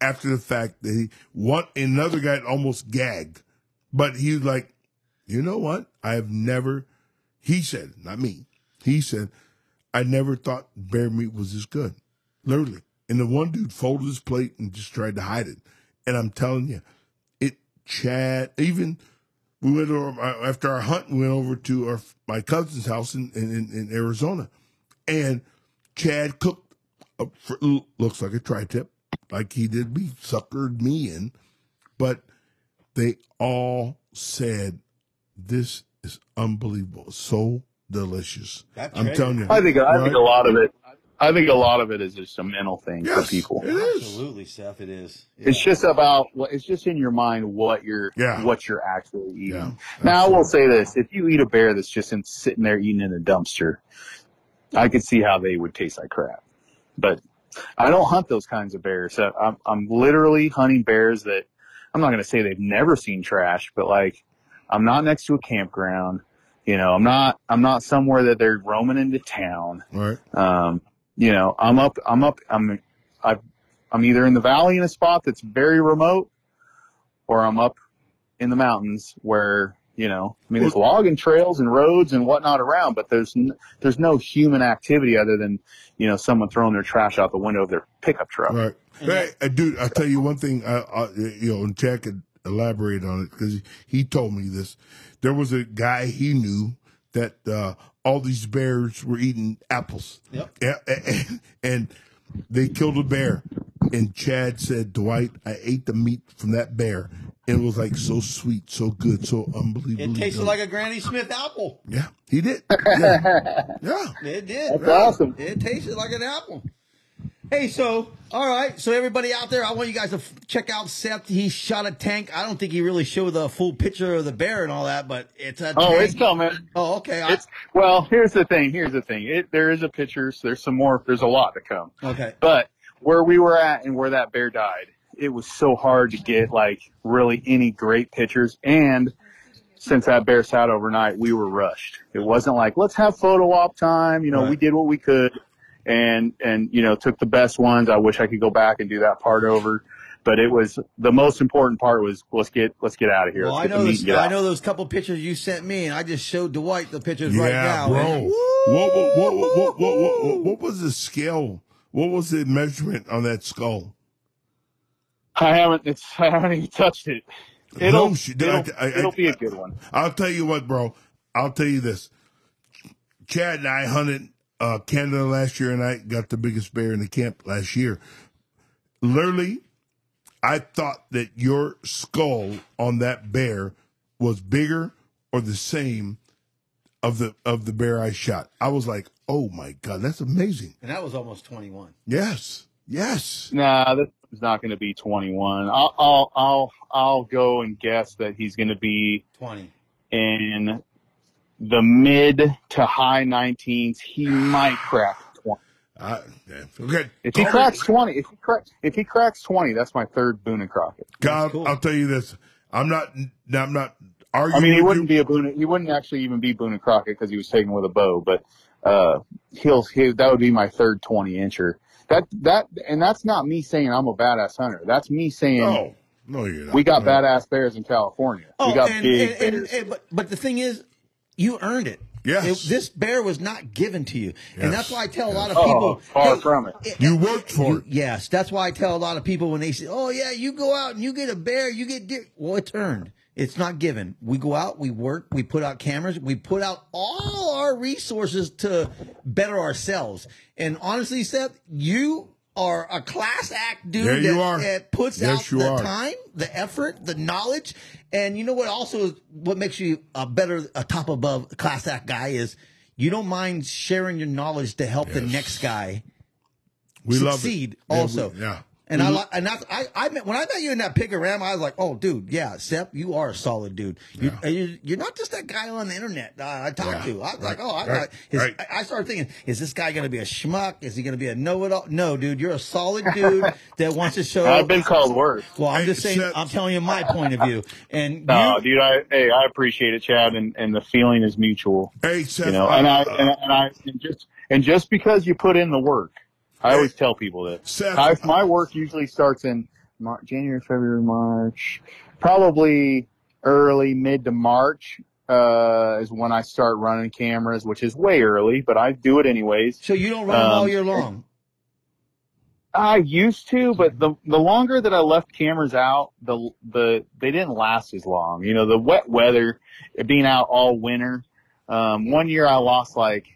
after the fact that he one another guy almost gagged, but he was like, you know what? I have never. He said, not me. He said, I never thought bear meat was this good, literally. And the one dude folded his plate and just tried to hide it. And I'm telling you, Chad even we went over uh, after our hunt. We went over to our my cousin's house in in, in Arizona, and Chad cooked. A, looks like a tri-tip, like he did me, suckered me in, but they all said this is unbelievable, so delicious. That I'm treasure. telling you, I think I think a lot of it. I think a lot of it is just a mental thing Yes, for people. it is. Absolutely, Seth. It is. It's just about what it's just in your mind what you're Yeah. what you're actually eating. Yeah, now I will say this: if you eat a bear that's just in, sitting there eating in a dumpster, I could see how they would taste like crap. But I don't hunt those kinds of bears. So I'm I'm literally hunting bears that I'm not going to say they've never seen trash, but like I'm not next to a campground. You know, I'm not I'm not somewhere that they're roaming into town. Right. Um, you know, I'm up, I'm up, I'm, I, I'm either in the valley in a spot that's very remote, or I'm up in the mountains where you know, I mean, there's logging trails and roads and whatnot around, but there's n- there's no human activity other than you know someone throwing their trash out the window of their pickup truck. Right. Hey, dude, I'll tell you one thing. I, I, you know, and Chad could elaborate on it because he told me this. There was a guy he knew that uh, all these bears were eating apples. Yep. Yeah, and, and they killed a bear. And Chad said, Dwight, I ate the meat from that bear. And it was like so sweet, so good, so unbelievably It tasted good. like a Granny Smith apple. Yeah, he did. Yeah. yeah. It did. That's awesome. It tasted like an apple. Hey, so all right, so everybody out there, I want you guys to f- check out Seth. He shot a tank. I don't think he really showed the full picture of the bear and all that, but it's a Oh, tank. it's coming. Oh, okay. It's well. Here's the thing. Here's the thing. It, there is a picture. So there's some more. There's a lot to come. okay. But where we were at and where that bear died, it was so hard to get like really any great pictures. And since that bear sat overnight, we were rushed. It wasn't like let's have photo op time. You know, Right. we did what we could, and and you know took the best ones. I wish I could go back and do that part over. But it was the most important part was let's get let's get out of here. Well, I know the meat this, I know those couple pictures you sent me, and I just showed Dwight the pictures right now. bro. and- What, what, what, what, what, what, what, what was the scale? What was the measurement on that skull? I haven't. It's I haven't even touched it. It'll No shit. it'll, I- I- it'll be a good one. I'll tell you what, bro. I'll tell you this. Chad and I hunted uh, Canada last year, and I got the biggest bear in the camp last year. Literally, I thought that your skull on that bear was bigger or the same of the of the bear I shot. I was like, oh my god, that's amazing. And that was almost 21. Yes, yes. Nah, this is not going to be 21. I'll, I'll, I'll, I'll go and guess that he's going to be 20. in the mid to high 19s. He might crack 20. I, yeah. Okay. If he Call me- cracks twenty, if he cracks, if he cracks twenty, that's my third Boone and Crockett. God, cool. I'll tell you this. I'm not. I'm not I mean, he with wouldn't you. be a Boone. He wouldn't actually even be Boone and Crockett because he was taken with a bow. But uh, he'll he, that would be my third twenty incher. That that and that's not me saying I'm a badass hunter. That's me saying No, no, you're not. we got No. badass bears in California. we got Oh, and, big and, and, bears. and- but but the thing is, you earned it. Yes. It- this bear was not given to you, and that's why I tell a lot of oh, people. far hey, from it. You worked for you- it. yes, that's why I tell a lot of people when they say, "Oh yeah, you go out and you get a bear, you get deer." Well, it's earned. It's not given. We go out, we work, we put out cameras, we put out all our resources to better ourselves. And honestly, Seth, you are a class act dude There you that, are. that puts Yes, out the are. time, the effort, the knowledge, and you know what? Also, what makes you a better, a top above class act guy is you don't mind sharing your knowledge to help the next guy We love it. succeed Yeah, we- also. Yeah. And I like, and that's, I, I met, when I met you in that picorama, I was like, oh, dude, yeah, Seth, you are a solid dude. You, Yeah. you, you're not just that guy on the internet uh, I talked Yeah. to. I was Right. like, oh, I, Right. is, Right. I, I started thinking, is this guy going to be a schmuck? Is he going to be a know-it-all? No, dude, you're a solid dude that wants to show. I've been called worse. well, I'm Hey, just saying, Seth- I'm telling you my point of view. And No, you, dude, I hey, I appreciate it, Chad, and, and the feeling is mutual. Hey, Seth. You know, and I and, I- and I and just and just because you put in the work, I always tell people that. Seth, I, my work usually starts in Mar- January, February, March, probably early mid to March uh, is when I start running cameras, which is way early, but I do it anyways. so you don't run them all um, year long. I used to, but the the longer that I left cameras out, the the they didn't last as long. You know, the wet weather, being out all winter. Um, one year I lost like,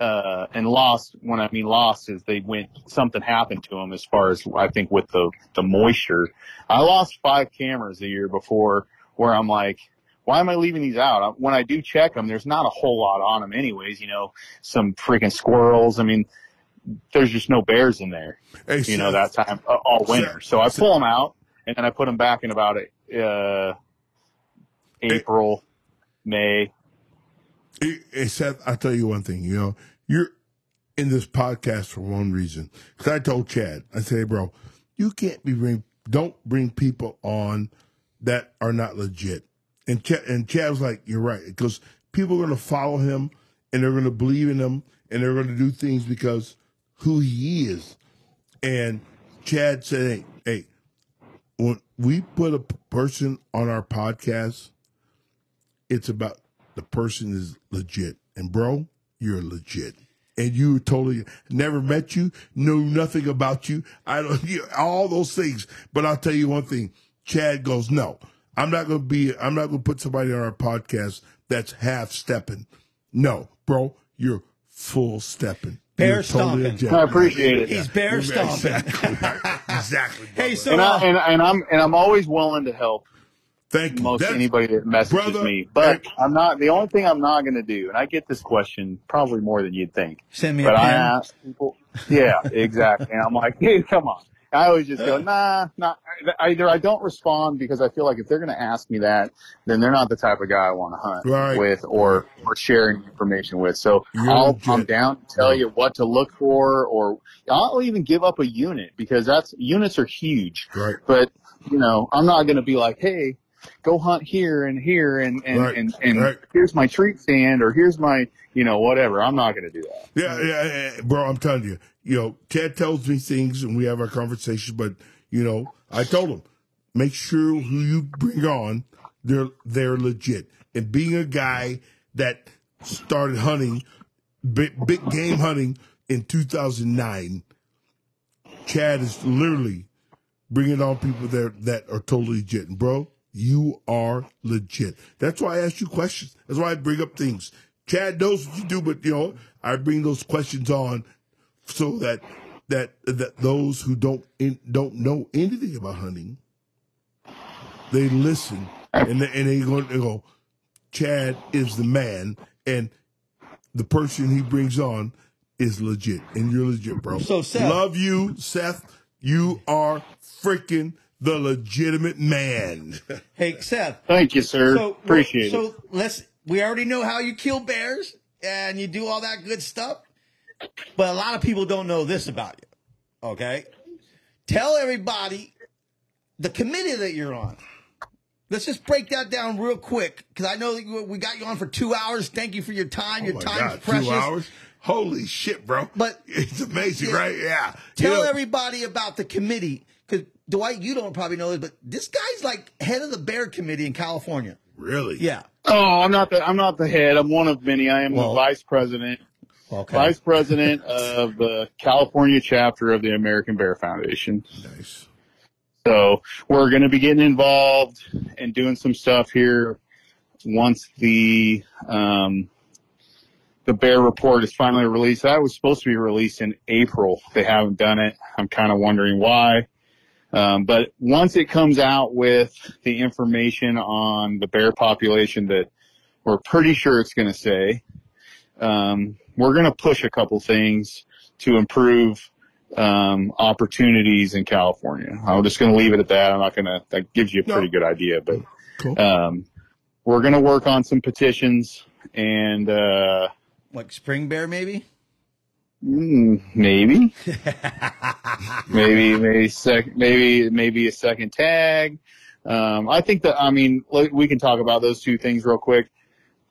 uh, and lost when I mean lost is they went something happened to them as far as I think with the the moisture. I lost five cameras the year before where I'm like. Why am I leaving these out? When I do check them, there's not a whole lot on them anyways, you know, some freaking squirrels. I mean, there's just no bears in there hey, you know, that time uh, all winter. So I pull them out and then I put them back in about uh, April, May. Seth, I'll tell you one thing. You know, you're in this podcast for one reason. Because I told Chad, I said, hey, bro, you can't be bring, don't bring people on that are not legit. And Chad, and Chad was like, you're right. Because people are going to follow him and they're going to believe in him and they're going to do things because who he is. And Chad said, hey, hey, when we put a person on our podcast, it's about the person is legit. And bro, you're legit. And you totally never met you, know nothing about you. I don't you, all those things. But I'll tell you one thing. Chad goes, no, I'm not gonna be I'm not gonna put somebody on our podcast that's half stepping. No, bro, you're full stepping. Bear You're totally stomping. legit. I appreciate it. He's bear You're stomping. Exactly. exactly Hey, so And, uh, I, and, and I'm and I'm always willing to help thank you. most That's- anybody that messages brother, me. But hey. I'm not the only thing I'm not going to do. And I get this question probably more than you'd think. send me a But I ask people, yeah, exactly. And I'm like, hey, come on. I always just go, nah, nah. Either I don't respond because I feel like if they're going to ask me that, then they're not the type of guy I want to hunt Right. with or, or sharing information with. So You're I'll, legit. I'm down to tell you what to look for or I'll even give up a unit because that's, units are huge. Right. But, you know, I'm not going to be like, hey, go hunt here and here and, and, Right. and, and Right. here's my treat stand or here's my, you know, whatever. I'm not going to do that. Yeah, yeah, yeah, bro. I'm telling you, you know, Ted tells me things and we have our conversations, but you know, I told him, make sure who you bring on, they're they're legit. And being a guy that started hunting, big, big game hunting in 2009, Chad is literally bringing on people that that are totally legit. And bro, you are legit. That's why I ask you questions. That's why I bring up things. Chad knows what you do, but you know, I bring those questions on so that that that those who don't in, don't know anything about hunting, they listen and they, and they go, they go, Chad is the man, and the person he brings on is legit, and you're legit, bro. So, Seth- love you, Seth. You are freaking the legitimate man. Hey, Seth. Thank you, sir. So Appreciate so it. So let's. We already know how you kill bears and you do all that good stuff. But a lot of people don't know this about you. Okay? Tell everybody the committee that you're on. Let's just break that down real quick because I know that we got you on for two hours. Thank you for your time. Oh your my time's God, precious. two hours. Holy shit, bro! But- it's amazing, Yeah. right? Yeah. Tell You know- everybody about the committee because Dwight, you don't probably know this, but this guy's like head of the Bear Committee in California. Really? Yeah. Oh, I'm not the I'm not the head. I'm one of many. I am Well- the vice president, Okay. vice president of the California chapter of the American Bear Foundation. Nice. So we're going to be getting involved and doing some stuff here once the um, the bear report is finally released. That was supposed to be released in April. They haven't done it. I'm kind of wondering why. Um, but once it comes out with the information on the bear population that we're pretty sure it's going to say, um, we're going to push a couple things to improve um, opportunities in California. I'm just going to leave it at that. I'm not going to. That gives you a No. pretty good idea, but Cool. um, we're going to work on some petitions and uh, like Spring Bear, maybe? Mm, maybe, maybe, maybe, sec- maybe, maybe a second tag. Um, I think that. I mean, we can talk about those two things real quick.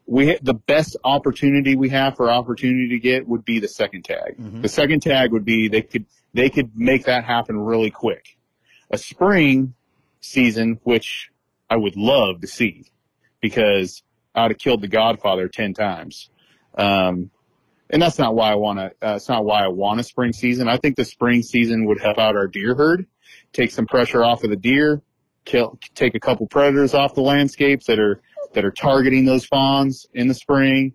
We the best opportunity we have for opportunity to get would be the second tag. Mhm. The second tag would be they could they could make that happen really quick. A spring season, which I would love to see, because I would have killed the Godfather ten times. Um, and that's not why I want to. Uh, it's not why I want a spring season. I think the spring season would help out our deer herd, take some pressure off of the deer, kill, take a couple predators off the landscapes that are that are targeting those fawns in the spring.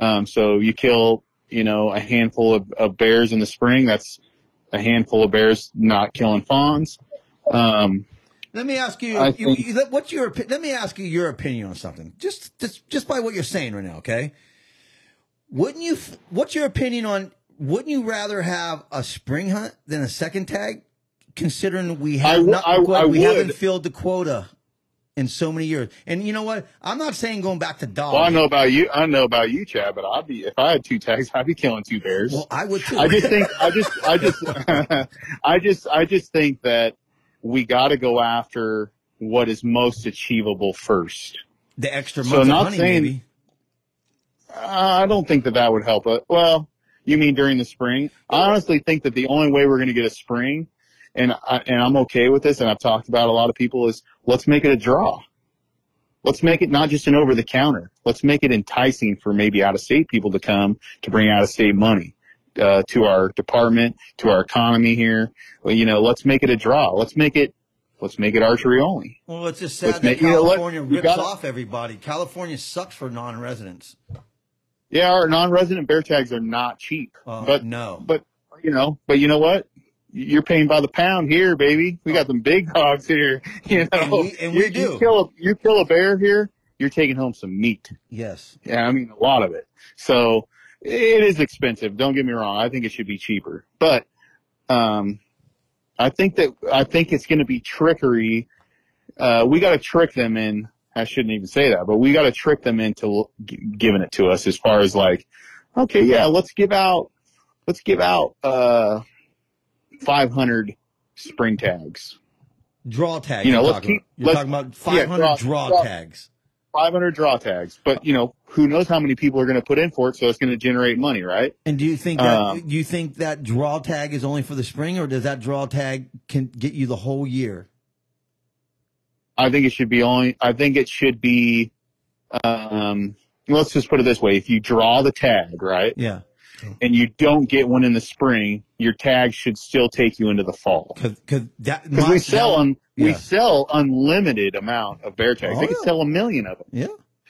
Um, so you kill, you know, a handful of, of bears in the spring. That's a handful of bears not killing fawns. Um, Let me ask you, you, think- you- what's your let me ask you your opinion on something. Just just just by what you're saying right now, okay? Wouldn't you what's your opinion on wouldn't you rather have a spring hunt than a second tag considering we have w- not I- I we haven't filled the quota in so many years. And you know what? I'm not saying going back to dogs. well, I know about you. I know about you, Chad. But I'd be if I had two tags, I'd be killing two bears. Well, I would too. I just think I just I just I just I just think that we got to go after what is most achievable first. the extra so of not saying- maybe. Uh, I don't think that that would help it. Well, you mean during the spring? I honestly think that the only way we're going to get a spring, and I, and I'm okay with this, and I've talked about a lot of people is let's make it a draw. Let's make it not just an over the counter. Let's make it enticing for maybe out of state people to come to bring out of state money uh, to our department, to our economy here. Well, you know, let's make it a draw. Let's make it let's make it archery only. Well, it's just Let's sad that make- you know? California rips gotta- off everybody. California sucks for non-residents. Yeah, our non-resident bear tags are not cheap, Uh, but no. but you know, but you know what? You're paying by the pound here, baby. We got some big dogs here. You know, And we- and you, do. You kill, a, you kill a bear here, you're taking home some meat. Yes. Yeah, I mean a lot of it. So it is expensive. Don't get me wrong. I think it should be cheaper, but um, I think that I think it's going to be trickery. Uh, we got to trick them in. I shouldn't even say that, but we got to trick them into giving it to us as far as like, okay, yeah, let's give out, let's give out, uh, 500 spring tags, Draw tags. You know, you're let's talking keep- about. You're let's- talking about 500 draw- draw, draw- tags. 500 draw tags, but you know, who knows how many people are going to put in for it. So it's going to generate money, right? And do you think that Um, do you think that draw tag is only for the spring, or does that draw tag can get you the whole year? I think it should be only, I think it should be, um, let's just put it this way. If you draw the tag, right, Yeah, and you don't get one in the spring, your tag should still take you into the fall. because that we sell them, we sell unlimited amount of bear tags. Oh, they could yeah. sell a million of them. Yeah,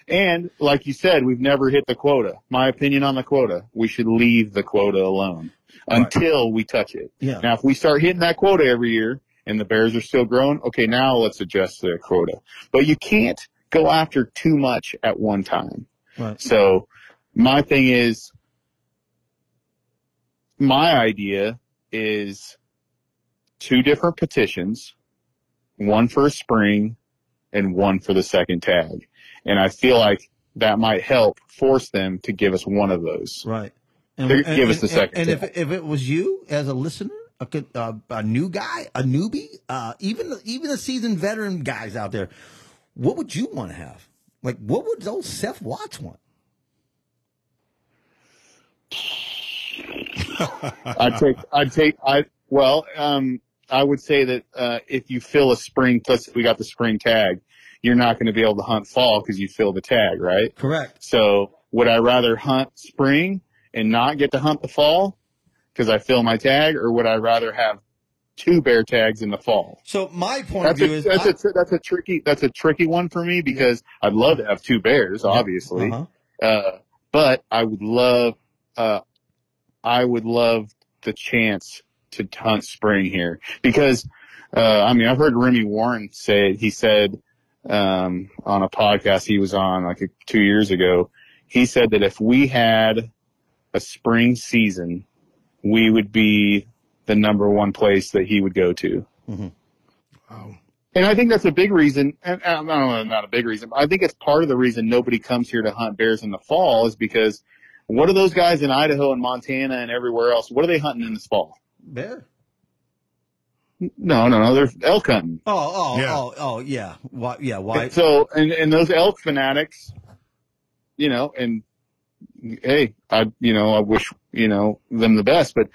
And like you said, we've never hit the quota. My opinion on the quota, we should leave the quota alone Right. until we touch it. yeah. Now, if we start hitting that quota every year and the bears are still growing, okay, now let's adjust the quota. But you can't go after too much at one time. Right. So my thing is, my idea is two different petitions, one for a spring and one for the second tag. And I feel like that might help force them to give us one of those. Right. And, Give us the second And, if if it was you as a listener, a, good- uh, a new guy, a newbie, uh, even even a seasoned veteran guys out there, what would you want to have? Like, what would old Seth Watts want? I'd take, I'd take, I, well, um, I would say that, uh, if you fill a spring, let's we got the spring tag, you're not going to be able to hunt fall because you fill the tag, right? Correct. So would I rather hunt spring and not get to hunt the fall because I fill my tag or would I rather have two bear tags in the fall? So my point That's of view a, is, that's I- a, that's a tricky, that's a tricky one for me because I'd love to have two bears, obviously. Uh-huh. Uh, but I would love, uh, I would love the chance to hunt spring here because, uh, I mean, I've heard Remy Warren say, he said, um, on a podcast he was on like two years ago, he said that if we had a spring season, we would be the number one place that he would go to. Mm-hmm. Wow. And I think that's a big reason, and I don't know, not a big reason, but I think it's part of the reason nobody comes here to hunt bears in the fall is because what are those guys in Idaho and Montana and everywhere else? What are they hunting in this fall? bear. No, no, no, they're elk hunting. Oh, oh, oh Yeah. oh, oh, yeah. Why? Yeah. Why? And so, and, and those elk fanatics, you know, and hey, I, you know, I wish, you know, them the best, but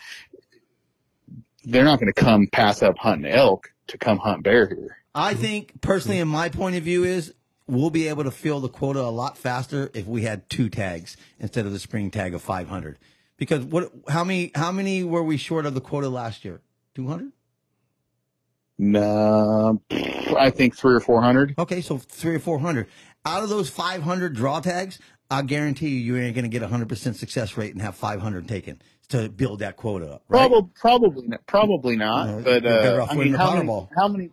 they're not going to come pass up hunting elk to come hunt bear here. I think personally, in my point of view, is we'll be able to fill the quota a lot faster if we had two tags instead of the spring tag of 500. Because what? How many? How many were we short of the quota last year? 200. No, I think three or four hundred. Okay, so three or 400. Out of those 500 draw tags, I guarantee you, you ain't going to get a 100% success rate and have 500 taken to build that quota up. Right? Probably, probably, not, probably not. Uh, but uh, I mean, how many, how many,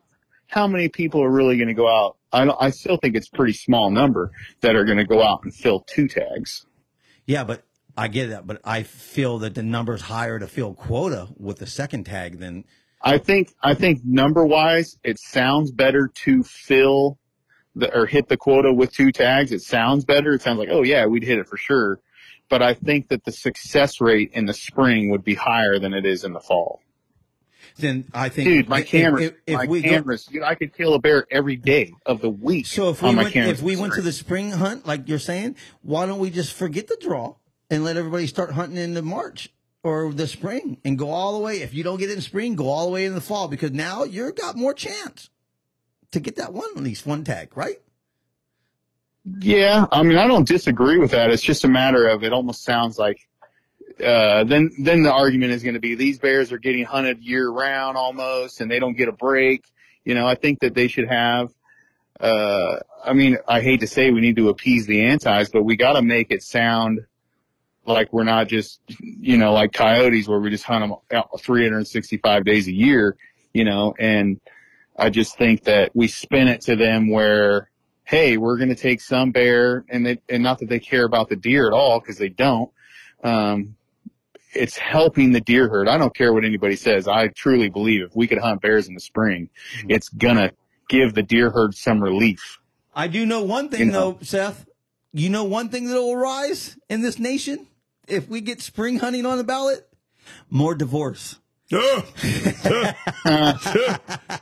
how many people are really going to go out? I, don't, I still think it's a pretty small number that are going to go out and fill two tags. Yeah, but I get that. But I feel that the number's higher to fill quota with the second tag than I think, I think number wise, it sounds better to fill the, or hit the quota with two tags. It sounds better. It sounds like, oh yeah, we'd hit it for sure. But I think that the success rate in the spring would be higher than it is in the fall. then I think Dude, my if- camera, if, if my we go- cameras, dude, I could kill a bear every day of the week. So if we on my went, cameras if we went to the spring hunt, like you're saying, why don't we just forget the draw and let everybody start hunting in the March or the spring and go all the way? If you don't get it in spring, go all the way in the fall because now you're got more chance to get that one at least one tag, right? Yeah, I mean, I don't disagree with that. It's just a matter of it almost sounds like uh, then then the argument is going to be these bears are getting hunted year round almost, and they don't get a break. You know, I think that they should have. Uh, I mean, I hate to say we need to appease the antis, but we got to make it sound like we're not just you know like coyotes where we just hunt them out 365 days a year. You know, and I just think that we spin it to them where hey, we're going to take some bear, and they, and not that they care about the deer at all because they don't. Um, it's helping the deer herd. I don't care what anybody says. I truly believe if we could hunt bears in the spring, it's gonna give the deer herd some relief. I do know one thing You know. though, Seth. You know one thing that will rise in this nation if we get spring hunting on the ballot? More divorce.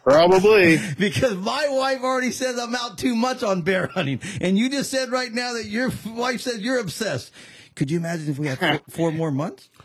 Probably. Because my wife already says I'm out too much on bear hunting, and you just said right now that your wife says you're obsessed. Could you imagine if we had four, four more months?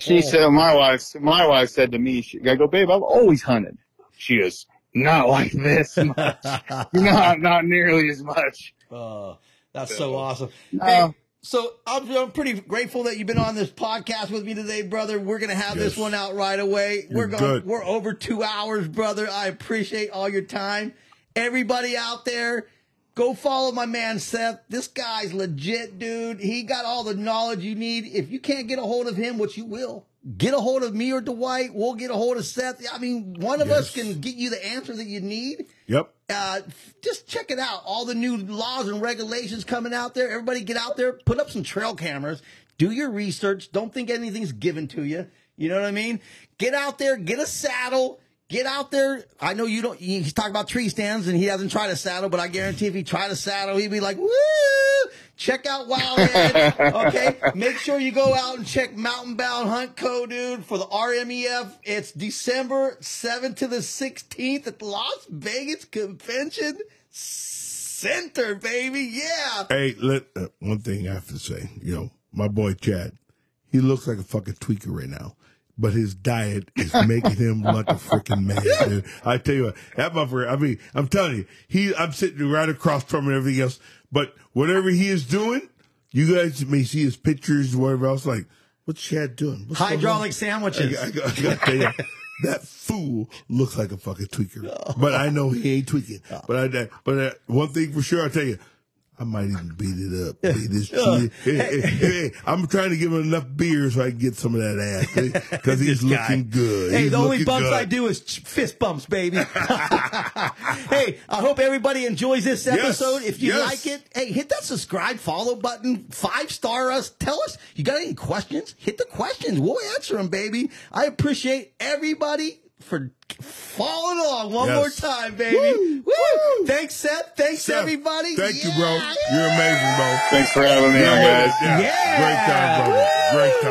She said, my wife, my wife said to me, she, I go, babe, I've always hunted. She goes, not like this much. not, not nearly as much. Oh, that's so awesome. No. Hey, so I'm, I'm pretty grateful that you've been on this podcast with me today, brother. We're gonna have this one out right away. You're we're going. good. We're over two hours, brother. I appreciate all your time. Everybody out there, go follow my man Seth. This guy's legit, dude. He got all the knowledge you need. If you can't get a hold of him, which you will, get a hold of me or Dwight. We'll get a hold of Seth. I mean, one of us can get you the answer that you need Yep. Uh, just check it out. All the new laws and regulations coming out there. Everybody get out there, put up some trail cameras, do your research. Don't think anything's given to you. You know what I mean? Get out there, get a saddle. Get out there. I know you don't. He's talking about tree stands, and he hasn't tried a saddle, but I guarantee if he tried a saddle, he'd be like, "Woo!" Check out Wild Edge. Okay. Make sure you go out and check Mountain Bound Hunt Co. Dude for the RMEF. It's December 7th to the 16th at the Las Vegas Convention Center, baby. Yeah. Hey, let uh, one thing I have to say. You know, my boy Chad, he looks like a fucking tweaker right now. But his diet is making him like a freaking man. dude. I tell you what, that motherfucker, I mean, I'm telling you, he, I'm sitting right across from him and everything else. But whatever he is doing, you guys may see his pictures, whatever else, like, what's Chad doing? What's? Hydraulic sandwiches. I, I, I you, that fool looks like a fucking tweaker. But I know he ain't tweaking. But I, but uh, one thing for sure, I tell you, I might even beat it up. Beat this shit. Hey, hey, I'm trying to give him enough beer so I can get some of that ass because he's This guy. looking good. Hey, He's the only looking bumps good. I do is fist bumps, baby. hey, I hope everybody enjoys this episode. If you yes. like it, hey, hit that subscribe, follow button, five star us. Tell us you got any questions. Hit the questions. We'll answer them, baby. I appreciate everybody for following along one Yes. more time, baby. Woo! Woo! Thanks, Seth. Thanks, Seth, everybody. Thank you, bro. You're amazing, bro. Thanks for having me You're guys. Yeah. Yeah. Great time, brother. Great time.